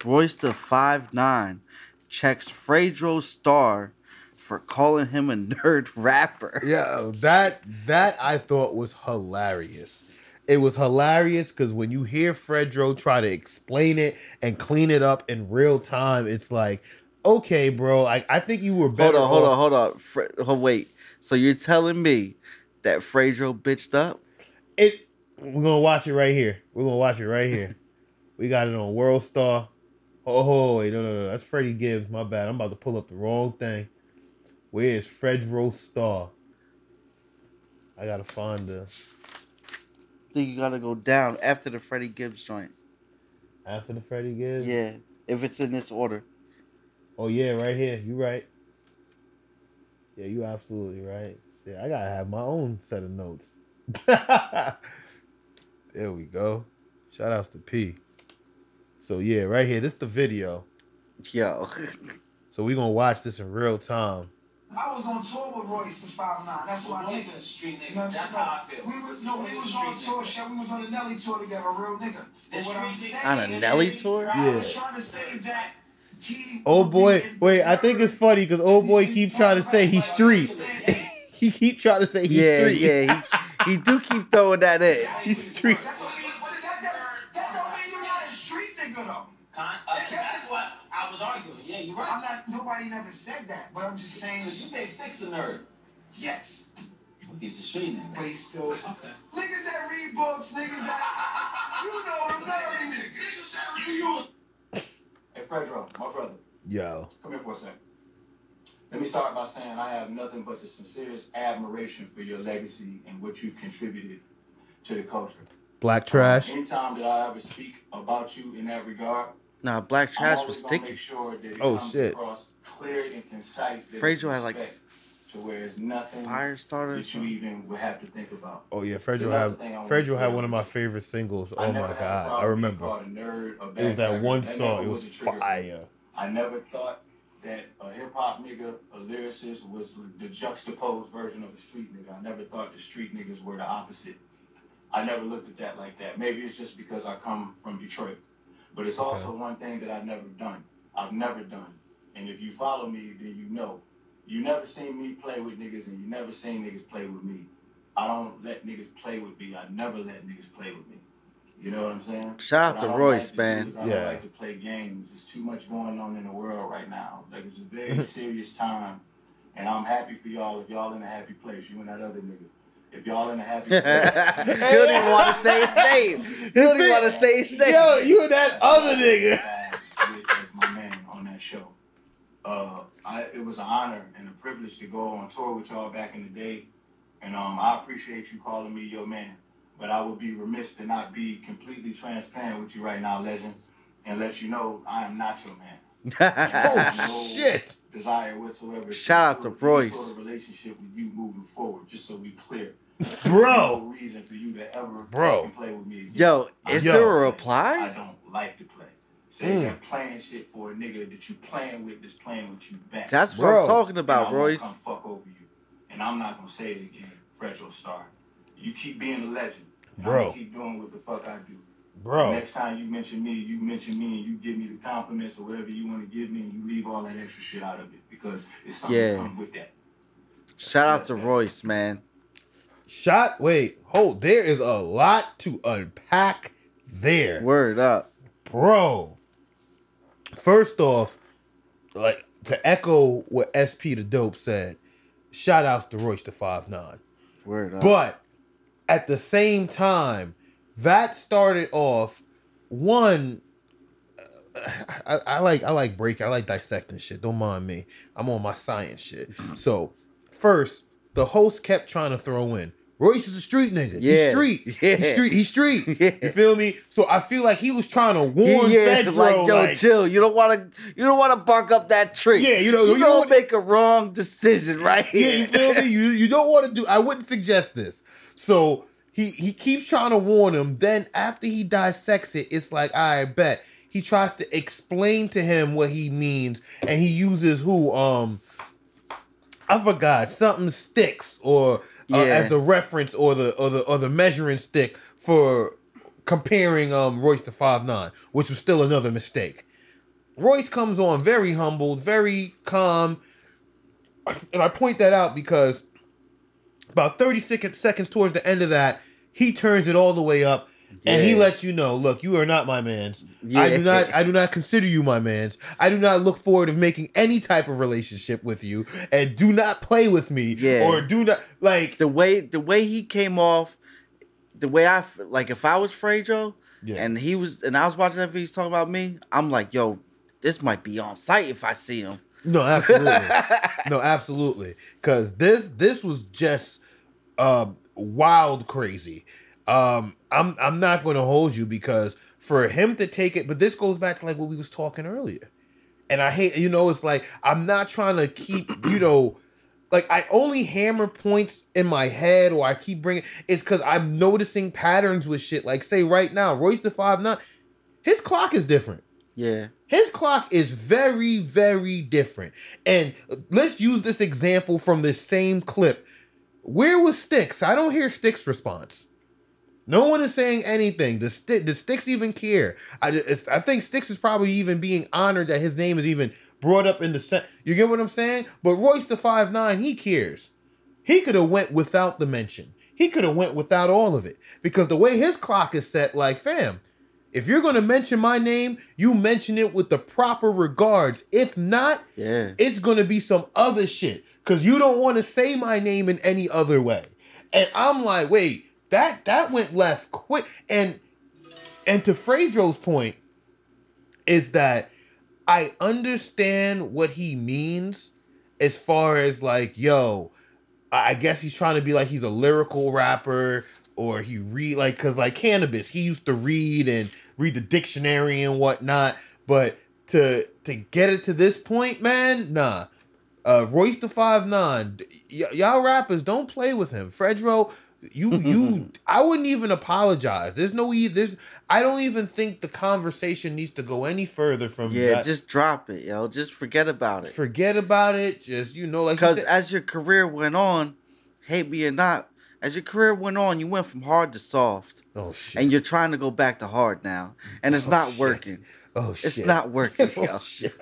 Royce the five nine checks Fredro Starr for calling him a nerd rapper. Yeah, that that I thought was hilarious. It was hilarious because when you hear Fredro try to explain it and clean it up in real time, it's like, okay, bro. I, I think you were better. Hold on, hold on, hold on. Fre- oh, wait. So you're telling me that Fredro bitched up? It. We're gonna watch it right here. We're gonna watch it right here. we got it on World Star. Oh wait, no, no, no. That's Freddie Gibbs. My bad. I'm about to pull up the wrong thing. Where is Fredro Starr? I gotta find the think you gotta go down after the Freddie Gibbs joint. after the Freddie Gibbs. Yeah, if it's in this order. Oh yeah, right here. You right. Yeah, you absolutely right. Yeah, I gotta have my own set of notes. there we go. Shout outs to P. So yeah, right here. This is the video. Yo. So we gonna watch this in real time. I was on tour with Royce with Five Nine. That's why Royce nigga. is a street nigga. You know That's how I feel. We was no, we was on tour. nigga. Shit, we was on the Nelly tour together, real nigga. But This what I'm saying On a is- Nelly tour? I was Yeah. trying to say that. Oh boy, wait. I think it's funny because old boy keep trying to say he's street. he keep trying to say he's yeah, street. yeah, he, he do keep throwing that in. He's street. That don't mean, what is that? That, that don't mean you're not a street nigga though. Con- uh, that's what I was arguing. You're I'm not. Nobody never said that, but I'm just saying. Because you think Sticks a nerd. Yes, He's a street but nigga. he's still. Okay. Niggas that read books, niggas that you know I'm nerdy niggas. that You use Hey, Fredro, my brother, Yo. come here for a second. Let me start by saying I have nothing but the sincerest admiration for your legacy and what you've contributed to the culture. Black trash. Anytime that I ever speak about you in that regard, Nah, Black I'm Trash was sticky. make sure that it Oh, comes shit. across clear and concise. That Fredro had, like, to where it's nothing Fire starter. that you even would have to think about. Oh yeah, Fredro Another had thing I wanna Fredro had one of my favorite singles. I Oh my god, I remember. nerd, It was that one That song. It was a trigger for me. fire. I never thought that a hip hop nigga, a lyricist, was the juxtaposed version of a street nigga. I never thought the street niggas were the opposite. I never looked at that like that. Maybe it's just because I come from Detroit. But it's also one thing that I've never done. I've never done. And if you follow me, then you know. You never seen me play with niggas and you never seen niggas play with me. I don't let niggas play with me. I never let niggas play with me. You know what I'm saying? Shout out to I don't Royce, like to do man. is I don't Yeah. like to play games. There's too much going on in the world right now. Like it's a very serious time, and I'm happy for y'all. If y'all in a happy place, you and that other nigga. If y'all in a happy he place, don't even want to say his name. He don't even want to say his name. Yo, you and that other nigga. As my man on that show. Uh, I, it was an honor and a privilege to go on tour with y'all back in the day, and um, I appreciate you calling me your man. But I would be remiss to not be completely transparent with you right now, legend, and let you know I am not your man. Oh shit. Desire whatsoever. Shout out to build Royce. Sort of relationship with you moving forward, just so we clear. Bro. No reason for you to ever Bro. play with me. again. Yo, is Yo. there a reply? I don't like to play. Say Mm. that playing shit for a nigga that you playing with that's playing with you back. That's what I'm talking about, And I about, won't Royce. Come fuck over you, and I'm not gonna say it again, Fredro Starr. You keep being a legend. And I'm Bro. keep doing what the fuck I do. Bro. Next time you mention me, you mention me, and you give me the compliments or whatever you want to give me, and you leave all that extra shit out of it because it's something Yeah. that come with that. Shout out to Royce, man. Shot. Wait. Hold. There is a lot to unpack there. Word up. Bro. First off, like to echo what SP the Dope said, shout outs to Royce the Five Nine. Word up. But at the same time, that started off one. Uh, I, I like I like breaking I like dissecting shit. Don't mind me. I'm on my science shit. So first, the host kept trying to throw in Royce is a street nigga. Yeah. He's street. Yeah. He's street. He's street. Yeah. You feel me? So I feel like he was trying to warn yeah, Fredro, like yo, like, chill. You don't want to. You don't want to bark up that tree. Yeah, you know- you you don't make a wrong decision right Yeah, you feel me? You you don't want to do. I wouldn't suggest this. So he he keeps trying to warn him. Then after he dissects it, it's like I bet he tries to explain to him what he means, and he uses who um I forgot something sticks or uh, Yeah. as the reference or the or the or the measuring stick for comparing um Royce to five nine, which was still another mistake. Royce comes on very humbled, very calm, and I point that out because about 30 seconds towards the end of that, he turns it all the way up and he lets you know, look, you are not my man's. I do not I do not consider you my man's. I do not look forward of making any type of relationship with you and do not play with me Yeah. or do not like the way the way he came off, the way I like if I was Fredro Yeah. and he was and I was watching that video talking about me, I'm like, yo, this might be on site if I see him. No, absolutely. no, absolutely. Cause this this was just um wild crazy. Um I'm I'm not gonna hold you because for him to take it, but this goes back to like what we was talking earlier. And I hate you know, it's like I'm not trying to keep, you know, like I only hammer points in my head or I keep bringing it's because I'm noticing patterns with shit. Like say right now, Royce the five nine, his clock is different. Yeah. His clock is very, very different. And let's use this example from this same clip. Where was Sticks? I don't hear Sticks' response. No one is saying anything. Does, Sti- does Sticks even care? I, it's, I think Sticks is probably even being honored that his name is even brought up in the set. You get what I'm saying? But Royce the five nine, he cares. he could have went without the mention. He could have went without all of it because the way his clock is set, like fam, if you're gonna mention my name, you mention it with the proper regards. If not, Yeah. it's gonna be some other shit because you don't want to say my name in any other way. And I'm like, wait, that that went left quick. And and to Fredro's point is that I understand what he means as far as like, yo, I guess he's trying to be like he's a lyrical rapper or he read like cause like cannabis, he used to read and read the dictionary and whatnot. But to to get it to this point, man, nah. Uh Royce the five nine, y- y'all rappers don't play with him. Fredro, you you I wouldn't even apologize. There's no e there's I don't even think the conversation needs to go any further from Yeah, that. just drop it, yo. Just forget about it. forget about it. Just you know, like Because said- as your career went on, hate me or not, as your career went on, you went from hard to soft, oh shit, and you're trying to go back to hard now, and it's Oh, not shit. working. oh shit, It's not working, oh, yo. oh shit.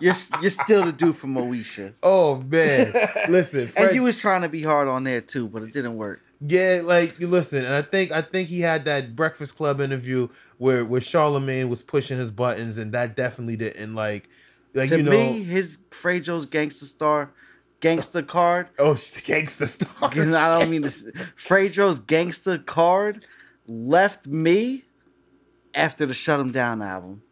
You're you're still the dude from Moesha, Oh man, listen, Fred, and you was trying to be hard on there too, but it didn't work. Yeah, like you listen, and I think I think he had that Breakfast Club interview where where Charlemagne was pushing his buttons, and that definitely didn't like, like to you know, me, his Fredro's gangster star, gangster card. oh gangster star. I don't mean this. Fredro's gangster card left me after the Shut Shut 'Em Down album.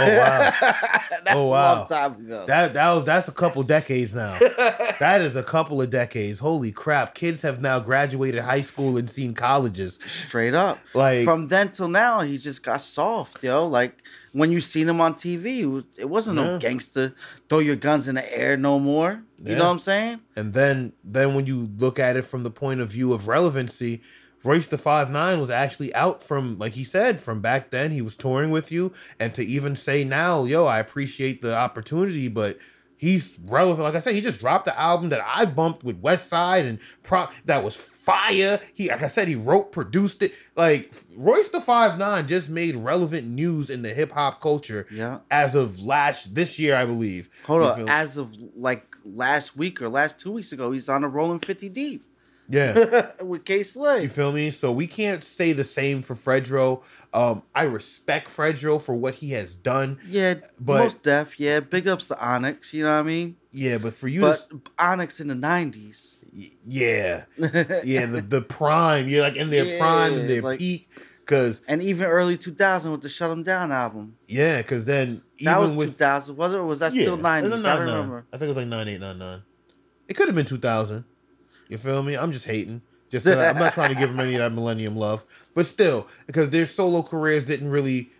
Oh wow, That's Oh, a wow. long time ago. that that was that's a couple decades now. that is a couple of decades. Holy crap, kids have now graduated high school and seen colleges. Straight up. Like From then till now, he just got soft, yo. Like when you seen him on TV, it, was, it wasn't Yeah. no gangster, throw your guns in the air no more. You Yeah. know what I'm saying? And then then when you look at it from the point of view of relevancy, Royce the Five Nine was actually out from, like he said, from back then. He was touring with you, and to even say now, yo, I appreciate the opportunity, but he's relevant. Like I said, he just dropped the album that I bumped with West Side and pro that was fire. He, like I said, he wrote, produced it. Like Royce the Five Nine just made relevant news in the hip hop culture Yeah. as of last this year, I believe. Hold You on. feel- As of like last week or last two weeks ago, he's on a rolling 50 deep yeah. with K You feel me? So we can't say the same for Fredro. Um, I respect Fredro for what he has done. Yeah, But- most deaf. Yeah, big ups to Onyx. You know what I mean? Yeah, but for you, But to, Onyx in the 90s. yeah, yeah, the the prime, yeah, like in their prime and their like- peak, because and even early 2000 with the Shut Shut 'Em Down album. yeah, because then even That was with 2000, was it? Or was that yeah, still 90s? no, no, I don't remember. I think it was like nine eight nine nine. It could have been two thousand. You feel me? I'm just hating. Just I- I'm not trying to give him any of that millennium love, but still, because their solo careers didn't really,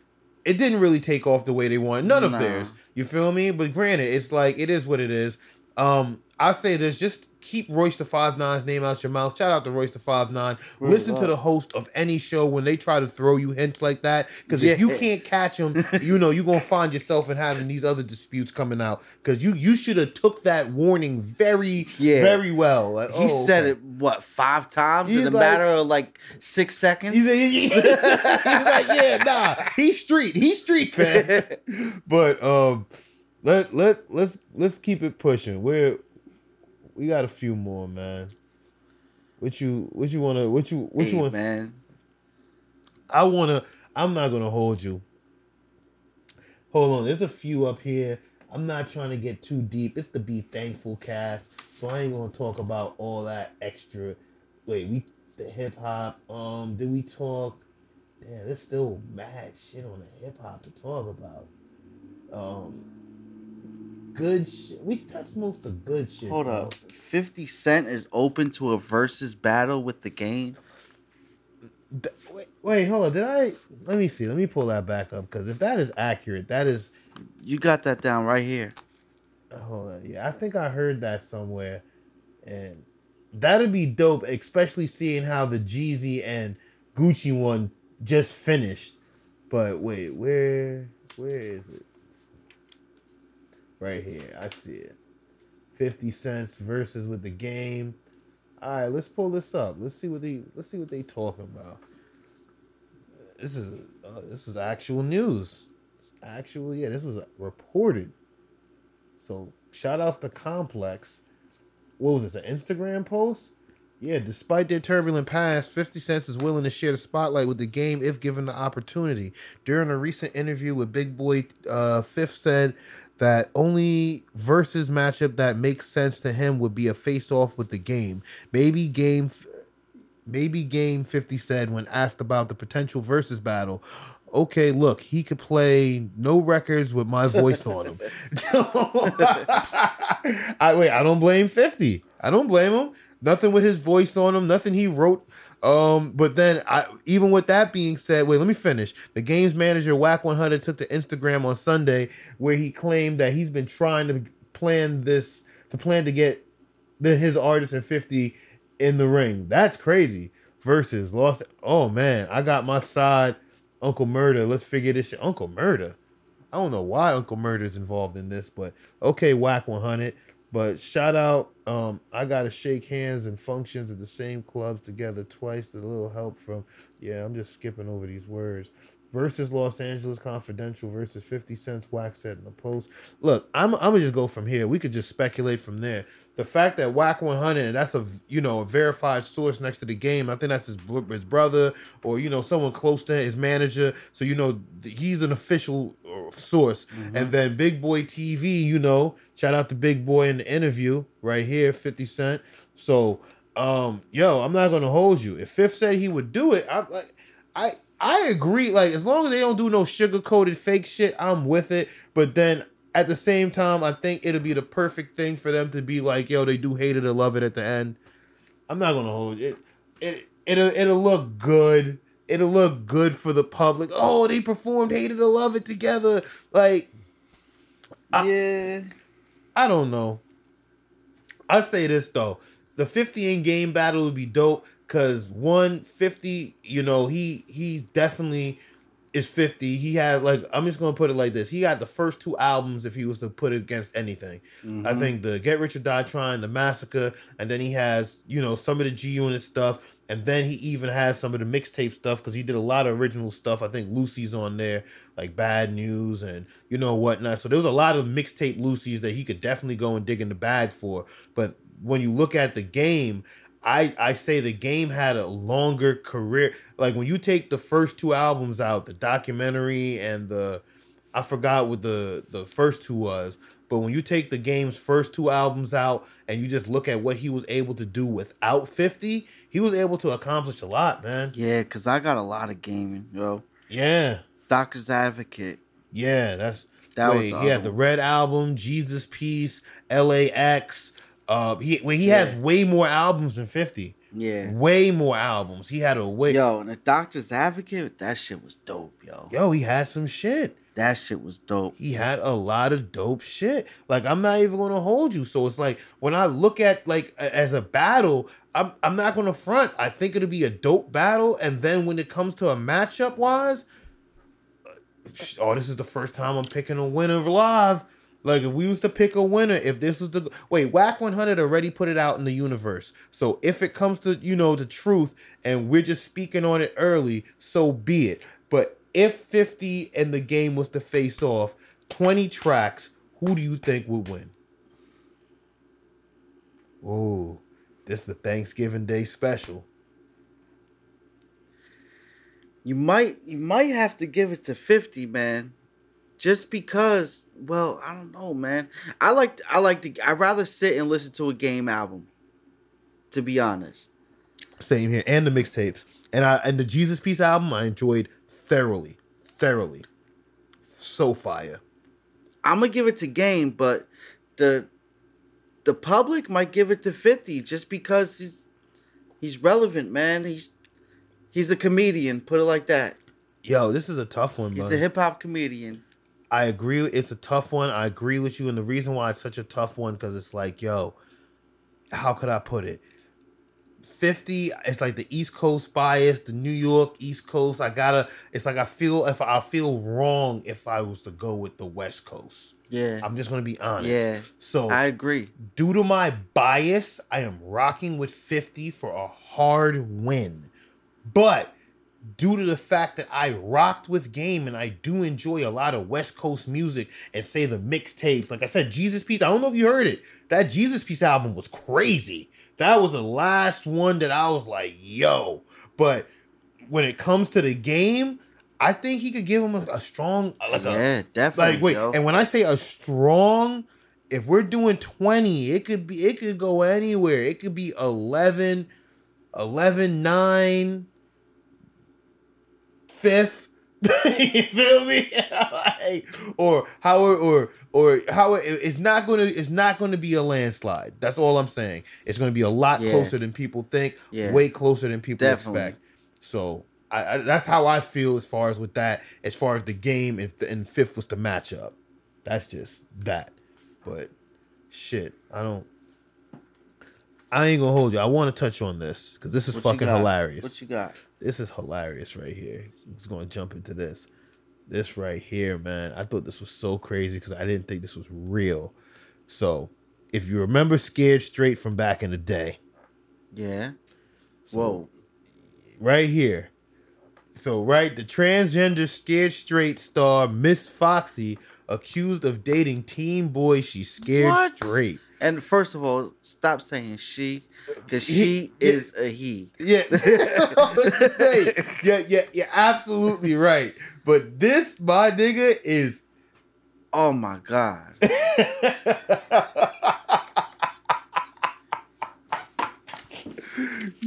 it didn't really take off the way they wanted. None of theirs. You feel me? But granted, it's like it is what it is. Um, I say this: just keep Royce the Five Nine's name out your mouth. Shout out to Royce the Five Nine. Word Listen to the host of any show when they try to throw you hints like that. Because if you can't catch them, you know you're gonna find yourself in having these other disputes coming out. Because you you should have took that warning very Yeah. very well. Like, He oh, said okay. it, what, five times He's in a like- matter of like six seconds? He's, said, he, he like, yeah, nah, he's street, he's street fan. but um, let let's let's let's keep it pushing. We're we got a few more, man. What you what you wanna what you what you want? man. I wanna. I'm not gonna hold you. Hold on, there's a few up here. I'm not trying to get too deep. It's the Be Thankful cast, so I ain't gonna talk about all that extra. Wait, we the hip hop. Um, did we talk? Damn, there's still mad shit on the hip hop to talk about. Um, good shit. We touched most of good shit. Hold bro. up. 50 Cent is open to a versus battle with the game. Wait, wait, hold on. Did I? Let me see. Let me pull that back up because if that is accurate, that is You got that down right here. Uh, hold on. Yeah, I think I heard that somewhere. And that'd be dope, especially seeing how the Jeezy and Gucci one just finished. But wait, where where is it? Right here. I see it. 50 cents versus with the game. All right, let's pull this up. Let's see what they let's see what they talking about. This is uh, this is actual news. It's actual, yeah, this was reported. So shout outs to Complex. what was this? An Instagram post? Yeah, despite their turbulent past, 50 Cent is willing to share the spotlight with the game if given the opportunity. During a recent interview with Big Boy, uh, Fifth said that only versus matchup that makes sense to him would be a face off with the game. Maybe game maybe game 50 said when asked about the potential versus battle okay look he could play no records with my voice on him. I wait i don't blame 50 i don't blame him. Nothing with his voice on him nothing he wrote um but then i even with that being said wait let me finish the games manager Wack 100 took to instagram on sunday where he claimed that he's been trying to plan this to plan to get the, his artist and 50 in the ring. That's crazy. Versus lost. Oh man, I got my side. Uncle Murder. Let's figure this shit. Uncle Murder. I don't know why Uncle Murder is involved in this, but okay, Wack 100. But shout out. Um, I gotta shake hands and functions at the same clubs together twice. A little help from. Yeah, I'm just skipping over these words versus Los Angeles Confidential versus 50 Cent's Wack said in the post. Look, I'm, I'm gonna just go from here. We could just speculate from there. The fact that Wack 100 and that's a you know a verified source next to the game. I think that's his his brother or you know someone close to his manager. So you know he's an official uh, source. Mm-hmm. And then Big Boy TV, you know, shout out to Big Boy in the interview right here, 50 Cent. So um, yo, I'm not gonna hold you. If Fifth said he would do it, I'm like, I I agree. Like as long as they don't do no sugar coated fake shit, I'm with it. But then at the same time, I think it'll be the perfect thing for them to be like, yo, they do hate it or love it at the end. I'm not gonna hold it. It it'll it'll look good. It'll look good for the public. Oh, they performed "Hate It or Love It" together. Like, yeah, I, I don't know. I say this though: the 50 in game battle would be dope Cause 150, you know, he he's definitely is 50. He had like I'm just gonna put it like this. He got the first two albums if he was to put it against anything. Mm-hmm. I think the Get Rich or Die Trying, the Massacre, and then he has, you know, some of the G Unit stuff, and then he even has some of the mixtape stuff because he did a lot of original stuff. I think Lucy's on there, like Bad News and you know whatnot. So there was a lot of mixtape Lucy's that he could definitely go and dig in the bag for. But when you look at the game, I I say the game had a longer career. Like when you take the first two albums out, the documentary and the I forgot what the the first two was, but when you take the game's first two albums out and you just look at what he was able to do without 50, he was able to accomplish a lot, man. Yeah, cuz I got a lot of gaming, yo. Yeah. Doctor's Advocate. Yeah, that's that wait, was he had the Red album, Jesus Piece, LAX, uh, he well, he yeah. has way more albums than fifty. Yeah, way more albums. He had a way. Yo, and the Doctor's Advocate, that shit was dope, yo. Yo, he had some shit. That shit was dope. He had a lot of dope shit. Like I'm not even gonna hold you. So it's like when I look at like as a battle, I'm I'm not gonna front. I think it'll be a dope battle, and then when it comes to a matchup wise, oh, this is the first time I'm picking a winner live. Like if we was to pick a winner, if this was the wait, Wack 100 already put it out in the universe. So if it comes to you know the truth, and we're just speaking on it early, so be it. But if 50 and the game was to face off, 20 tracks, who do you think would win? Oh, this is the Thanksgiving Day special. You might you might have to give it to 50, man just because well i don't know man. I like i like to i rather sit and listen to a game album to be honest. Same here and the mixtapes. And i and the jesus piece album i enjoyed thoroughly thoroughly. So fire. I'm gonna give it to game but the the public might give it to 50 just because he's he's relevant man. He's he's a comedian put it like that. Yo this is a tough one he's a hip-hop comedian I agree. It's a tough one. I agree with you, and the reason why it's such a tough one because it's like, yo, how could I put it? Fifty. It's like the East Coast bias, the New York East Coast. I gotta. It's like I feel if I feel wrong if I was to go with the West Coast. Yeah. I'm just gonna be honest. Yeah. So I agree. Due to my bias, I am rocking with 50 for a hard win. But due to the fact that I rocked with game and I do enjoy a lot of West Coast music and say the mixtapes. Like I said, Jesus Piece. I don't know if you heard it. That Jesus Piece album was crazy. That was the last one that I was like, yo. But when it comes to the game, I think he could give him a, a strong, like a yeah, definitely. like wait, yo. and when I say a strong, if we're doing 20, it could be it could go anywhere. It could be 11, 11, 9, fifth. you feel me? Like, or how or or how it, it's not gonna it's not gonna be a landslide. That's all I'm saying. It's gonna be a lot Yeah. closer than people think, Yeah. way closer than people Definitely. expect. So I, I, that's how I feel as far as with that. As far as the game, if the, and fifth was the matchup, that's just that. But shit, I don't. I ain't gonna hold you. I want to touch on this because this is What fucking hilarious. What you got? This is hilarious right here. Just gonna jump into this. This right here, man. I thought this was so crazy because I didn't think this was real. So, if you remember Scared Straight from back in the day, Yeah. So- Whoa. right here. So, right, the transgender scared straight star Miss Foxy accused of dating teen boy she's scared What? straight. And first of all, stop saying she, because He- she is a he. Yeah. Hey, yeah, yeah, yeah, absolutely right. But this, my nigga, is Oh my god.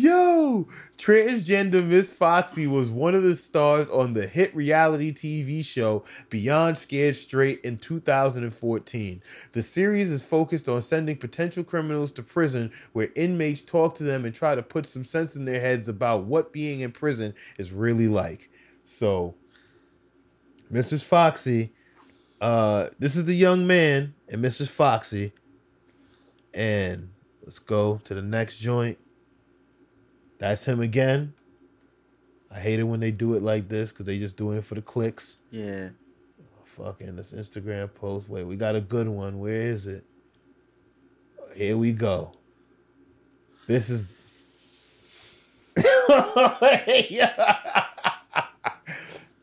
Yo, transgender Miss Foxy was one of the stars on the hit reality TV show Beyond Scared Straight in 2014. The series is focused on sending potential criminals to prison where inmates talk to them and try to put some sense in their heads about what being in prison is really like. So, Mrs. Foxy, uh, this is the young man and Mrs. Foxy. And let's go to the next joint. That's him again. I hate it when they do it like this because they just doing it for the clicks. Yeah. Fucking this Instagram post. Wait, we got a good one. Where is it? Here we go. This is.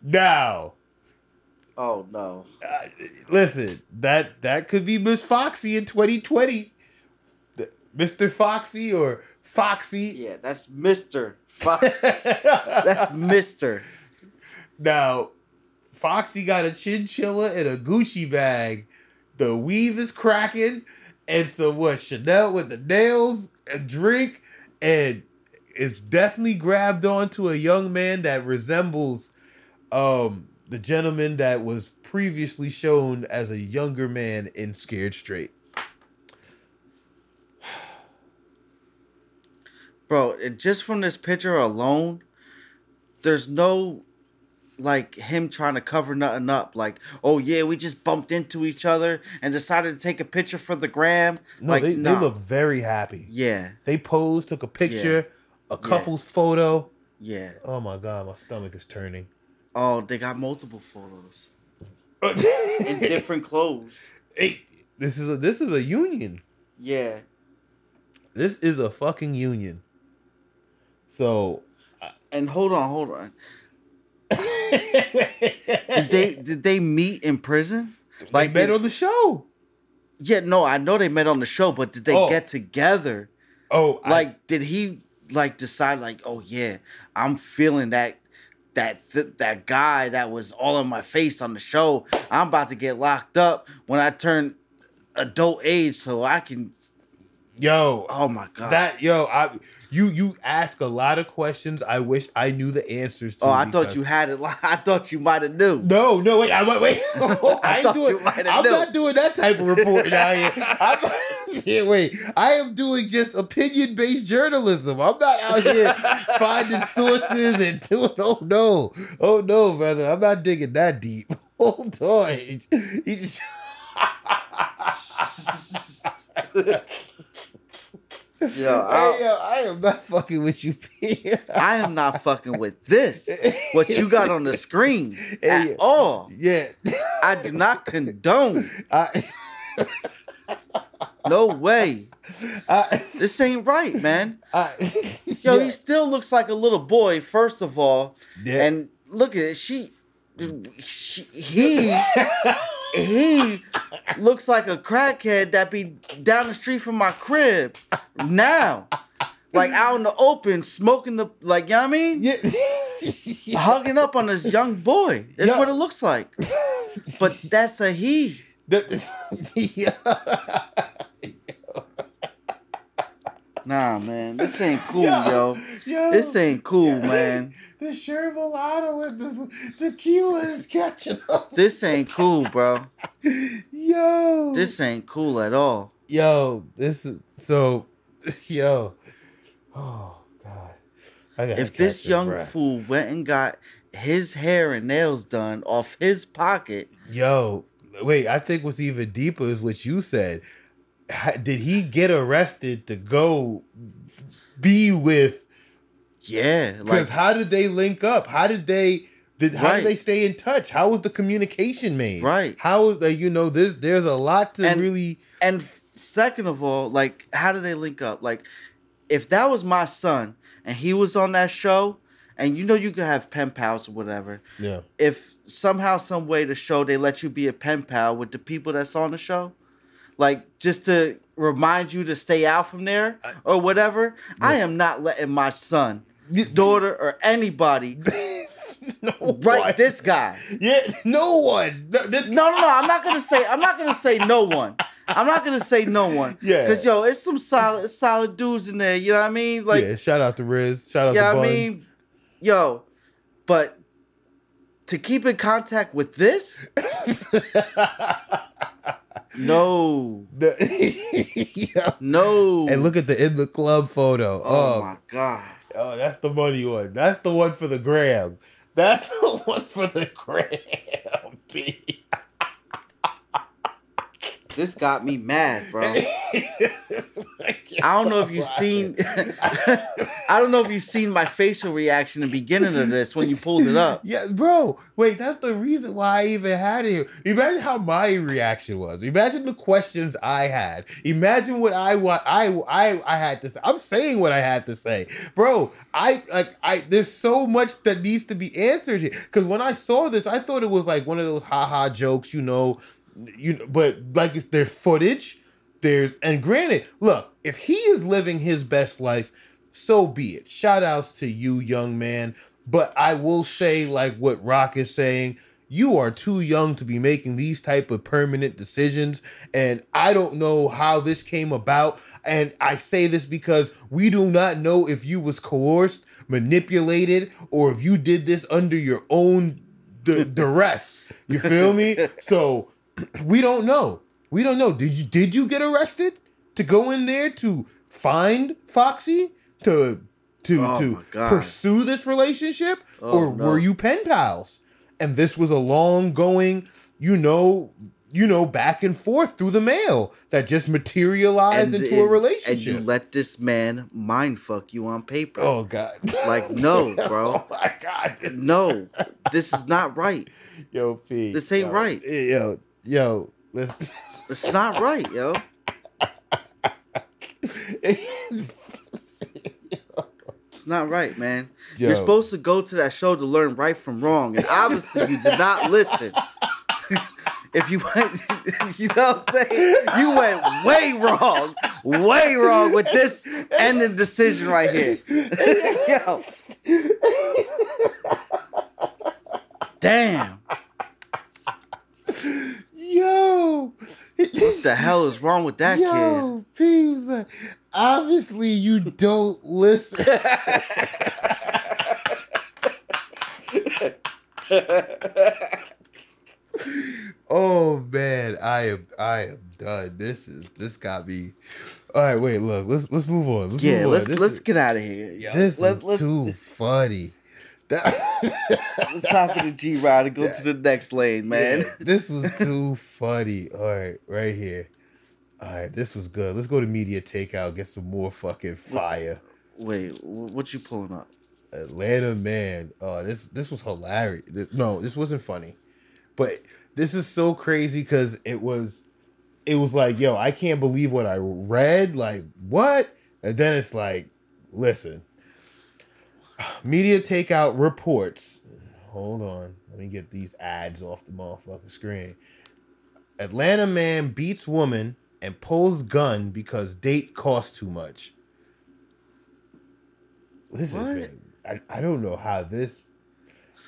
now, Oh no. uh, listen. That that could be Miss Foxy in 2020. The- Mr. Foxy or Foxy. Yeah, that's Mister Foxy. that's Mister. Now, Foxy got a chinchilla and a Gucci bag. The weave is cracking, and so what? Chanel with the nails, a drink, and it's definitely grabbed onto a young man that resembles um the gentleman that was previously shown as a younger man in Scared Straight. Bro, and just from this picture alone, there's no like him trying to cover nothing up. Like, oh yeah, we just bumped into each other and decided to take a picture for the gram. No, like, they, nah. they look very happy. Yeah, They posed, took a picture, a Yeah. couple's photo. yeah. Oh my god, my stomach is turning. Oh, they got multiple photos in different clothes. Hey, this is a this is a union. Yeah. This is a fucking union. So And hold on, hold on. Did they did they meet in prison? like met did- on the show. yeah, no, I know they met on the show, but did they Oh. get together? Oh, I- like did he like decide like oh yeah i'm feeling that that th- that guy that was all in my face on the show i'm about to get locked up when i turn adult age so i can yo, oh my god that yo, I you you ask a lot of questions. I wish I knew the answers to. oh i thought you had it i thought you might have knew No, no, wait, I wait, wait. I, I ain't thought doing. you might have I'm knew. not doing that type of reporting out here. I'm, yeah, wait. I am doing just opinion based journalism. I'm not out here finding sources and doing. Oh no, oh no, brother. I'm not digging that deep. Hold on. He just- yo Hey, I, yo, I am not fucking with you, P. I am not fucking with this what you got on the screen Hey, at yo. all yeah. i do not condone I, No way. I, This ain't right, man. I, Yo, yeah. he still looks like a little boy, first of all. Yeah. And look at it. She, she he he looks like a crackhead that be down the street from my crib now. Like out in the open, smoking the like, you know what I mean? yeah. Hugging up on this young boy. That's Yo. what it looks like. But that's a he. The- yeah. Nah, man. This ain't cool, yo. Yo. This ain't cool, man. The Sherbalada with the tequila is catching up. This ain't cool, bro. Yo. This ain't cool at all. Yo, this is so. Yo. Oh God. If this young breath. fool went and got his hair and nails done off his pocket, Yo, wait. I think what's even deeper is what you said. Did he get arrested to go be with? Yeah, Because like how did they link up? How did they? Did, how Right. did they stay in touch? How was the communication made? Right. How was like you know there's there's a lot to And- really. and second of all, like how do they link up? Like if that was my son and he was on that show, and you know you could have pen pals or whatever. Yeah. If somehow, some way, the show they let you be a pen pal with the people that's on the show, like just to remind you to stay out from there or whatever, I am not letting my son, daughter, or anybody no write one. this guy. Yeah, no one. No, this No, no, no. I'm not gonna say. I'm not gonna say no one. I'm not gonna say no one. Yeah. Cause yo, it's some solid, solid dudes in there. You know what I mean? Like, yeah, shout out to Riz. Shout out yeah, to I mean, yo, but to keep in contact with this, no, The- Yeah. no. And look at the in the club photo. oh Oh, my god. Oh, that's the money one. That's the one for the gram. That's the one for the gram. B. This got me mad, bro. I don't know if you've seen. I don't know if you've seen my facial reaction in the beginning of this when you pulled it up. Yeah, bro. Wait, that's the reason why I even had it. Imagine how my reaction was. Imagine the questions I had. Imagine what I want. I I I had to say. I'm saying what I had to say, bro. I like I. There's so much that needs to be answered here. Because when I saw this, I thought it was like one of those haha jokes, you know. You know, but like it's their footage. There's and granted, look, if he is living his best life, so be it. Shout outs to you, young man. But I will say, like what Rock is saying, you are too young to be making these type of permanent decisions. And I don't know how this came about. And I say this because we do not know if you was coerced, manipulated, or if you did this under your own d- duress. You feel me? So we don't know. We don't know. Did you did you get arrested to go in there to find Foxy to to Oh to pursue this relationship, Oh, or no. were you pen pals? And this was a long going, you know, you know, back and forth through the mail that just materialized into a relationship. And you let this man mind fuck you on paper. oh God! Like, no, oh, bro. oh my God! This- No, this is not right. Yo, P. This ain't yo, right. Yo, yo, let's. It's not right, yo. It's not right, man. You're supposed to go to that show to learn right from wrong, and obviously you did not listen. if you went, you know what I'm saying? You went way wrong, way wrong with this ending decision right here. Yo. Damn. Yo, What the hell is wrong with that kid? yo, P was like, obviously you don't listen. oh man, I am I am done. This is this got me. All right, wait, look, let's let's move on. Let's Yeah, move on. let's This let's is- get out of here. Yo. This let's is let's, too funny. That, let's hop in the G ride and go to the next lane, man. Yeah, this was too funny. All right, right here. All right, this was good. Let's go to media takeout. Get some more fucking fire. Wait, what you pulling up? Atlanta man. Oh, this this was hilarious. This- no, this wasn't funny, but this is so crazy because it was. it was like, yo, I can't believe what I read. Like, what? And then it's like, listen, media takeout reports. Hold on. Let me get these ads off the motherfucking screen. Atlanta man beats woman and pulls gun because date costs too much. Listen? I, I don't know how this.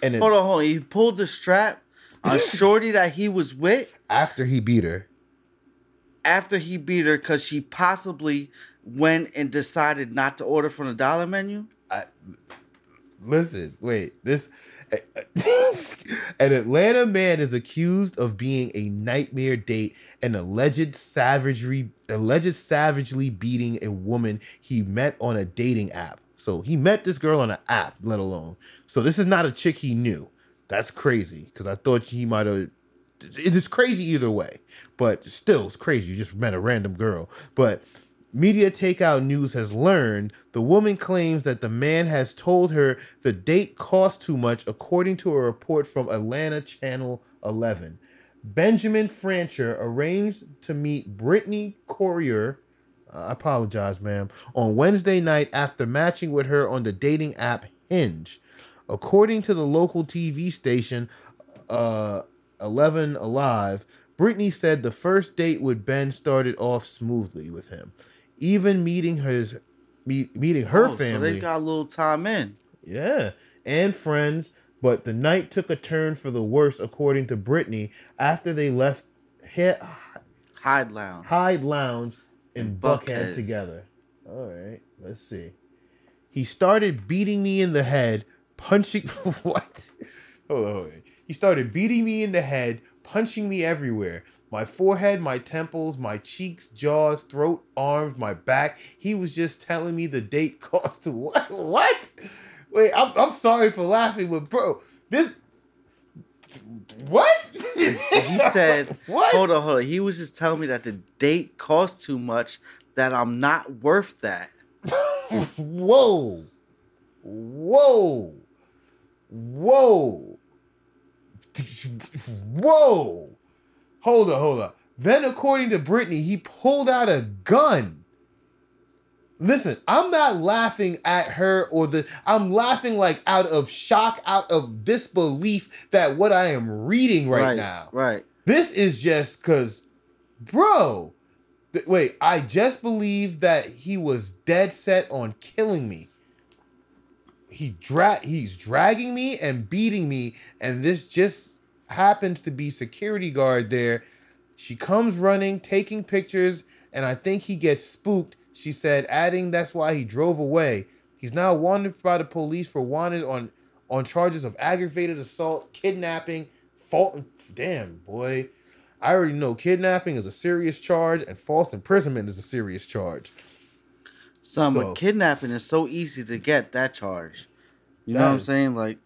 And Hold on, hold on. He pulled the strap on Shorty that he was with after he beat her, after he beat her because she possibly went and decided not to order from the dollar menu. I, listen, wait. This an Atlanta man is accused of being a nightmare date and alleged savagery, alleged savagely beating a woman he met on a dating app. So he met this girl on an app, let alone. So this is not a chick he knew. That's crazy because I thought he might have. It is crazy either way, but still, it's crazy. You just met a random girl, but Media Takeout News has learned the woman claims that the man has told her the date cost too much, according to a report from Atlanta Channel 11. Benjamin Francher arranged to meet Brittany Courier, I apologize, ma'am, on Wednesday night after matching with her on the dating app Hinge. According to the local TV station, uh, 11 Alive, Brittany said the first date with Ben started off smoothly with him. Even meeting his meet, meeting her Oh, So family. they got a little time in. Yeah, and friends. But the night took a turn for the worse, according to Brittany, after they left He- Hyde Lounge. Hyde Lounge in Buckhead, Buckhead. together. All right, let's see. He started beating me in the head, punching. what? Hold on. He started beating me in the head, punching me everywhere. My forehead, my temples, my cheeks, jaws, throat, arms, my back. He was just telling me the date cost to what? What? Wait, I'm, I'm sorry for laughing, but bro, this. What? He said, What? Hold on, hold on. He was just telling me that the date cost too much, that I'm not worth that. Whoa. Whoa. Whoa. Whoa. Hold up, hold up. Then, according to Brittany, he pulled out a gun. Listen, I'm not laughing at her or the. I'm laughing like out of shock, out of disbelief that what I am reading right, now. Right. This is just because, bro. th- wait, I just believe that he was dead set on killing me. He dra- he's dragging me and beating me, and this just happens to be security guard there. She comes running, taking pictures, and I think he gets spooked. She said, adding that's why he drove away. He's now wanted by the police for wanted on on charges of aggravated assault, kidnapping, fault. Damn, boy. I already know kidnapping is a serious charge and false imprisonment is a serious charge. Son, So- but kidnapping is so easy to get that charge. You know what I'm saying? Like,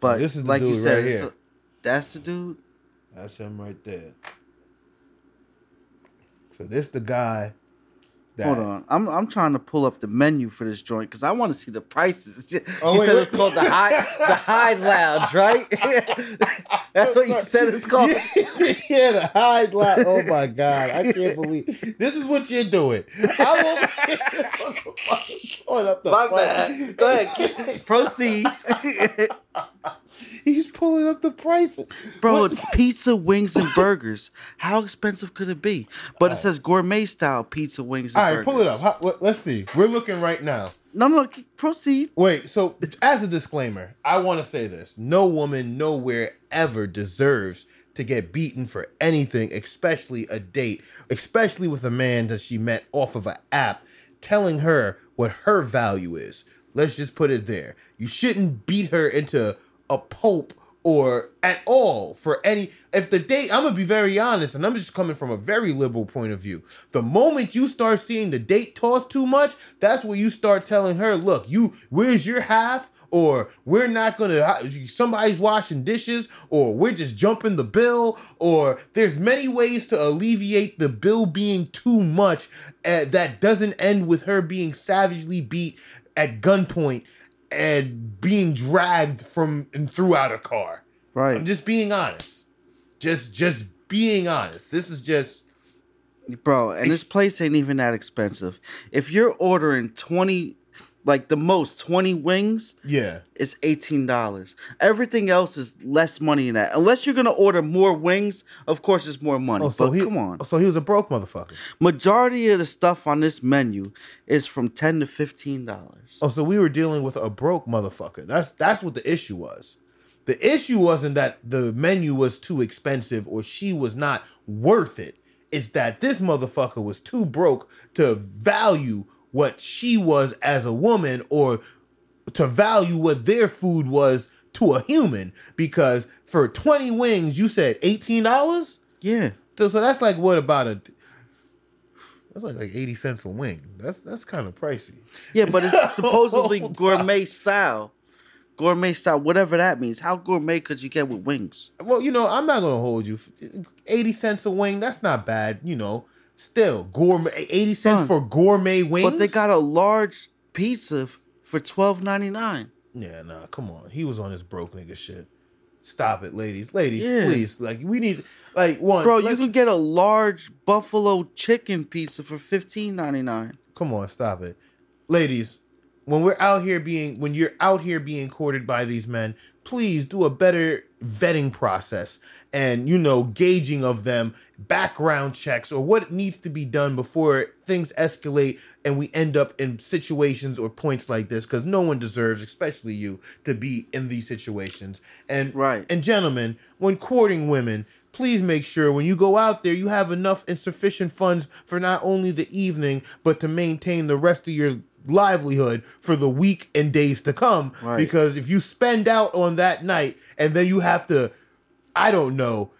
but This is like you said, right that's the dude. That's him right there. So this the guy that Hold on, I'm I'm trying to pull up the menu for this joint because I want to see the prices. Oh, you wait, said wait. it's called the Hyde the Hyde Lounge, right? That's what you said it's called. yeah, the high line. Oh my god, I can't believe this is what you're doing. I will Oh, pulling up the My price. bad. Go ahead, proceed, He's pulling up the prices, bro. What- It's pizza, wings, and burgers. How expensive could it be? But it says gourmet style pizza, wings, and All right, burgers. pull it up. How, let's see. We're looking right now. No, no, k- proceed. Wait, so as a disclaimer, I want to say this. No woman nowhere ever deserves to get beaten for anything, especially a date, especially with a man that she met off of an app telling her what her value is. Let's just put it there. You shouldn't beat her into a pulp or at all for any if the date I'm gonna be very honest and I'm just coming from a very liberal point of view. The moment you start seeing the date toss too much, that's where you start telling her, look, you where's your half? Or we're not gonna somebody's washing dishes, or we're just jumping the bill, or there's many ways to alleviate the bill being too much uh, that doesn't end with her being savagely beat at gunpoint and being dragged from and throughout a car. Right. I'm just being honest. Just just being honest. This is just Bro, and this place ain't even that expensive. If you're ordering 20, like the most 20 wings, Yeah. it's $18. Everything else is less money than that. Unless you're going to order more wings, of course it's more money. Oh, so but he, come on. So he was a broke motherfucker. Majority of the stuff on this menu is from 10 to $15. Oh, so we were dealing with a broke motherfucker. That's that's what the issue was. The issue wasn't that the menu was too expensive or she was not worth it. It's that this motherfucker was too broke to value what she was as a woman or to value what their food was to a human. Because for 20 wings, you said $18? Yeah. So, so that's like what about a that's like like 80 cents a wing. That's that's kind of pricey. Yeah, but it's supposedly gourmet style. Gourmet style, whatever that means. How gourmet could you get with wings? Well, you know, I'm not gonna hold you. Eighty cents a wing, that's not bad. You know, still gourmet. Eighty Son, cents for gourmet wings. But they got a large pizza for twelve ninety nine. Yeah, nah, come on. He was on his broke nigga shit. Stop it, ladies. Ladies, Yeah. please. Like we need, like one. Bro, you can get a large buffalo chicken pizza for fifteen ninety nine. Come on, stop it. Ladies, when we're out here being when you're out here being courted by these men, please do a better vetting process and you know, gauging of them, background checks or what needs to be done before things escalate and we end up in situations or points like this cuz no one deserves, especially you, to be in these situations. And Right. and gentlemen, when courting women, please make sure when you go out there you have enough and sufficient funds for not only the evening but to maintain the rest of your livelihood for the week and days to come Right. because if you spend out on that night and then you have to I don't know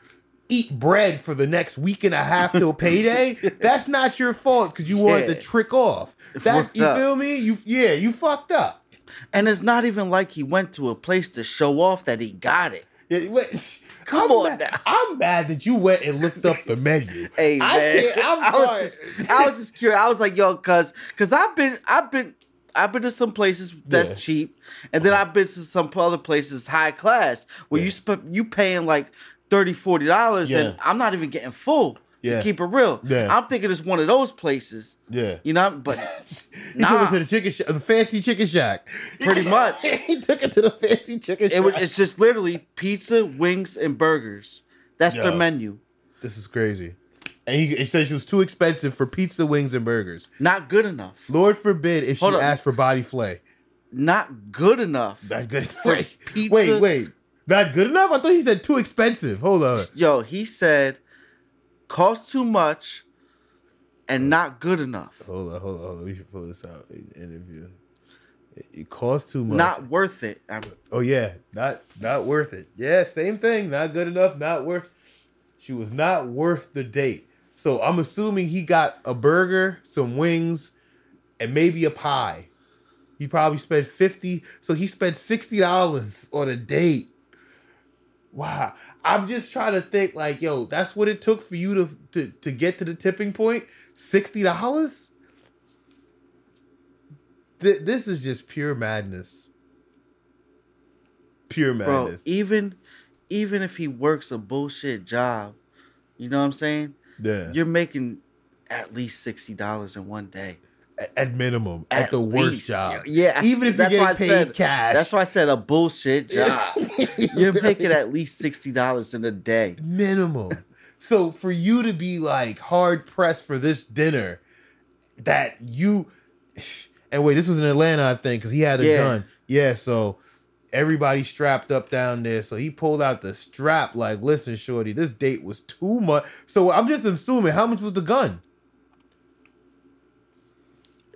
eat bread for the next week and a half till payday that's not your fault cuz you wanted to trick off that you up. feel me you yeah you fucked up And it's not even like he went to a place to show off that he got it. Yeah, wait, Come I'm on mad. I'm mad that you went and looked up the menu. Hey I man, I was just, I was just curious. I was like, yo, cause, cause I've been, I've been, I've been to some places that's Yeah. cheap, and then I've been to some other places high class where you sp- you paying like 30 dollars, and I'm not even getting full. Yeah. Keep it real. Yeah. I'm thinking it's one of those places. Yeah. You know, but He nah, took it to the chicken shack, the fancy chicken shack. Pretty much. he took it to the fancy chicken it shack. was, it's just literally pizza, wings, and burgers. That's their menu. this is crazy. And he, he said she was too expensive for pizza, wings, and burgers. Not good enough. Lord forbid if Hold she up. asked for body flay. Not good enough. Not good. Wait, pizza? wait, wait. Not good enough? I thought he said too expensive. Hold on. Yo, he said, cost too much and not good enough. Hold on, hold on, hold on. We should pull this out. in Interview. It, it costs too much. Not worth it. I'm- Oh yeah, not not worth it. Yeah, same thing. Not good enough. Not worth. She was not worth the date. So I'm assuming he got a burger, some wings, and maybe a pie. He probably spent fifty. So he spent sixty dollars on a date. Wow. I'm just trying to think like, yo, that's what it took for you to to, to get to the tipping point. Sixty dollars. Th- this is just pure madness. Pure bro, madness. even even if he works a bullshit job, you know what I'm saying? Yeah. You're making at least sixty dollars in one day. At minimum, at, At the worst least. job. Yeah. Even if you're why getting paid said- cash. That's why I said a bullshit job. You're making at least sixty dollars in a day. minimum. so for you to be like hard pressed for this dinner, that you and wait, this was in Atlanta, I think, because he had a Yeah. gun. Yeah, so everybody strapped up down there. So he pulled out the strap, like, listen, Shorty, this date was too much. So I'm just assuming how much was the gun?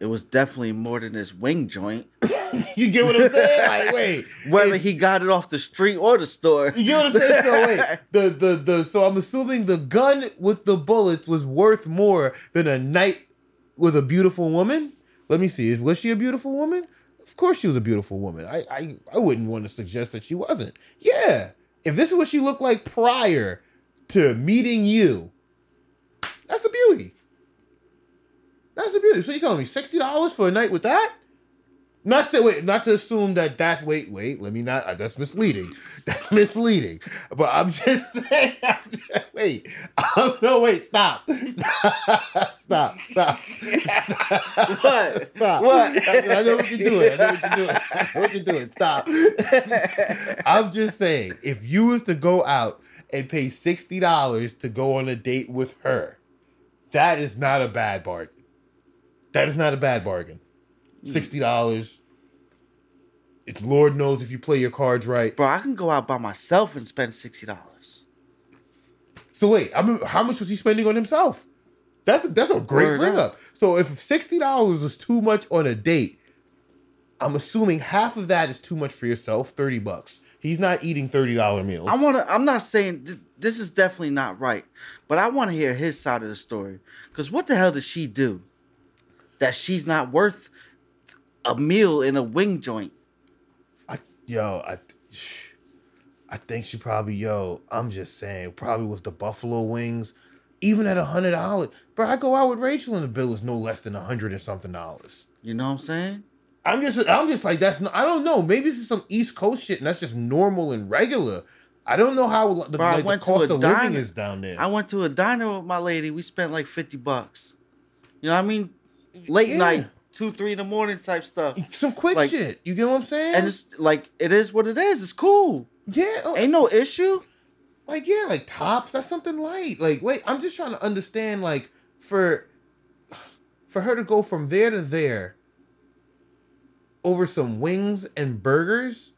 It was definitely more than this wing joint. You get what I'm saying? Like, wait. Whether he got it off the street or the store. You get what I'm saying? So wait, the the the so I'm assuming the gun with the bullets was worth more than a night with a beautiful woman. Let me see. Was she a beautiful woman? Of course she was a beautiful woman. I I, I wouldn't want to suggest that she wasn't. Yeah. If this is what she looked like prior to meeting you, that's a beauty. That's a beauty. So you telling me sixty dollars for a night with that? Not to wait, not to assume that that's wait, wait. Let me not. uh, That's misleading. That's misleading. But I'm just saying. wait. Um, no, wait. Stop. Stop. Stop. Stop. What? Stop. What? I, I know what you're doing. I know what you're doing. I know what you're doing. Stop. I'm just saying, if you was to go out and pay sixty dollars to go on a date with her, that is not a bad bargain. That is not a bad bargain. Mm. Sixty dollars. It's Lord knows if you play your cards right. Bro, I can go out by myself and spend sixty dollars. So wait, I mean, how much was he spending on himself? That's that's a great Word bring up. up. So if sixty dollars was too much on a date, I'm assuming half of that is too much for yourself. Thirty bucks. He's not eating thirty dollar meals. I want to. I'm not saying th- this is definitely not right, but I want to hear his side of the story. Because what the hell does she do that she's not worth a meal in a wing joint? I, yo, I, I think she probably, yo, I'm just saying, probably was the buffalo wings. Even at a hundred dollars, bro, I go out with Rachel and the bill is no less than a hundred and something dollars. You know what I'm saying? I'm just, I'm just like that's. Not, I don't know. Maybe this is some East Coast shit, and that's just normal and regular. I don't know how the, Bro, like, the cost of living diner. is down there. I went to a diner with my lady. We spent like fifty bucks. You know what I mean? Late Yeah. night, two, three in the morning type stuff. some quick like- shit. You get what I'm saying? And it's like it is what it is. It's cool. yeah, oh, Ain't no issue. like yeah, like tops. That's something light. Like wait, I'm just trying to understand. Like for for her to go from there to there over some wings and burgers.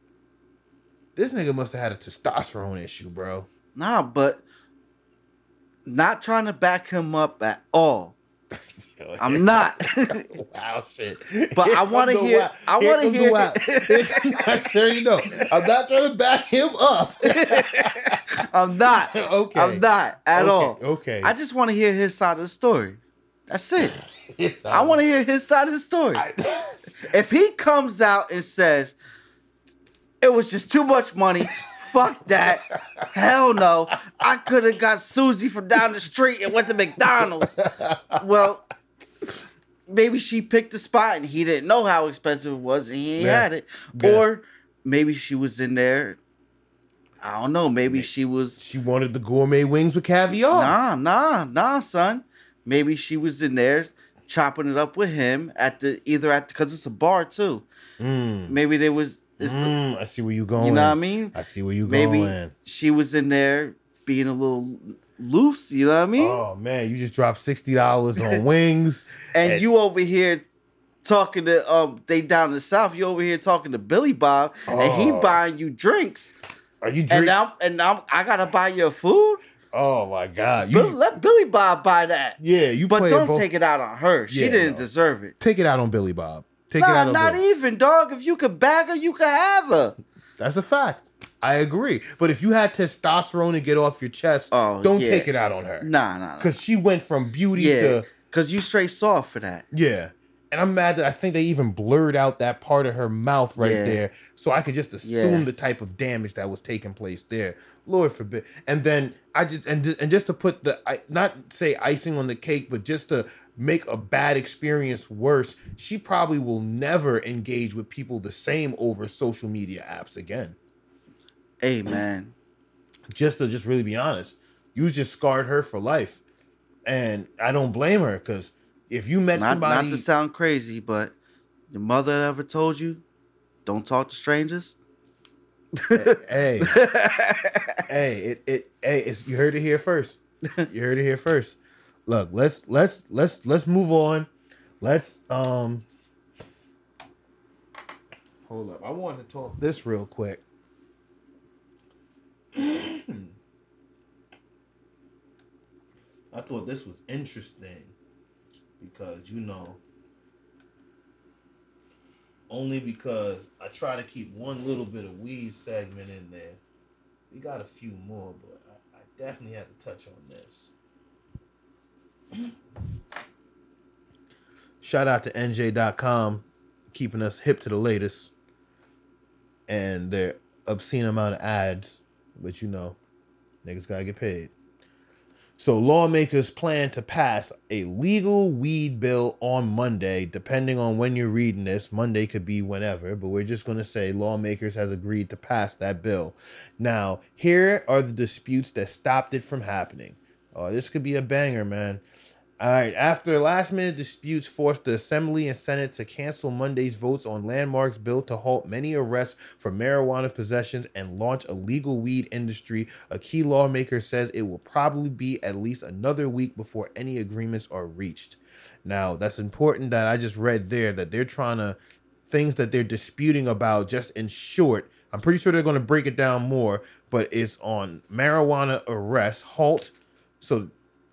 This nigga must have had a testosterone issue, bro. Nah, but not trying to back him up at all. I'm not. wow, shit. But Here I wanna hear- wow- I come the hear- wow. There you go. I'm not trying to back him up. I'm not. okay. I'm not at okay, all. Okay. I just want to hear his side of the story. That's it. I want to hear his side of the story. if he comes out and says it was just too much money, fuck that. Hell no. I could have got Susie from down the street and went to McDonald's. Well, maybe she picked the spot and he didn't know how expensive it was and he Yeah. had it. Yeah. Or maybe she was in there. I don't know. Maybe she was She wanted the gourmet wings with caviar. Nah, nah, nah, son. Maybe she was in there chopping it up with him at the either at because it's a bar too. Mm. Maybe there was. Mm, I see where you going. You know what I mean? I see where you Maybe going. Maybe she was in there being a little loose. You know what I mean? Oh man, you just dropped sixty dollars on wings. and and- you over here talking to um they down the south. You over here talking to Billy Bob, and he Oh. buying you drinks, Are you and drinking? now and now I gotta buy your food. oh my god, Bill, you let Billy Bob buy that. yeah, you But don't both- take it out on her. She Yeah, didn't no. deserve it. take it out on Billy Bob. Take it Nah, out on not even, dog. If you could bag her, you could have her. That's a fact. I agree. But if you had testosterone to get off your chest, Oh, don't yeah. take it out on her. Nah, nah, nah. Because she went from beauty Yeah, to because you straight soft for that. yeah. And I'm mad that I think they even blurred out that part of her mouth right Yeah. there, so I could just assume the type of damage that was taking place there. Lord forbid. And then I just and and just to put the I not say icing on the cake, but just to make a bad experience worse, she probably will never engage with people the same over social media apps again. Hey, man. just to just really be honest, you just scarred her for life, and I don't blame her because if you met Not, not to sound crazy, but your mother ever told you, don't talk to strangers? hey, hey, it, it, hey, it's, you heard it here first. You heard it here first. Look, let's let's let's let's move on. Let's um, hold up. I wanted to talk this real quick. I thought this was interesting because you know only because I try to keep one little bit of weed segment in there. We got a few more, but I, I definitely had to touch on this. Shout out to NJ.com, keeping us hip to the latest. And their obscene amount of ads, but you know, niggas gotta get paid. So lawmakers plan to pass a legal weed bill on Monday, depending on when you're reading this. Monday could be whenever, but we're just going to say lawmakers has agreed to pass that bill. Now, here are the disputes that stopped it from happening. Oh, this could be a banger, man. All right, after last minute disputes forced the Assembly and Senate to cancel Monday's votes on Landmark's bill to halt many arrests for marijuana possessions and launch a legal weed industry, a key lawmaker says it will probably be at least another week before any agreements are reached. Now, that's important that I just read there that they're trying to things that they're disputing about just in short. I'm pretty sure they're going to break it down more, but it's on marijuana arrest halt. So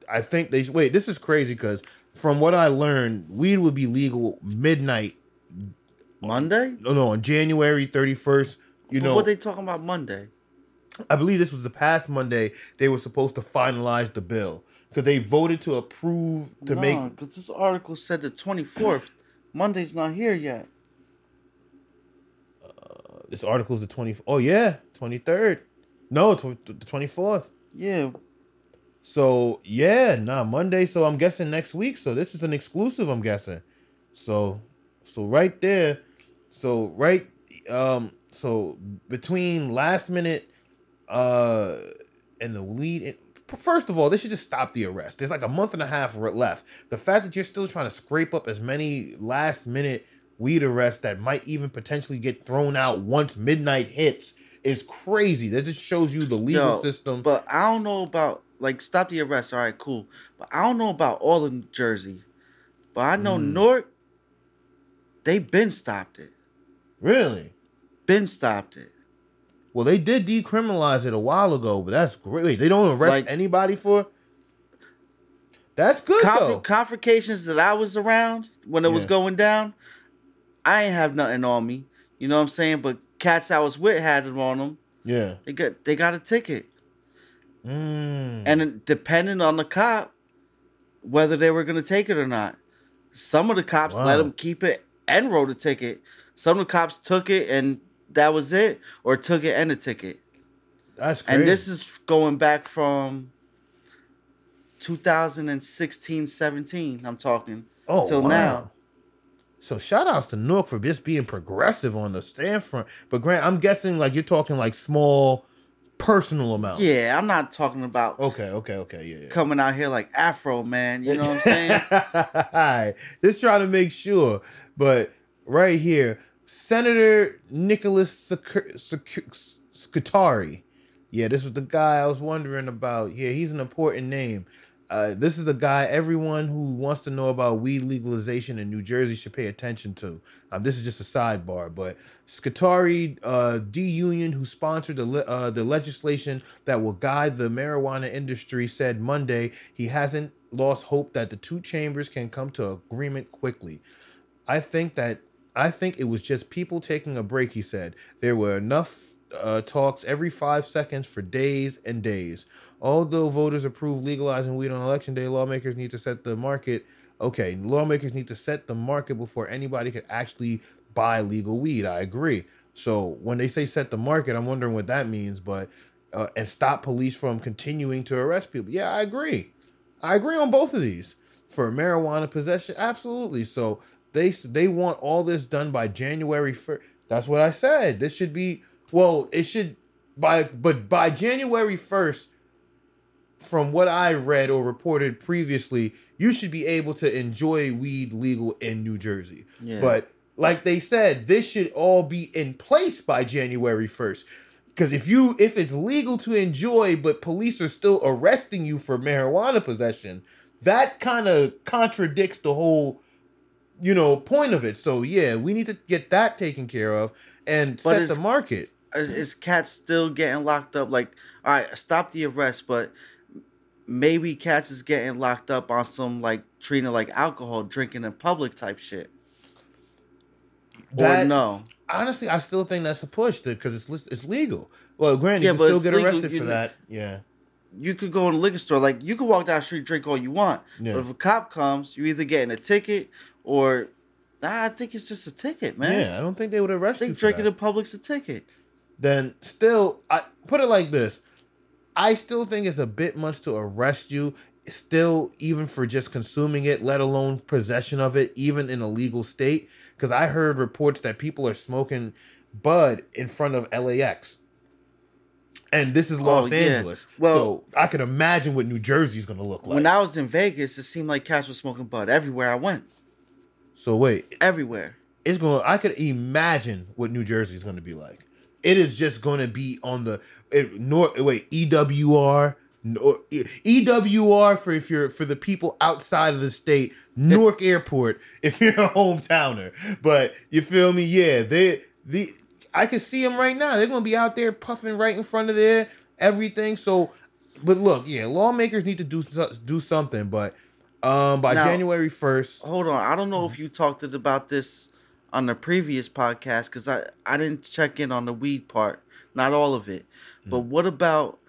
I think they wait. This is crazy because from what I learned, weed would be legal midnight. Monday? No, no, on January 31st. You But know, what they talking about Monday? I believe this was the past Monday. They were supposed to finalize the bill because they voted to approve to no, make. because this article said the twenty fourth. Monday's not here yet. Uh, this article is the 20. Oh yeah, 23rd. No, tw- the 24th. Yeah, So yeah, nah, Monday. So I'm guessing next week. So this is an exclusive. I'm guessing. So, so right there. So right. Um. So between last minute, uh, and the lead. First of all, they should just stop the arrest. There's like a month and a half left. The fact that you're still trying to scrape up as many last minute weed arrests that might even potentially get thrown out once midnight hits is crazy. That just shows you the legal Yo, system. But I don't know about like stop the arrest. All right, cool. But I don't know about all of New Jersey. But I know Mm. Newark. They been stopped it. really? Been stopped it. Well, they did decriminalize it a while ago, but that's great. Wait, they don't arrest Like- anybody for. That's good Conf- though. confrontations that I was around when it was going down, I ain't have nothing on me. You know what I'm saying? But cats I was with had it on them. yeah. They got they got a ticket, Mm. and depending on the cop, whether they were gonna take it or not. Some of the cops let Wow. them keep it and wrote a ticket. Some of the cops took it and that was it, or took it and a ticket. that's crazy. And this is going back from 2016, 17. I'm talking oh, till wow. now. So shout outs to Newark for just being progressive on the stand front. But Grant, I'm guessing like you're talking like small personal amount. Yeah, I'm not talking about Okay, okay, okay. Yeah, yeah. coming out here like Afroman. You know what I'm saying? Alright, Just trying to make sure. But right here, Senator Nicholas Sc- Sc- Scutari. Yeah, this was the guy I was wondering about. Yeah, he's an important name. Uh, this is a guy everyone who wants to know about weed legalization in New Jersey should pay attention to. Um, this is just a sidebar, but Scutari uh, D Union, who sponsored the le- uh, the legislation that will guide the marijuana industry, said Monday he hasn't lost hope that the two chambers can come to agreement quickly. I think that I think it was just people taking a break. He said there were enough uh, talks every five seconds for days and days. Although voters approve legalizing weed on election day, lawmakers need to set the market. Okay, lawmakers need to set the market before anybody could actually buy legal weed. I agree. So when they say set the market, I'm wondering what that means. But uh, and stop police from continuing to arrest people. Yeah, I agree. I agree on both of these for marijuana possession. Absolutely. So they they want all this done by January first. That's what I said. This should be well. It should by but by January first. From what I read or reported previously, you should be able to enjoy weed legal in New Jersey. Yeah. But like they said, this should all be in place by January first. Because if you if it's legal to enjoy, but police are still arresting you for marijuana possession, that kind of contradicts the whole, you know, point of it. So yeah, we need to get that taken care of and But set the market. is, is cats still getting locked up? Like, all right, stop the arrest, but maybe cats is getting locked up on some like treating it like alcohol, drinking in public type shit. or no? Honestly, I still think that's a push because it's it's legal. Well, granted, Yeah, you can still get legal, arrested you for know- that. Yeah, You could go in a liquor store, like you could walk down the street, drink all you want. Yeah. But if a cop comes, you're either getting a ticket or nah, I think it's just a ticket, man. yeah. I don't think they would I arrest you think for drinking that. in public's a ticket. then still I put it like this. I still think it's a bit much to arrest you. Still, even for just consuming it, let alone possession of it, even in a legal state. Because I heard reports that people are smoking bud in front of LAX. And this is oh, Los Oh, yeah. Angeles. Well- so I can imagine what New Jersey's gonna look like. When I was in Vegas, it seemed like cats were smoking bud everywhere I went. so wait, Everywhere. it's going to I could imagine what New Jersey's going to be like. It is just going to be on the it, nor wait EWR nor, EWR for if you're for the people outside of the state Newark Airport if you're a hometowner. But you feel me? Yeah, they the I can see them right now. They're going to be out there puffing right in front of their everything. So, but look, yeah, lawmakers need to do do something. But um by Now- January first, Hold on. I don't know if you talked about this on the previous podcast because I, I didn't check in on the weed part, not all of it. But Hmm. what about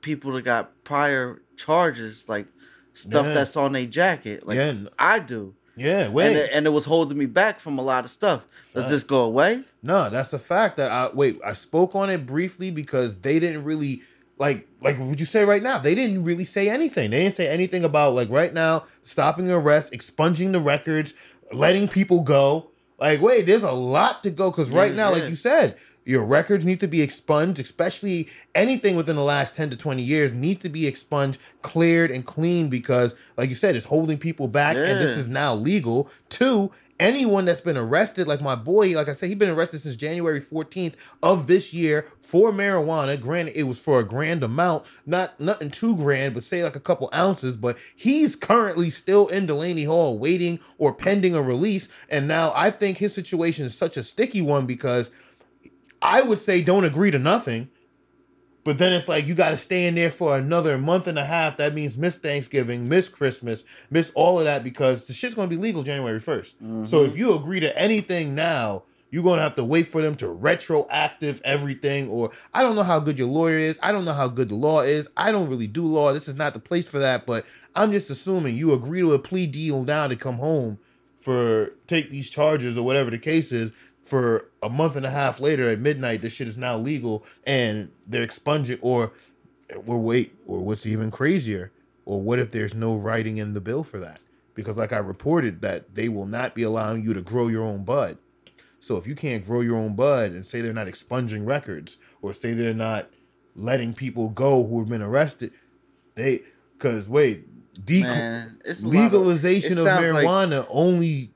people that got prior charges, like stuff Yeah. that's on their jacket? Like Yeah, I do. yeah, wait. And it, and it was holding me back from a lot of stuff. Does Fact. this go away? No, that's a fact that I wait, I spoke on it briefly because they didn't really like like what would you say right now. They didn't really say anything. They didn't say anything about like right now stopping arrests, expunging the records, letting people go. Like wait, there's a lot to go cuz right Yeah, now like you said, your records need to be expunged, especially anything within the last 10 to 20 years needs to be expunged, cleared and clean because like you said it's holding people back and this is now legal. Two, anyone that's been arrested, like my boy, like I said, he's been arrested since January 14th of this year for marijuana. Granted, it was for a grand amount, not nothing too grand, but say like a couple ounces. But he's currently still in Delaney Hall waiting or pending a release. And now I think his situation is such a sticky one because I would say don't agree to nothing. But then it's like you got to stay in there for another month and a half. That means miss Thanksgiving, miss Christmas, miss all of that because the shit's gonna be legal January 1st. So mm-hmm. if you agree to anything now, you're gonna have to wait for them to retroactive everything. Or I don't know how good your lawyer is. I don't know how good the law is. I don't really do law. This is not the place for that. But I'm just assuming you agree to a plea deal now to come home for take these charges or whatever the case is for a month and a half later at midnight this shit is now legal and they're expunging or or wait or what's even crazier or what if there's no writing in the bill for that? Because like i reported that they will not be allowing you to grow your own bud. So if you can't grow your own bud and say they're not expunging records or say they're not letting people go who have been arrested they because wait de- Man, a of- legalization of sounds like- marijuana only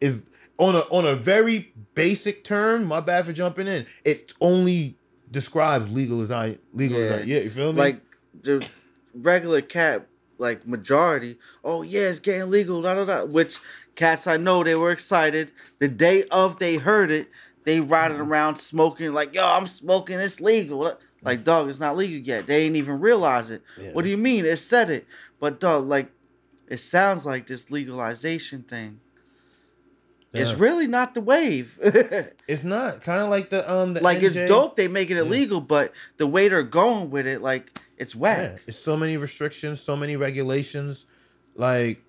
is on a on a very basic term. My bad for jumping in. It only describes legalization. Legalization. Yeah. you feel me? like the regular cat like majority oh yeah it's getting legal da, da, da. which cats i know they were excited the day of they heard it they riding Mm-hmm. around smoking like yo i'm smoking it's legal like dog it's not legal yet they ain't even realize it Yeah, what do you mean it said it but dog like it sounds like this legalization thing Yeah. it's really not the wave it's not kind of like the um the like it's dope they make it illegal but the way they're going with it like it's whack Yeah, it's so many restrictions, so many regulations. Like,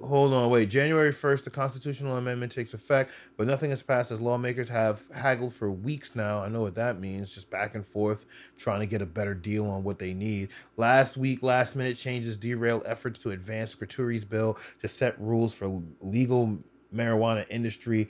hold on, wait. January first, the constitutional amendment takes effect, but nothing has passed as lawmakers have haggled for weeks now. I know what that means, just back and forth, trying to get a better deal on what they need. Last week, last minute changes derailed efforts to advance Scutari's bill to set rules for legal marijuana industry.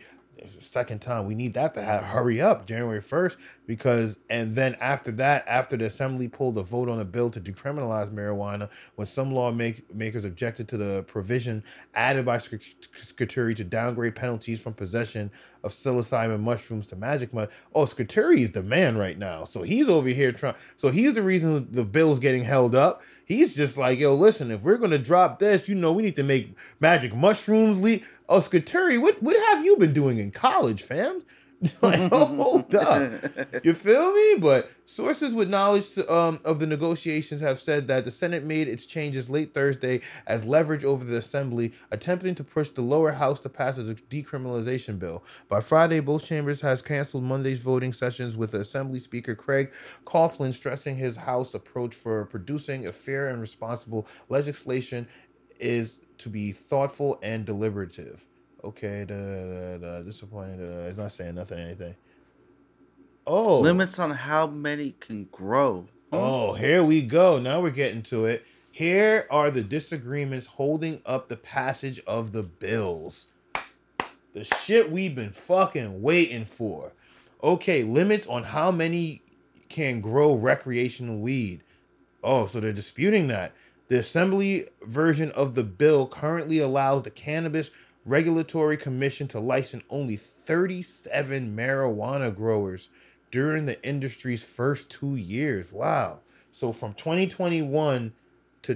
Second time. We need that to ha- hurry up january 1st because and then after that after the assembly pulled a vote on a bill to decriminalize marijuana when some lawmakers objected to the provision added by Sc- Scutari to downgrade penalties from possession of psilocybin mushrooms to magic mud oh Scutari is the man right now. So he's over here trying so he's the reason the bill's getting held up. He's just like yo listen if we're gonna drop this you know we need to make magic mushrooms leak oh Scutari, what what have you been doing in college, fam? like, oh, hold up. You feel me? But sources with knowledge um, of the negotiations have said that the Senate made its changes late Thursday as leverage over the Assembly, attempting to push the lower house to pass a decriminalization bill. By Friday, both chambers has canceled Monday's voting sessions with Assembly Speaker Craig Coughlin stressing his House approach for producing a fair and responsible legislation is to be thoughtful and deliberative. Okay, da, da, da, da, disappointed. Uh, it's not saying nothing, anything. Oh, limits on how many can grow. Oh, here we go. Now we're getting to it. Here are the disagreements holding up the passage of the bills. The shit we've been fucking waiting for. Okay, limits on how many can grow recreational weed. Oh, so they're disputing that. The assembly version of the bill currently allows the Cannabis Regulatory Commission to license only 37 marijuana growers during the industry's first two years. Wow. So from 2021 to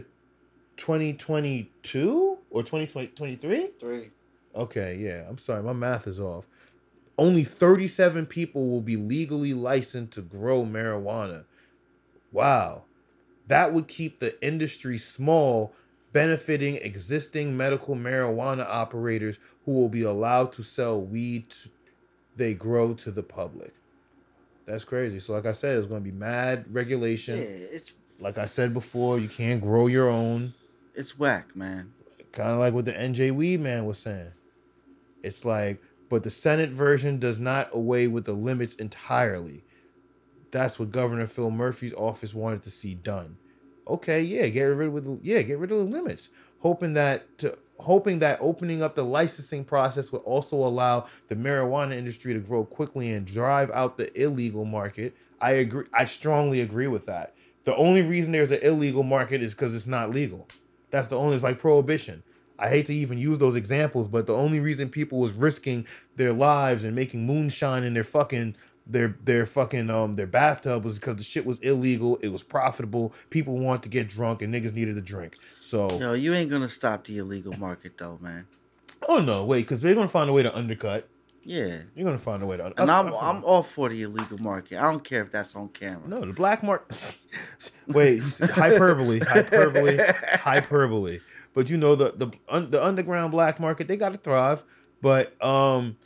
2022 or 2023? Three. Okay, yeah. I'm sorry, my math is off. Only 37 people will be legally licensed to grow marijuana. Wow. That would keep the industry small, benefiting existing medical marijuana operators who will be allowed to sell weed t- they grow to the public. That's crazy. So, like I said, it's going to be mad regulation. Yeah, regulation. it's Like I said before, you can't grow your own. it's whack, man. Kind of like what the NJ Weed man was saying. It's like, but the Senate version does not away with the limits entirely. That's what Governor Phil Murphy's office wanted to see done. Okay, yeah, get rid of the yeah, get rid of the limits. Hoping that to hoping that opening up the licensing process would also allow the marijuana industry to grow quickly and drive out the illegal market. I agree. I strongly agree with that. The only reason there's an illegal market is because it's not legal. That's the only. It's like prohibition. I hate to even use those examples, but the only reason people was risking their lives and making moonshine in their fucking their their fucking um their bathtub was because the shit was illegal. It was profitable. People wanted to get drunk and niggas needed a drink. So Yo, you ain't gonna stop the illegal market though, man. oh no, wait, because they're gonna find a way to undercut. Yeah. You're gonna find a way to. And I- I'm I'm all for the illegal market. I don't care if that's on camera. No, the black market. Wait, hyperbole, hyperbole, hyperbole. But you know the the un, the underground black market, they got to thrive. But um,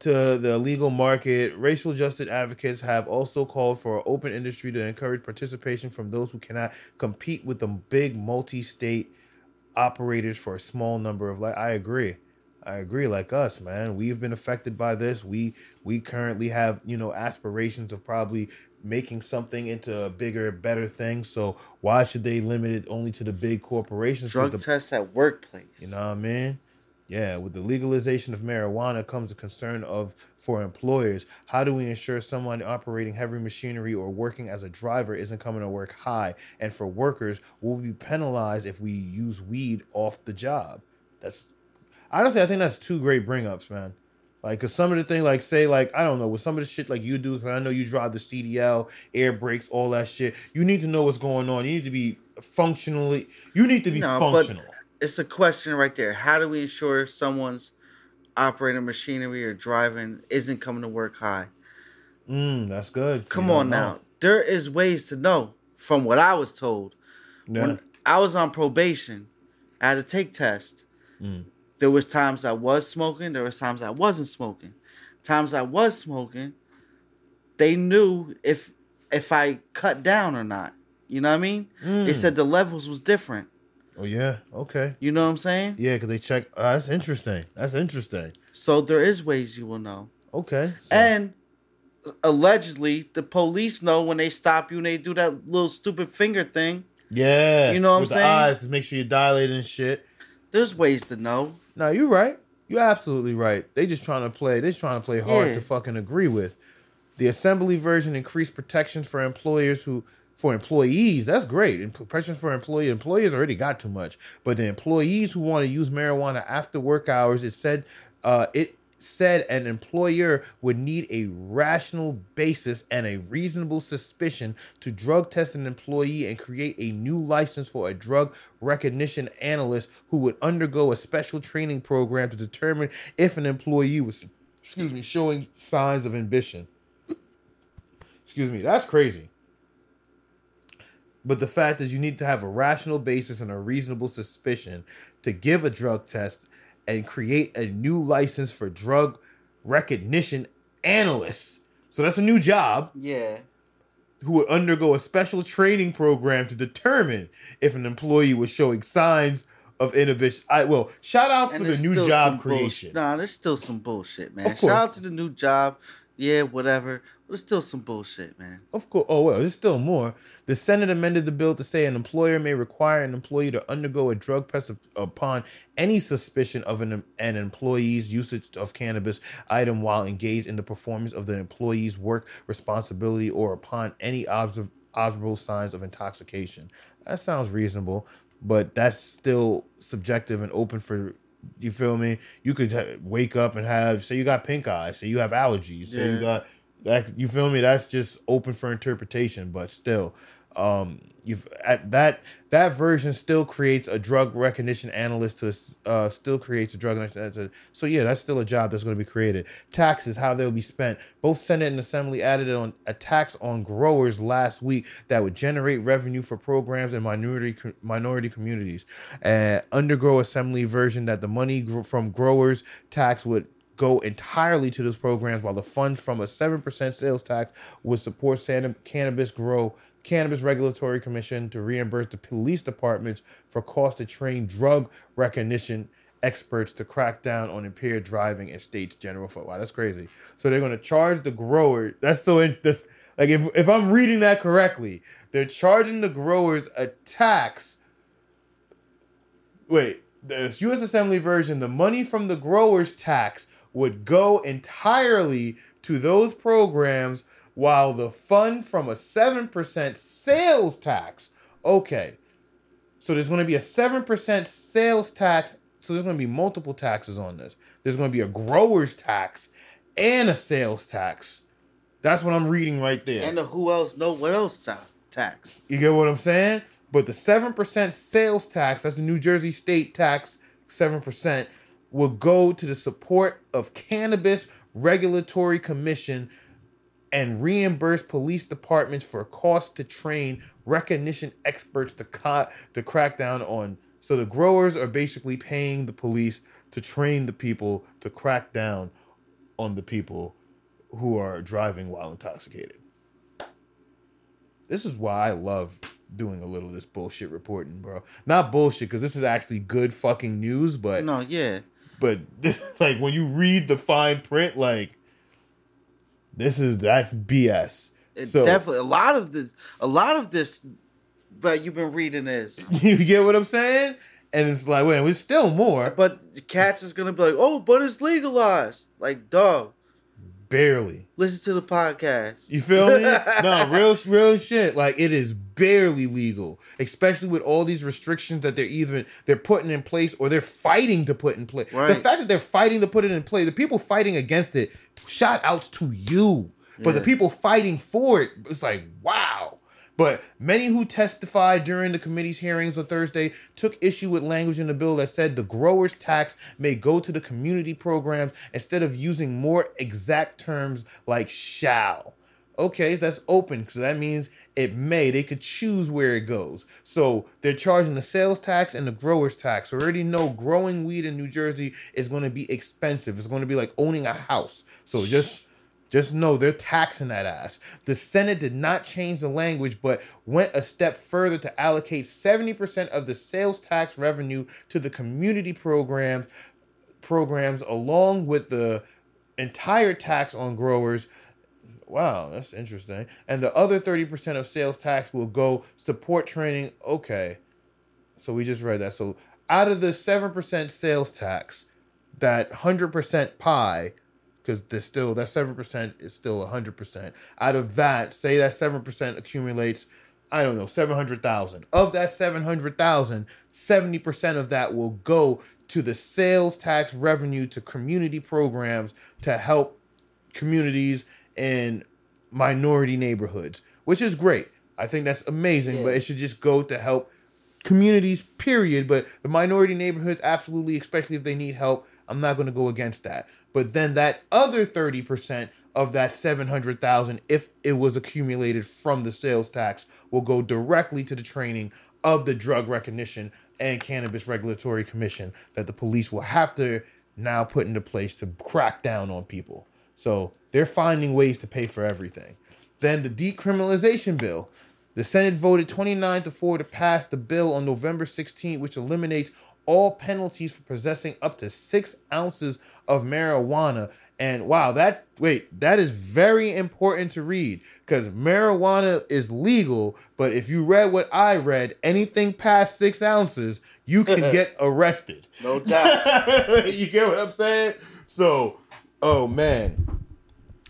to the legal market, racial justice advocates have also called for an open industry to encourage participation from those who cannot compete with the big multi-state operators for a small number of like. I agree. I agree. Like us, man, we've been affected by this. We we currently have you know aspirations of probably making something into a bigger, better thing. So why should they limit it only to the big corporations? Drug the- tests at workplace. you know what I mean? Yeah, with the legalization of marijuana comes the concern of for employers. How do we ensure someone operating heavy machinery or working as a driver isn't coming to work high? And for workers, will we be penalized if we use weed off the job? That's honestly, I think that's two great bring ups, man. Like, cause some of the thing, like, say, like, I don't know, with some of the shit like you do, cause I know you drive the CDL, air brakes, all that shit. You need to know what's going on. You need to be functionally. You need to be No, but- functional. It's a question right there. How do we ensure someone's operating machinery or driving isn't coming to work high? Mm, that's good. Come on now. There is ways to know. From what I was told, Yeah. when I was on probation, I had a take test. Mm. There was times I was smoking. There was times I wasn't smoking. Times I was smoking, they knew if if I cut down or not. You know what I mean? They Mm. said the levels was different. Oh yeah. Okay. You know what I'm saying? Yeah, because they check. Uh, that's interesting. That's interesting. So there is ways you will know. Okay. so- And allegedly, the police know when they stop you and they do that little stupid finger thing. yeah, you know what I'm with the saying? eyes to make sure you dilate and shit. There's ways to know. No, you're right. You're absolutely right. They just trying to play. They just trying to play hard Yeah. to fucking agree with. The assembly version increased protections for employers who for employees. That's great. Protections for employee employers already got too much. But the employees who want to use marijuana after work hours, it said uh, it said an employer would need a rational basis and a reasonable suspicion to drug test an employee and create a new license for a drug recognition analyst who would undergo a special training program to determine if an employee was excuse me showing signs of ambition excuse me that's crazy but the fact is you need to have a rational basis and a reasonable suspicion to give a drug test and create a new license for drug recognition analysts. So that's a new job Yeah. who would undergo a special training program to determine if an employee was showing signs of inhibition. I well, shout out for the new job creation. bullshit. Nah, there's still some bullshit, man. Shout out to the new job. Yeah, whatever. But it's still some bullshit, man. Of course. Oh well, there's still more. The Senate amended the bill to say an employer may require an employee to undergo a drug test upon any suspicion of an an employee's usage of cannabis item while engaged in the performance of the employee's work responsibility or upon any observ- observable signs of intoxication. That sounds reasonable, but that's still subjective and open for. You feel me? You could ha- wake up and have, say, you got pink eye, say you have allergies, say you got that. You feel me? That's just open for interpretation, but still, um, you've at that that version still creates a drug recognition analyst to uh still creates a drug recognition. So yeah, that's still a job that's going to be created. Taxes, how they'll be spent. Both Senate and Assembly added on a tax on growers last week that would generate revenue for programs in minority minority communities. Uh, undergrow Assembly version that the money from growers tax would go entirely to those programs while the funds from a 7% sales tax would support cannabis grow cannabis regulatory commission to reimburse the police departments for costs to train drug recognition experts to crack down on impaired driving in states general fund. Wow, that's crazy. So they're going to charge the grower. That's so that's like if if I'm reading that correctly, they're charging the growers a tax wait, the U.S. Assembly version, the money from the growers' tax would go entirely to those programs, while the fund from a seven percent sales tax. Okay, so there's going to be a seven percent sales tax. So there's going to be multiple taxes on this. There's going to be a growers' tax and a sales tax. That's what I'm reading right there. And the who else know what else ta- tax. You get what I'm saying? But the seven percent sales tax, that's the New Jersey state tax, seven percent, will go to the support of cannabis regulatory commission and reimburse police departments for costs to train recognition experts to co- to crack down on. So the growers are basically paying the police to train the people to crack down on the people who are driving while intoxicated. This is why I love doing a little of this bullshit reporting, bro. Not bullshit because this is actually good fucking news, but No, yeah. but like when you read the fine print, like this is that's BS. It So- definitely a lot of the a lot of this but you've been reading this. You get what I'm saying? And it's like, wait, there's still more, But cats is gonna be like, oh, but it's legalized. Like, dog, barely. listen to the podcast. You feel me? no, real, real shit. Like it is barely legal, especially with all these restrictions that they're even they're putting in place or they're fighting to put in place. The fact that they're fighting to put it in place, the people fighting against it, shout outs to you. But the people fighting for it, it's like wow. But many who testified during the committee's hearings on Thursday took issue with language in the bill that said the growers' tax may go to the community programs instead of using more exact terms like shall. Okay, that's open because that means it may. They could choose where it goes. So they're charging the sales tax and the growers' tax. We already know growing weed in New Jersey is going to be expensive. It's going to be like owning a house. So just just know they're taxing that ass. The Senate did not change the language, but went a step further to allocate 70% of the sales tax revenue to the community programs programs along with the entire tax on growers. Wow, that's interesting. And the other 30% of sales tax will go support training. Okay. So we just read that. So out of the 7% sales tax, that 100% pie because there's still that seven percent is still hundred percent. Out of that, say that seven percent accumulates, I don't know, seven hundred thousand. Of that seven hundred thousand, seventy percent of that will go to the sales tax revenue to community programs to help communities in minority neighborhoods, which is great. I think that's amazing, but it should just go to help communities, period. But the minority neighborhoods, absolutely, especially if they need help, I'm not going to go against that. But then that other 30% of that 700,000 if it was accumulated from the sales tax will go directly to the training of the drug recognition and cannabis regulatory commission that the police will have to now put into place to crack down on people. So they're finding ways to pay for everything. Then the decriminalization bill. The Senate voted 29 to 4 to pass the bill on November 16th, which eliminates all penalties for possessing up to six ounces of marijuana. And wow, that's wait, that is very important to read because marijuana is legal. But if you read what I read, anything past six ounces, you can get arrested. No doubt. you get what I'm saying? So, oh man,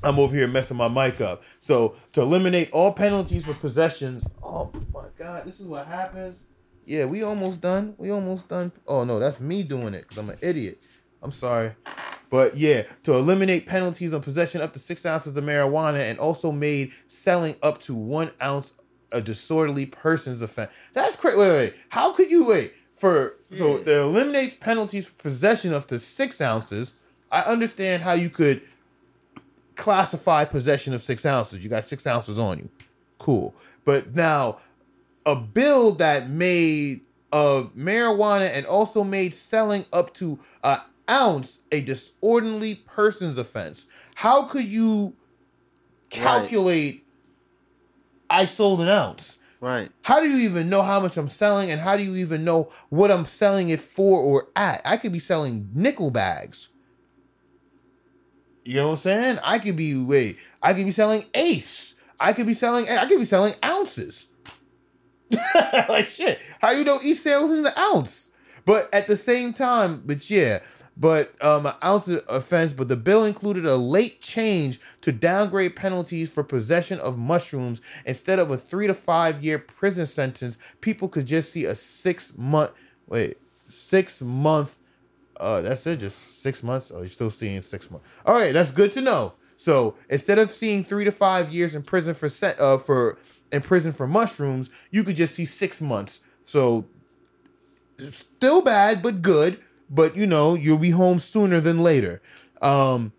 I'm over here messing my mic up. So to eliminate all penalties for possessions. Oh my god, this is what happens. Yeah, we almost done. We almost done. Oh no, that's me doing it because I'm an idiot. I'm sorry. But yeah, to eliminate penalties on possession up to six ounces of marijuana and also made selling up to one ounce a disorderly person's offense. That's crazy. Wait, wait, how could you wait for so it eliminates penalties for possession up to six ounces? I understand how you could classify possession of six ounces. You got six ounces on you. Cool. But now a bill that made of marijuana and also made selling up to an ounce a disorderly person's offense. How could you calculate I sold an ounce? right. How do you even know how much I'm selling and how do you even know what I'm selling it for or at? I could be selling nickel bags. You know what I'm saying? I could be wait, I could be selling eighths. I could be selling I could be selling ounces. like shit. How you know each sales in the ounce? But at the same time, but yeah, but um an ounce of offense, but the bill included a late change to downgrade penalties for possession of mushrooms instead of a three to five year prison sentence, people could just see a six month wait, six month uh that's it, just six months. Oh, you're still seeing six months. All right, that's good to know. So instead of seeing three to five years in prison for set uh for in prison for mushrooms, you could just see six months. So still bad, but good. But you know, you'll be home sooner than later. Um,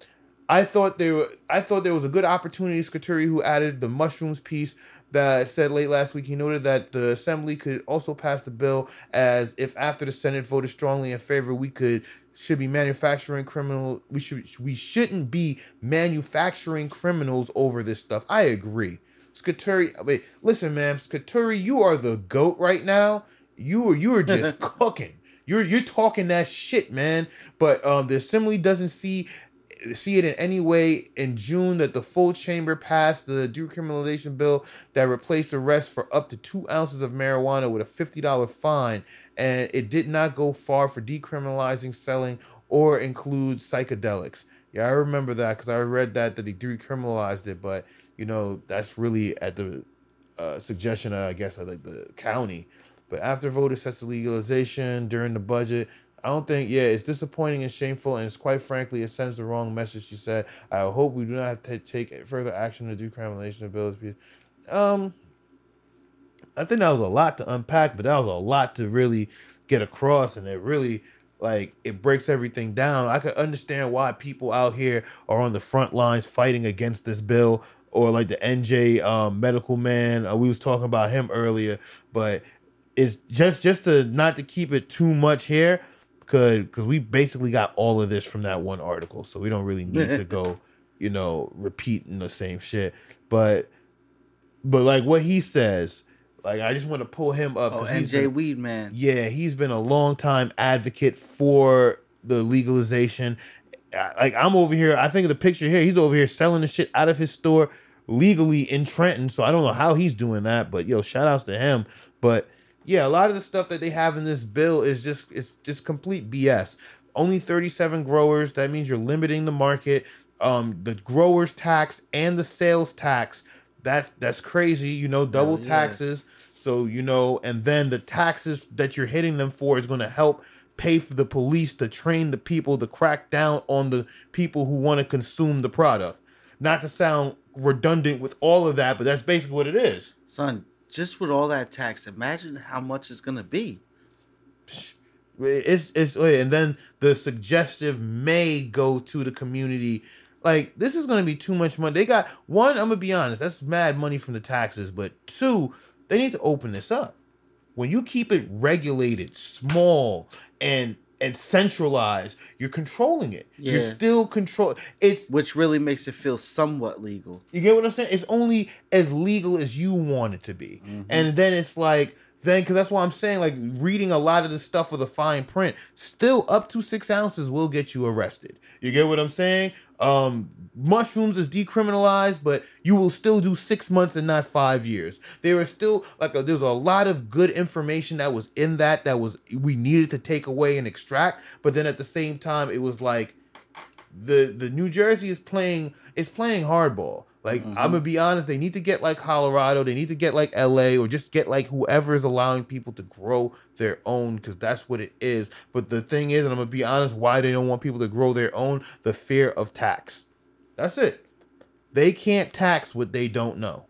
I thought there, I thought there was a good opportunity. Scutari, who added the mushrooms piece, that said late last week, he noted that the assembly could also pass the bill as if after the Senate voted strongly in favor, we could should be manufacturing criminal. We should we shouldn't be manufacturing criminals over this stuff. I agree. Scutari, wait, listen, man, Scutari, you are the goat right now. You are you are just cooking. You're you're talking that shit, man. But um, the assembly doesn't see see it in any way in June that the full chamber passed the decriminalization bill that replaced arrest for up to two ounces of marijuana with a fifty dollar fine, and it did not go far for decriminalizing selling or include psychedelics. Yeah, I remember that because I read that that they decriminalized it, but you know that's really at the uh, suggestion, of, I guess, of like the county. But after voters sets the legalization during the budget, I don't think. Yeah, it's disappointing and shameful, and it's quite frankly, it sends the wrong message. She said, "I hope we do not have to take further action to decriminalization of bills." Um, I think that was a lot to unpack, but that was a lot to really get across, and it really like it breaks everything down. I could understand why people out here are on the front lines fighting against this bill, or like the NJ um, medical man. Uh, we was talking about him earlier, but it's just just to not to keep it too much here, because because we basically got all of this from that one article, so we don't really need to go, you know, repeating the same shit. But but like what he says, like I just want to pull him up. Oh, NJ been- Weed man. yeah, he's been a long time advocate for the legalization. Like I'm over here, I think of the picture here. He's over here selling the shit out of his store legally in Trenton. So I don't know how he's doing that, but yo, shout outs to him. But yeah, a lot of the stuff that they have in this bill is just it's just complete BS. Only 37 growers. That means you're limiting the market. Um, the growers tax and the sales tax. That that's crazy. You know, double yeah. taxes. So you know, and then the taxes that you're hitting them for is going to help pay for the police to train the people to crack down on the people who want to consume the product. Not to sound redundant with all of that, but that's basically what it is. Son, just with all that tax, imagine how much it's gonna be. It's it's and then the suggestive may go to the community. Like this is to be too much money. They got one. I'm gonna be honest. That's mad money from the taxes. But two, they need to open this up. When you keep it regulated, small, and and centralized, you're controlling it. You're still control. It's Which really makes it feel somewhat legal. you get what I'm saying? It's only as legal as you want it to be. Mm-hmm. And then it's like then because that's why I'm saying like reading a lot of the stuff with a fine print, still up to six ounces will get you arrested. You get what I'm saying? Um, mushrooms is decriminalized, but you will still do six months and not five years. There is still like a, there's a lot of good information that was in that that was we needed to take away and extract, but then at the same time it was like the the New Jersey is playing is playing hardball. Like mm-hmm. I'm gonna be honest, they need to get like Colorado, they need to get like LA, or just get like whoever is allowing people to grow their own, because that's what it is. But the thing is, and I'm gonna be honest, why they don't want people to grow their own, the fear of tax. That's it. They can't tax what they don't know.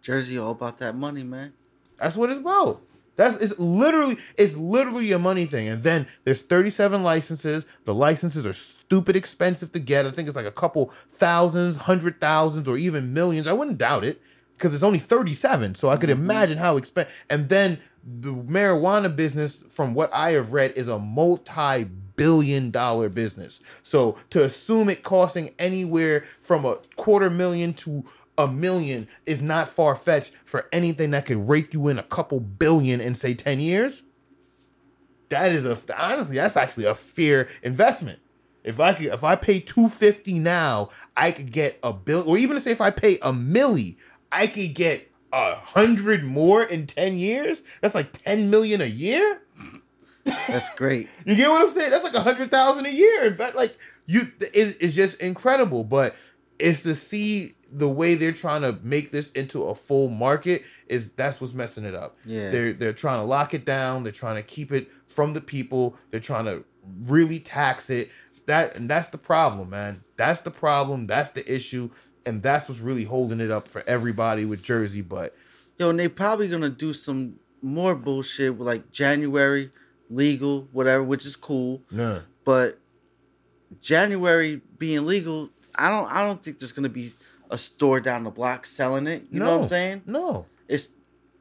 Jersey all about that money, man. That's what it's about. That's it's literally it's literally a money thing. And then there's 37 licenses. The licenses are stupid expensive to get. I think it's like a couple thousands, hundred thousands, or even millions. I wouldn't doubt it because it's only 37. So I could mm-hmm. imagine how expensive. And then the marijuana business, from what I have read, is a multi-billion dollar business. So to assume it costing anywhere from a quarter million to a million is not far fetched for anything that could rake you in a couple billion in say 10 years. That is a honestly, that's actually a fair investment. If I could if I pay 250 now, I could get a bill or even to say if I pay a milli, I could get a hundred more in 10 years. That's like 10 million a year. That's great. You get what I'm saying? That's like a hundred thousand a year. In fact, like you, it, it's just incredible. But it's to see the way they're trying to make this into a full market is that's what's messing it up. Yeah. they're they're trying to lock it down. They're trying to keep it from the people. They're trying to really tax it. That and that's the problem, man. That's the problem. That's the issue, and that's what's really holding it up for everybody with Jersey. But Yo, and they probably gonna do some more bullshit with like January legal, whatever, which is cool. nah, But January being legal, I don't I don't think there's gonna be a store down the block selling it. You know what I'm saying? no. It's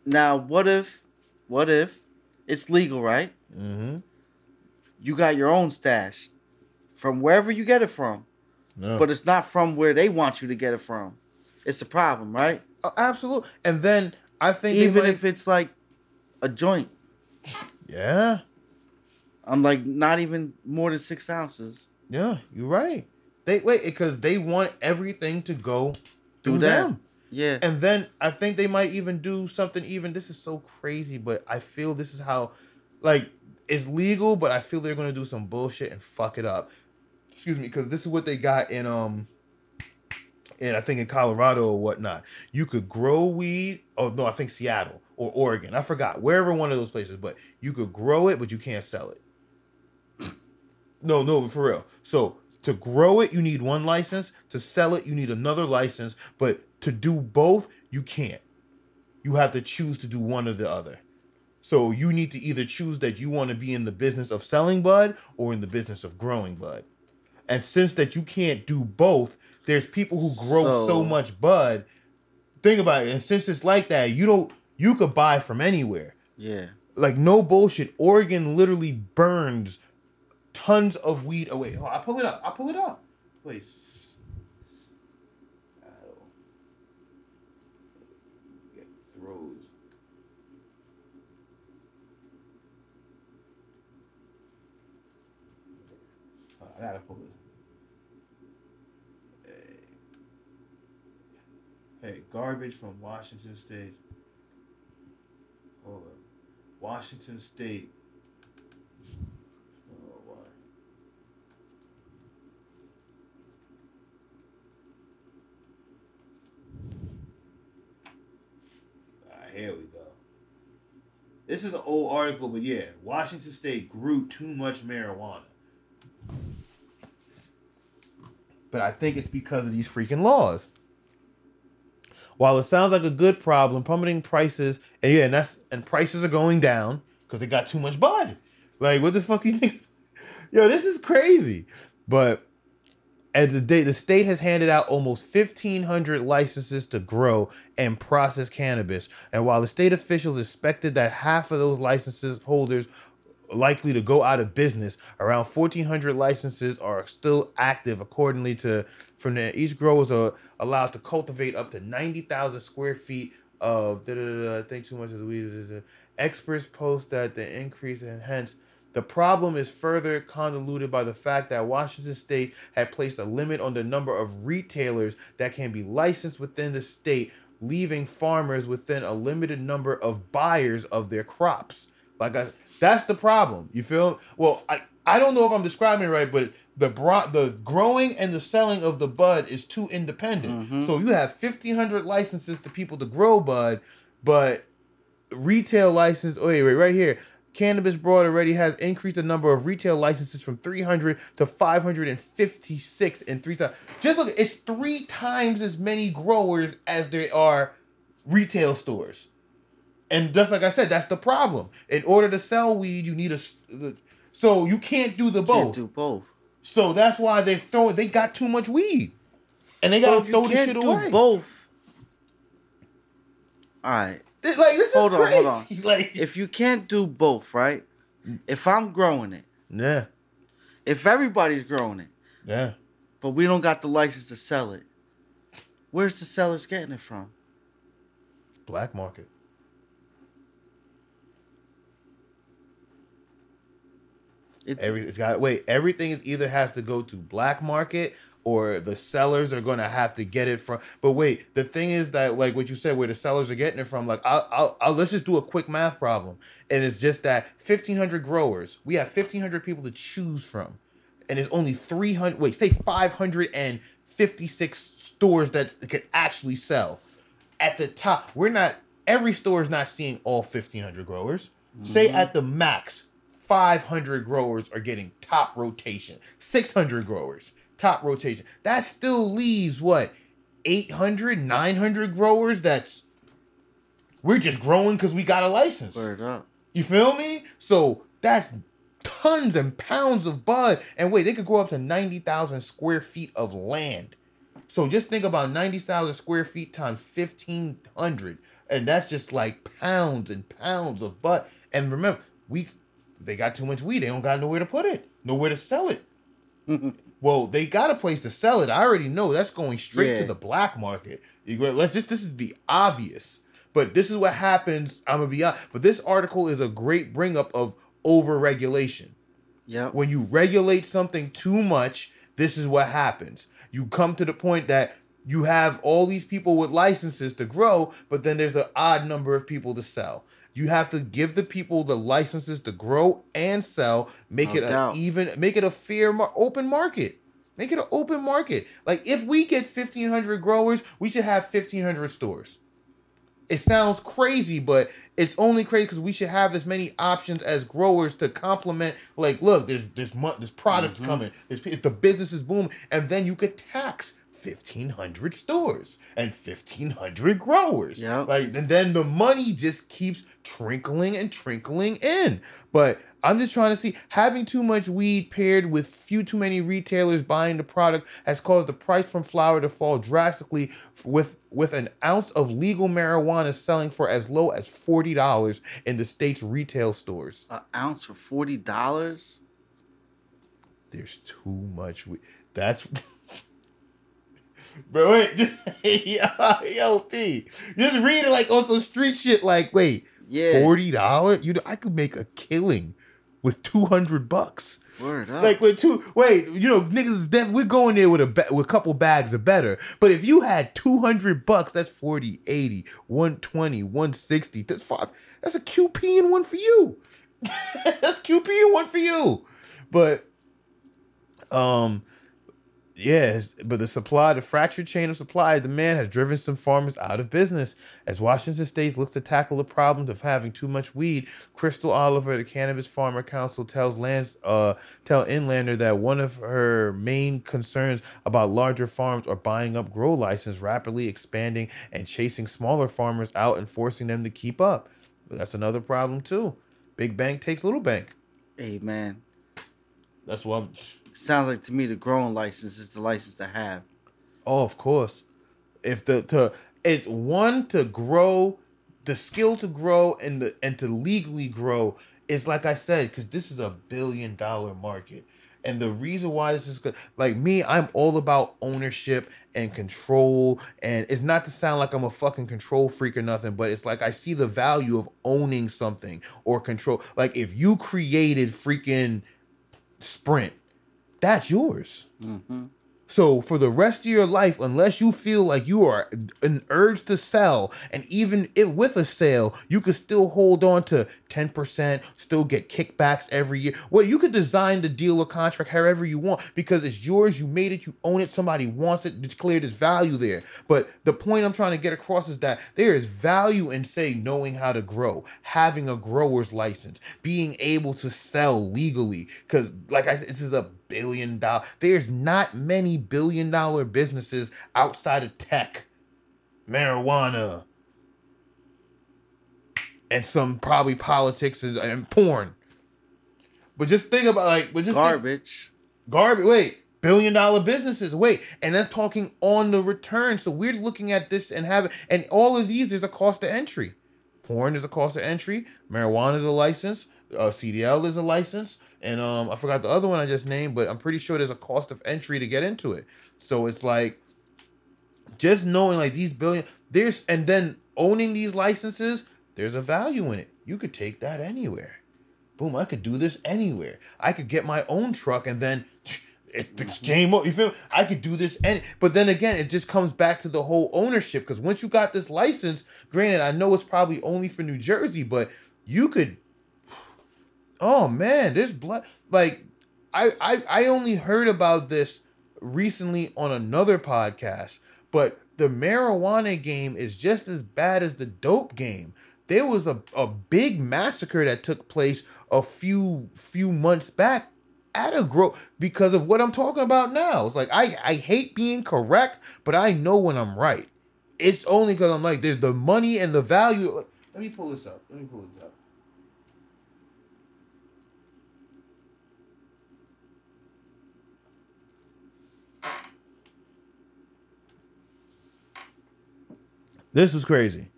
now what if what if it's legal, right? Mm-hmm. You got your own stash from wherever you get it from, No. but it's not from where they want you to get it from. It's a problem, right? Uh, absolutely. And then I think Even might- if it's like a joint. yeah. I'm like not even more than six ounces. Yeah, you're right. They wait because they want everything to go through that. them. Yeah. And then I think they might even do something even this is so crazy, but I feel this is how like it's legal, but I feel they're gonna do some bullshit and fuck it up. Excuse me, because this is what they got in um in I think in Colorado or whatnot. You could grow weed. Oh no, I think Seattle or Oregon. I forgot. Wherever one of those places, but you could grow it, but you can't sell it. No, no, for real. So to grow it, you need one license. To sell it, you need another license. But to do both, you can't. You have to choose to do one or the other. So you need to either choose that you want to be in the business of selling bud or in the business of growing bud. And since that you can't do both, there's people who grow so, So- much bud. Think about it. And since it's like that, you don't you could buy from anywhere yeah. like no bullshit. Oregon literally burns tons of weed away. Oh, I pull it up. I pull it up. Get throws. Oh, I gotta pull this. Hey. Hey, garbage from Washington State. Hold up. Washington State. Oh, why? Ah, here we go. This is an old article, but yeah, Washington State grew too much marijuana. But I think it's because of these freaking laws. While it sounds like a good problem, plummeting prices, and yeah, and that's and prices are going down because they got too much bud. Like, what the fuck you think? Yo, this is crazy. But at the day, the state has handed out almost fifteen hundred licenses to grow and process cannabis. And while the state officials expected that half of those licenses holders likely to go out of business. Around 1,400 licenses are still active, accordingly to from there. Each growers are uh, allowed to cultivate up to 90,000 square feet of I think too much of the weed. da. Uh, experts post that the increase and hence the problem is further convoluted by the fact that Washington state had placed a limit on the number of retailers that can be licensed within the state, leaving farmers within a limited number of buyers of their crops. Like I, that's the problem. You feel? Well, I I don't know if I'm describing it right, but the bro- the growing and the selling of the bud is too independent. Mm-hmm. So you have 1500 licenses to people to grow bud, but retail license. Oh wait, wait, right here. Cannabis Board already has increased the number of retail licenses from 300 to 556 in three times. Just look, it's three times as many growers as there are retail stores. And just like I said, that's the problem. In order to sell weed, you need a So you can't do the both. Can't do both. So that's why they throw. They got too much weed, and they gotta if throw you this can't shit do away. both. All right. This- like this Hold is on, crazy. hold on. Like If you can't do both, right? If I'm growing it, yeah, if everybody's growing it, yeah. but we don't got the license to sell it, where's the sellers getting it from? Black market. It, Every it's got wait. Everything is either has to go to black market or the sellers are gonna have to get it from. But wait, the thing is that like what you said, where the sellers are getting it from. Like I'll, I'll, I'll let's just do a quick math problem, and it's just that fifteen hundred growers. We have fifteen hundred people to choose from, and there's only three hundred. Wait, say five hundred and fifty six stores that could actually sell. At the top, we're not. Every store is not seeing all fifteen hundred growers. Say mm-hmm. at the max, 500 growers are getting top rotation 600 growers top rotation that still leaves what 800 900 growers that's we're just growing because we got a license you feel me so that's tons and pounds of bud and wait they could grow up to 90000 square feet of land so just think about 90,000 square feet times 1,500. And that's just like pounds and pounds of bud. And remember, we they got too much weed. They don't got nowhere to put it, nowhere to sell it. well, they got a place to sell it. I already know that's going straight Yeah. to the black market. Let's just this is the obvious. But this is what happens. I'm gonna be honest. But this article is a great bring up of overregulation Yeah, when you regulate something too much, this is what happens. You come to the point that you have all these people with licenses to grow, but then there's an odd number of people to sell. You have to give the people the licenses to grow and sell, make No it an doubt. even, make it a fair, open market. Make it an open market. Like if we get 1,500 growers, we should have 1,500 stores it sounds crazy, but it's only crazy because we should have as many options as growers to complement. Like, look, there's there's mo- there's products Mm-hmm. coming. There's the business is booming, and then you could tax. 1500 stores and 1500 growers Yep. like and then the money just keeps trickling and trickling in but i'm just trying to see having too much weed paired with few too many retailers buying the product has caused the price from flower to fall drastically with with an ounce of legal marijuana selling for as low as $40 in the state's retail stores An ounce for forty dollars. there's too much weed that's Bro, wait, just yo, P. Just read it like on some street shit. Like, wait, Yeah. forty dollars? You know, I could make a killing with two hundred bucks. Word up. Like with two, wait, you know, niggas is def- we're going there with a ba- with a couple bags of better. But if you had 200 bucks, that's 40, 80, 120, 160. That's five. That's a QP and one for you. that's QP and one for you. But um Yes, but the supply, the fractured chain of supply and demand has driven some farmers out of business. As Washington State looks to tackle the problems of having too much weed, Crystal Oliver, the Cannabis Farmer Council, tells Lance, uh, tell Inlander that one of her main concerns about larger farms are buying up grow license, rapidly expanding and chasing smaller farmers out and forcing them to keep up. That's another problem too. Big bank takes little bank. Amen. That's what. I'm, sounds like to me the growing license is the license to have. Oh, of course. If the to it's one to grow, the skill to grow and the and to legally grow is like I said, because this is a billion dollar market. And the reason why this is good, like me, I'm all about ownership and control. And it's not to sound like I'm a fucking control freak or nothing, but it's like I see the value of owning something or control. Like if you created freaking Sprint, that's yours. So for the rest of your life, unless you feel like you are an urge to sell, and even if with a sale, you could still hold on to 10%, still get kickbacks every year. Well, you could design the deal or contract however you want because it's yours, you made it, you own it, somebody wants it, declared its value there. But the point I'm trying to get across is that there is value in say knowing how to grow, having a grower's license, being able to sell legally. Because like I said, this is a billion dollar. There's not many billion dollar businesses outside of tech, marijuana, and some probably politics and- and porn. But just think about like, but just think- Garbage. garbage. Wait, billion dollar businesses. Wait, and that's talking on the return. So we're looking at this and having, and all of these, there's a cost of entry. Porn is a cost of entry. Marijuana is a license. Uh, CDL is a license. And um, I forgot the other one I just named, but I'm pretty sure there's a cost of entry to get into it. So it's like just knowing like these billion there's and then owning these licenses, there's a value in it. You could take that anywhere. Boom, I could do this anywhere. I could get my own truck and then it's the game up. You feel? me? I could do this any but then again, it just comes back to the whole ownership because once you got this license, granted, I know it's probably only for New Jersey, but you could oh man, there's blood like I, I I only heard about this recently on another podcast, but the marijuana game is just as bad as the dope game. There was a, a big massacre that took place a few few months back at a grow because of what I'm talking about now. It's like I, I hate being correct, but I know when I'm right. It's only because I'm like there's the money and the value. Let me pull this up. Let me pull this up. This was crazy.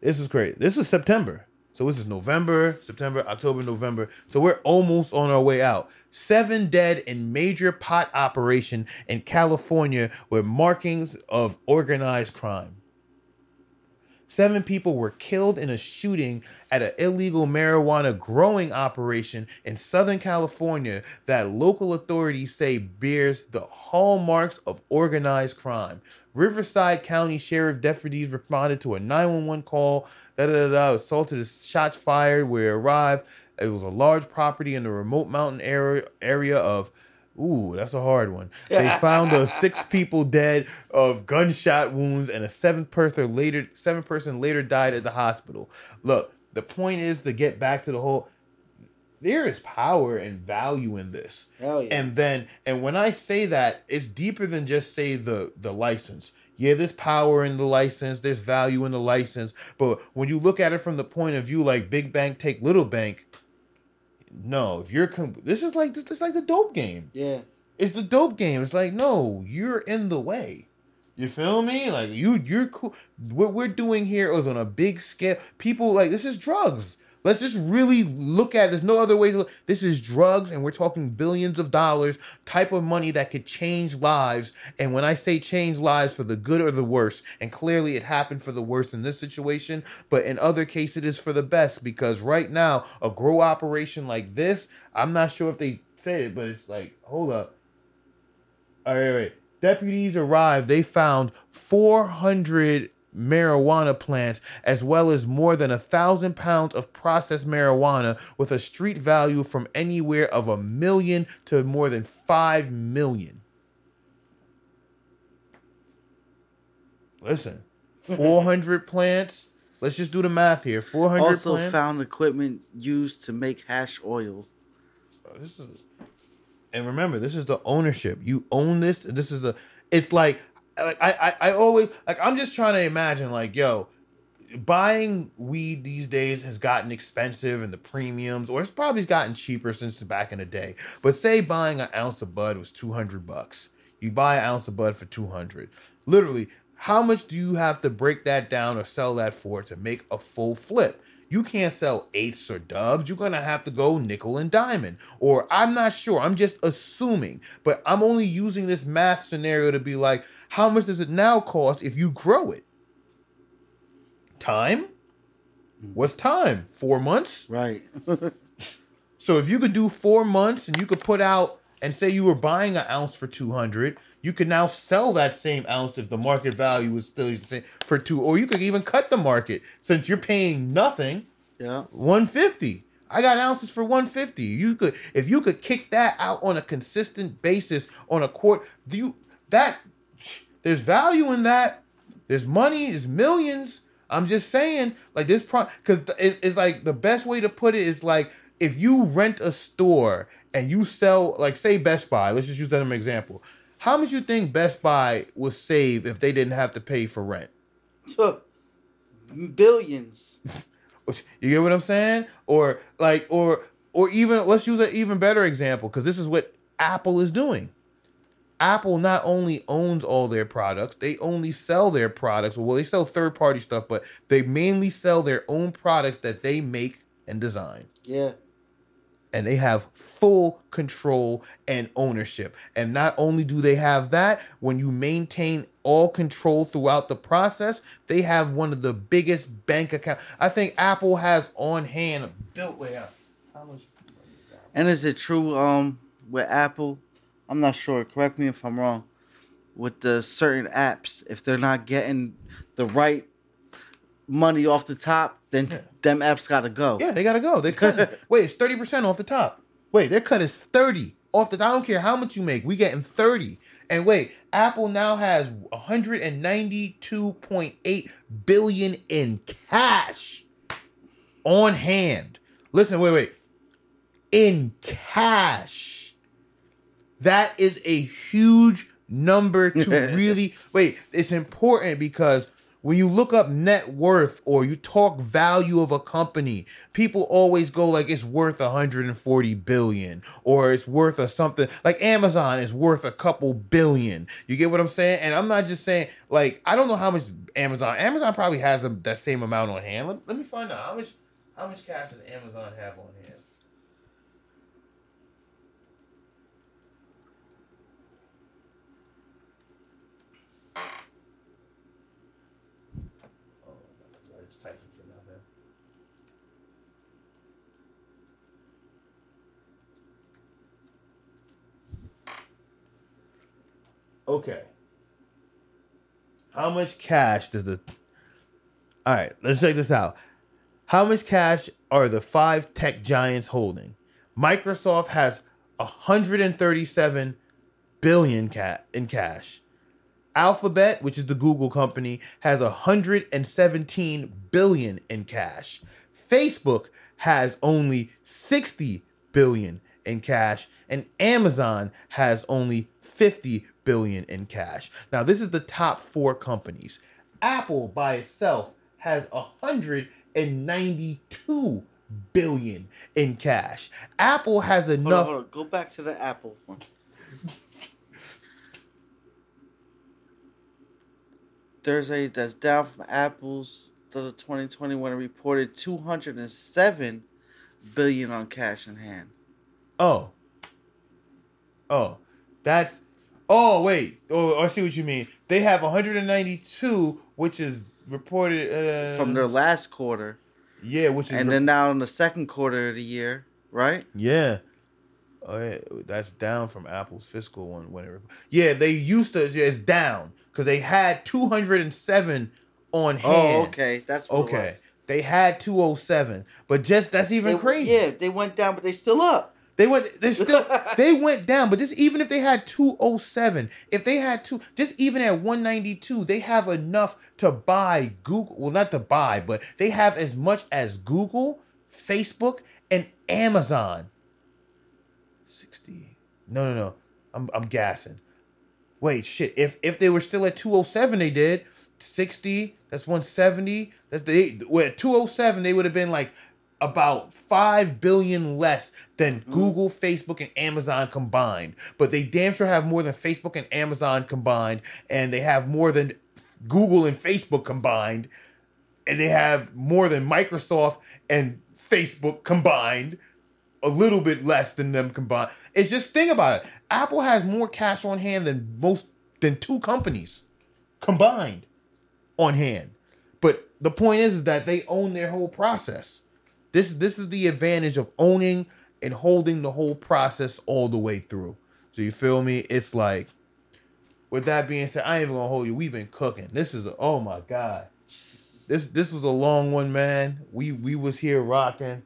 This is crazy. This is September. So this is November, September, October, November. So we're almost on our way out. Seven dead in major pot operation in California with markings of organized crime. Seven people were killed in a shooting at an illegal marijuana growing operation in Southern California that local authorities say bears the hallmarks of organized crime. Riverside County Sheriff deputies responded to a 911 call. Da, da, da, assaulted, shots fired. It arrived, it was a large property in the remote mountain area area of. Ooh, that's a hard one. They found the six people dead of gunshot wounds, and a seventh person later seven person later died at the hospital. Look, the point is to get back to the whole. There is power and value in this. Yeah. And then, and when I say that, it's deeper than just say the the license. Yeah, there's power in the license, there's value in the license, but when you look at it from the point of view like big bank take little bank, no, if you're com- this is like this is like the dope game. yeah. It's the dope game. It's like no, you're in the way. You feel me? Like you, you're cool. What we're doing here is on a big scale. People like this is drugs. Let's just really look at. it. There's no other way to. Look. This is drugs, and we're talking billions of dollars type of money that could change lives. And when I say change lives for the good or the worse, and clearly it happened for the worse in this situation, but in other cases it is for the best because right now a grow operation like this, I'm not sure if they said it, but it's like hold up. All right, wait. Deputies arrived. They found 400 marijuana plants, as well as more than a thousand pounds of processed marijuana, with a street value from anywhere of a million to more than five million. Listen, 400 plants. Let's just do the math here. 400 Also plants. found equipment used to make hash oil. this is and remember this is the ownership you own this this is a it's like like I, I i always like i'm just trying to imagine like yo buying weed these days has gotten expensive and the premiums or it's probably gotten cheaper since back in the day. But say buying an ounce of bud was 200 bucks. You buy an ounce of bud for 200 literally how much do you have to break that down or sell that for to make a full flip You can't sell eighths or dubs. You're gonna have to go nickel and diamond. Or I'm not sure. I'm just assuming. But I'm only using this math scenario to be like, how much does it now cost if you grow it? Time? What's time? Four months? Right. So if you could do four months and you could put out and say you were buying an ounce for 200, you could now sell that same ounce if the market value was still the same for two, or you could even cut the market since you're paying nothing, yeah. 150. I got ounces for 150. You could if you could kick that out on a consistent basis on a court, do you that there's value in that. There's money, there's millions. I'm just saying, like this pro because it's, it's like the best way to put it is like if you rent a store and you sell, like say Best Buy, let's just use that as an example. How much you think Best Buy would save if they didn't have to pay for rent? Billions. You get what I'm saying? Or like, or or even let's use an even better example because this is what Apple is doing. Apple not only owns all their products, they only sell their products. Well, they sell third party stuff, but they mainly sell their own products that they make and design. Yeah. And they have full control and ownership. And not only do they have that, when you maintain all control throughout the process, they have one of the biggest bank accounts. I think Apple has on hand built much? And is it true um with Apple? I'm not sure. Correct me if I'm wrong. With the certain apps, if they're not getting the right money off the top, then them apps gotta go. Yeah, they gotta go. They cut. wait, it's thirty percent off the top. Wait, their cut is thirty off the. I don't care how much you make. We getting thirty. And wait, Apple now has one hundred and ninety-two point eight billion in cash on hand. Listen, wait, wait. In cash, that is a huge number to really wait. It's important because when you look up net worth or you talk value of a company, people always go like it's worth 140 billion or it's worth a something like Amazon is worth a couple billion. You get what I'm saying? And I'm not just saying like I don't know how much Amazon Amazon probably has a, that same amount on hand. Let, let me find out how much how much cash does Amazon have on hand? Oh, I just typed it for nothing. Okay. How much cash does the All right, let's check this out. How much cash are the five tech giants holding? Microsoft has 137 billion cat in cash. Alphabet, which is the Google company, has 117 billion in cash. Facebook has only 60 billion in cash and Amazon has only 50 billion in cash. Now, this is the top 4 companies. Apple by itself has 192 billion in cash. Apple has Hold on, enough hold on. Go back to the Apple one. Thursday, that's down from Apple's to the 2020 when it reported 207 billion on cash in hand. Oh. Oh. That's Oh, wait. Oh, I see what you mean. They have 192 which is reported uh, From their last quarter. Yeah, which is And rep- then now in the second quarter of the year, right? Yeah. Oh, yeah. That's down from Apple's fiscal one. Whatever. Yeah, they used to. Yeah, it's down because they had 207 on hand. Oh, okay. That's Okay. They had 207, but just that's even crazy. Yeah, they went down, but they still up. They went. They still. they went down. But this, even if they had two oh seven, if they had two, just even at one ninety two, they have enough to buy Google. Well, not to buy, but they have as much as Google, Facebook, and Amazon. Sixty. No, no, no. I'm I'm gassing. Wait, shit. If if they were still at two oh seven, they did sixty. That's one seventy. That's the. Well, at two oh seven, they would have been like about 5 billion less than mm. Google, Facebook, and Amazon combined. But they damn sure have more than Facebook and Amazon combined, and they have more than Google and Facebook combined. and they have more than Microsoft and Facebook combined, a little bit less than them combined. It's just think about it. Apple has more cash on hand than most than two companies combined on hand. But the point is, is that they own their whole process. This this is the advantage of owning and holding the whole process all the way through. So you feel me? It's like with that being said, I ain't even gonna hold you. We've been cooking. This is a, oh my god. This this was a long one, man. We we was here rocking.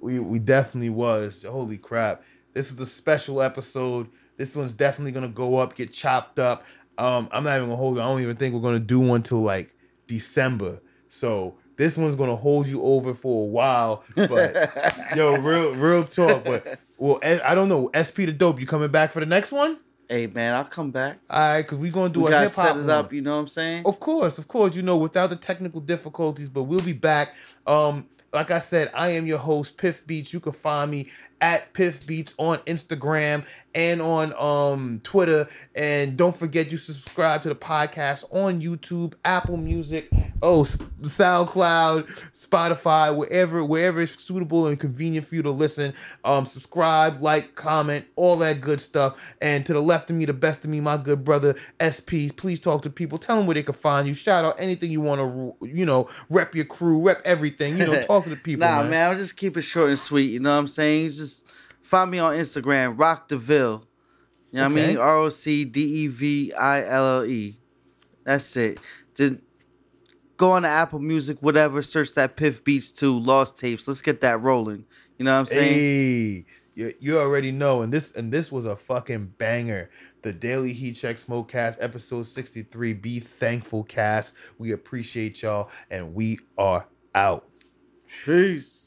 We we definitely was. Holy crap. This is a special episode. This one's definitely gonna go up, get chopped up. Um, I'm not even gonna hold you. I don't even think we're gonna do one till like December. So this one's gonna hold you over for a while. But yo, real real talk. But well, I don't know. SP the dope. You coming back for the next one? Hey man, I'll come back. All right, because we're gonna do We a hip hop set it one. up. You know what I'm saying? Of course, of course, you know, without the technical difficulties, but we'll be back. Um, like I said, I am your host, Piff Beats. You can find me at Piff Beats on Instagram and on um Twitter. And don't forget you subscribe to the podcast on YouTube, Apple Music, oh SoundCloud, Spotify, wherever wherever it's suitable and convenient for you to listen. Um, subscribe, like, comment, all that good stuff. And to the left of me, the best of me, my good brother SP. Please talk to people. Tell them where they can find you. Shout out anything you want to, you know, rep your crew, rep everything. You know, talk to the people. nah, man. man. I'll just keep it short and sweet. You know what I'm saying? Just find me on Instagram, Rocdeville. You know what I mean? R O C D E V I L L E. That's it. Just go on to Apple Music, whatever. Search that Piff Beats 2 Lost Tapes. Let's get that rolling. You know what I'm saying? Hey, you, you already know, and this and this was a fucking banger. The Daily Heat Check Smokecast, episode sixty three. Be thankful, cast. We appreciate y'all, and we are out. Peace.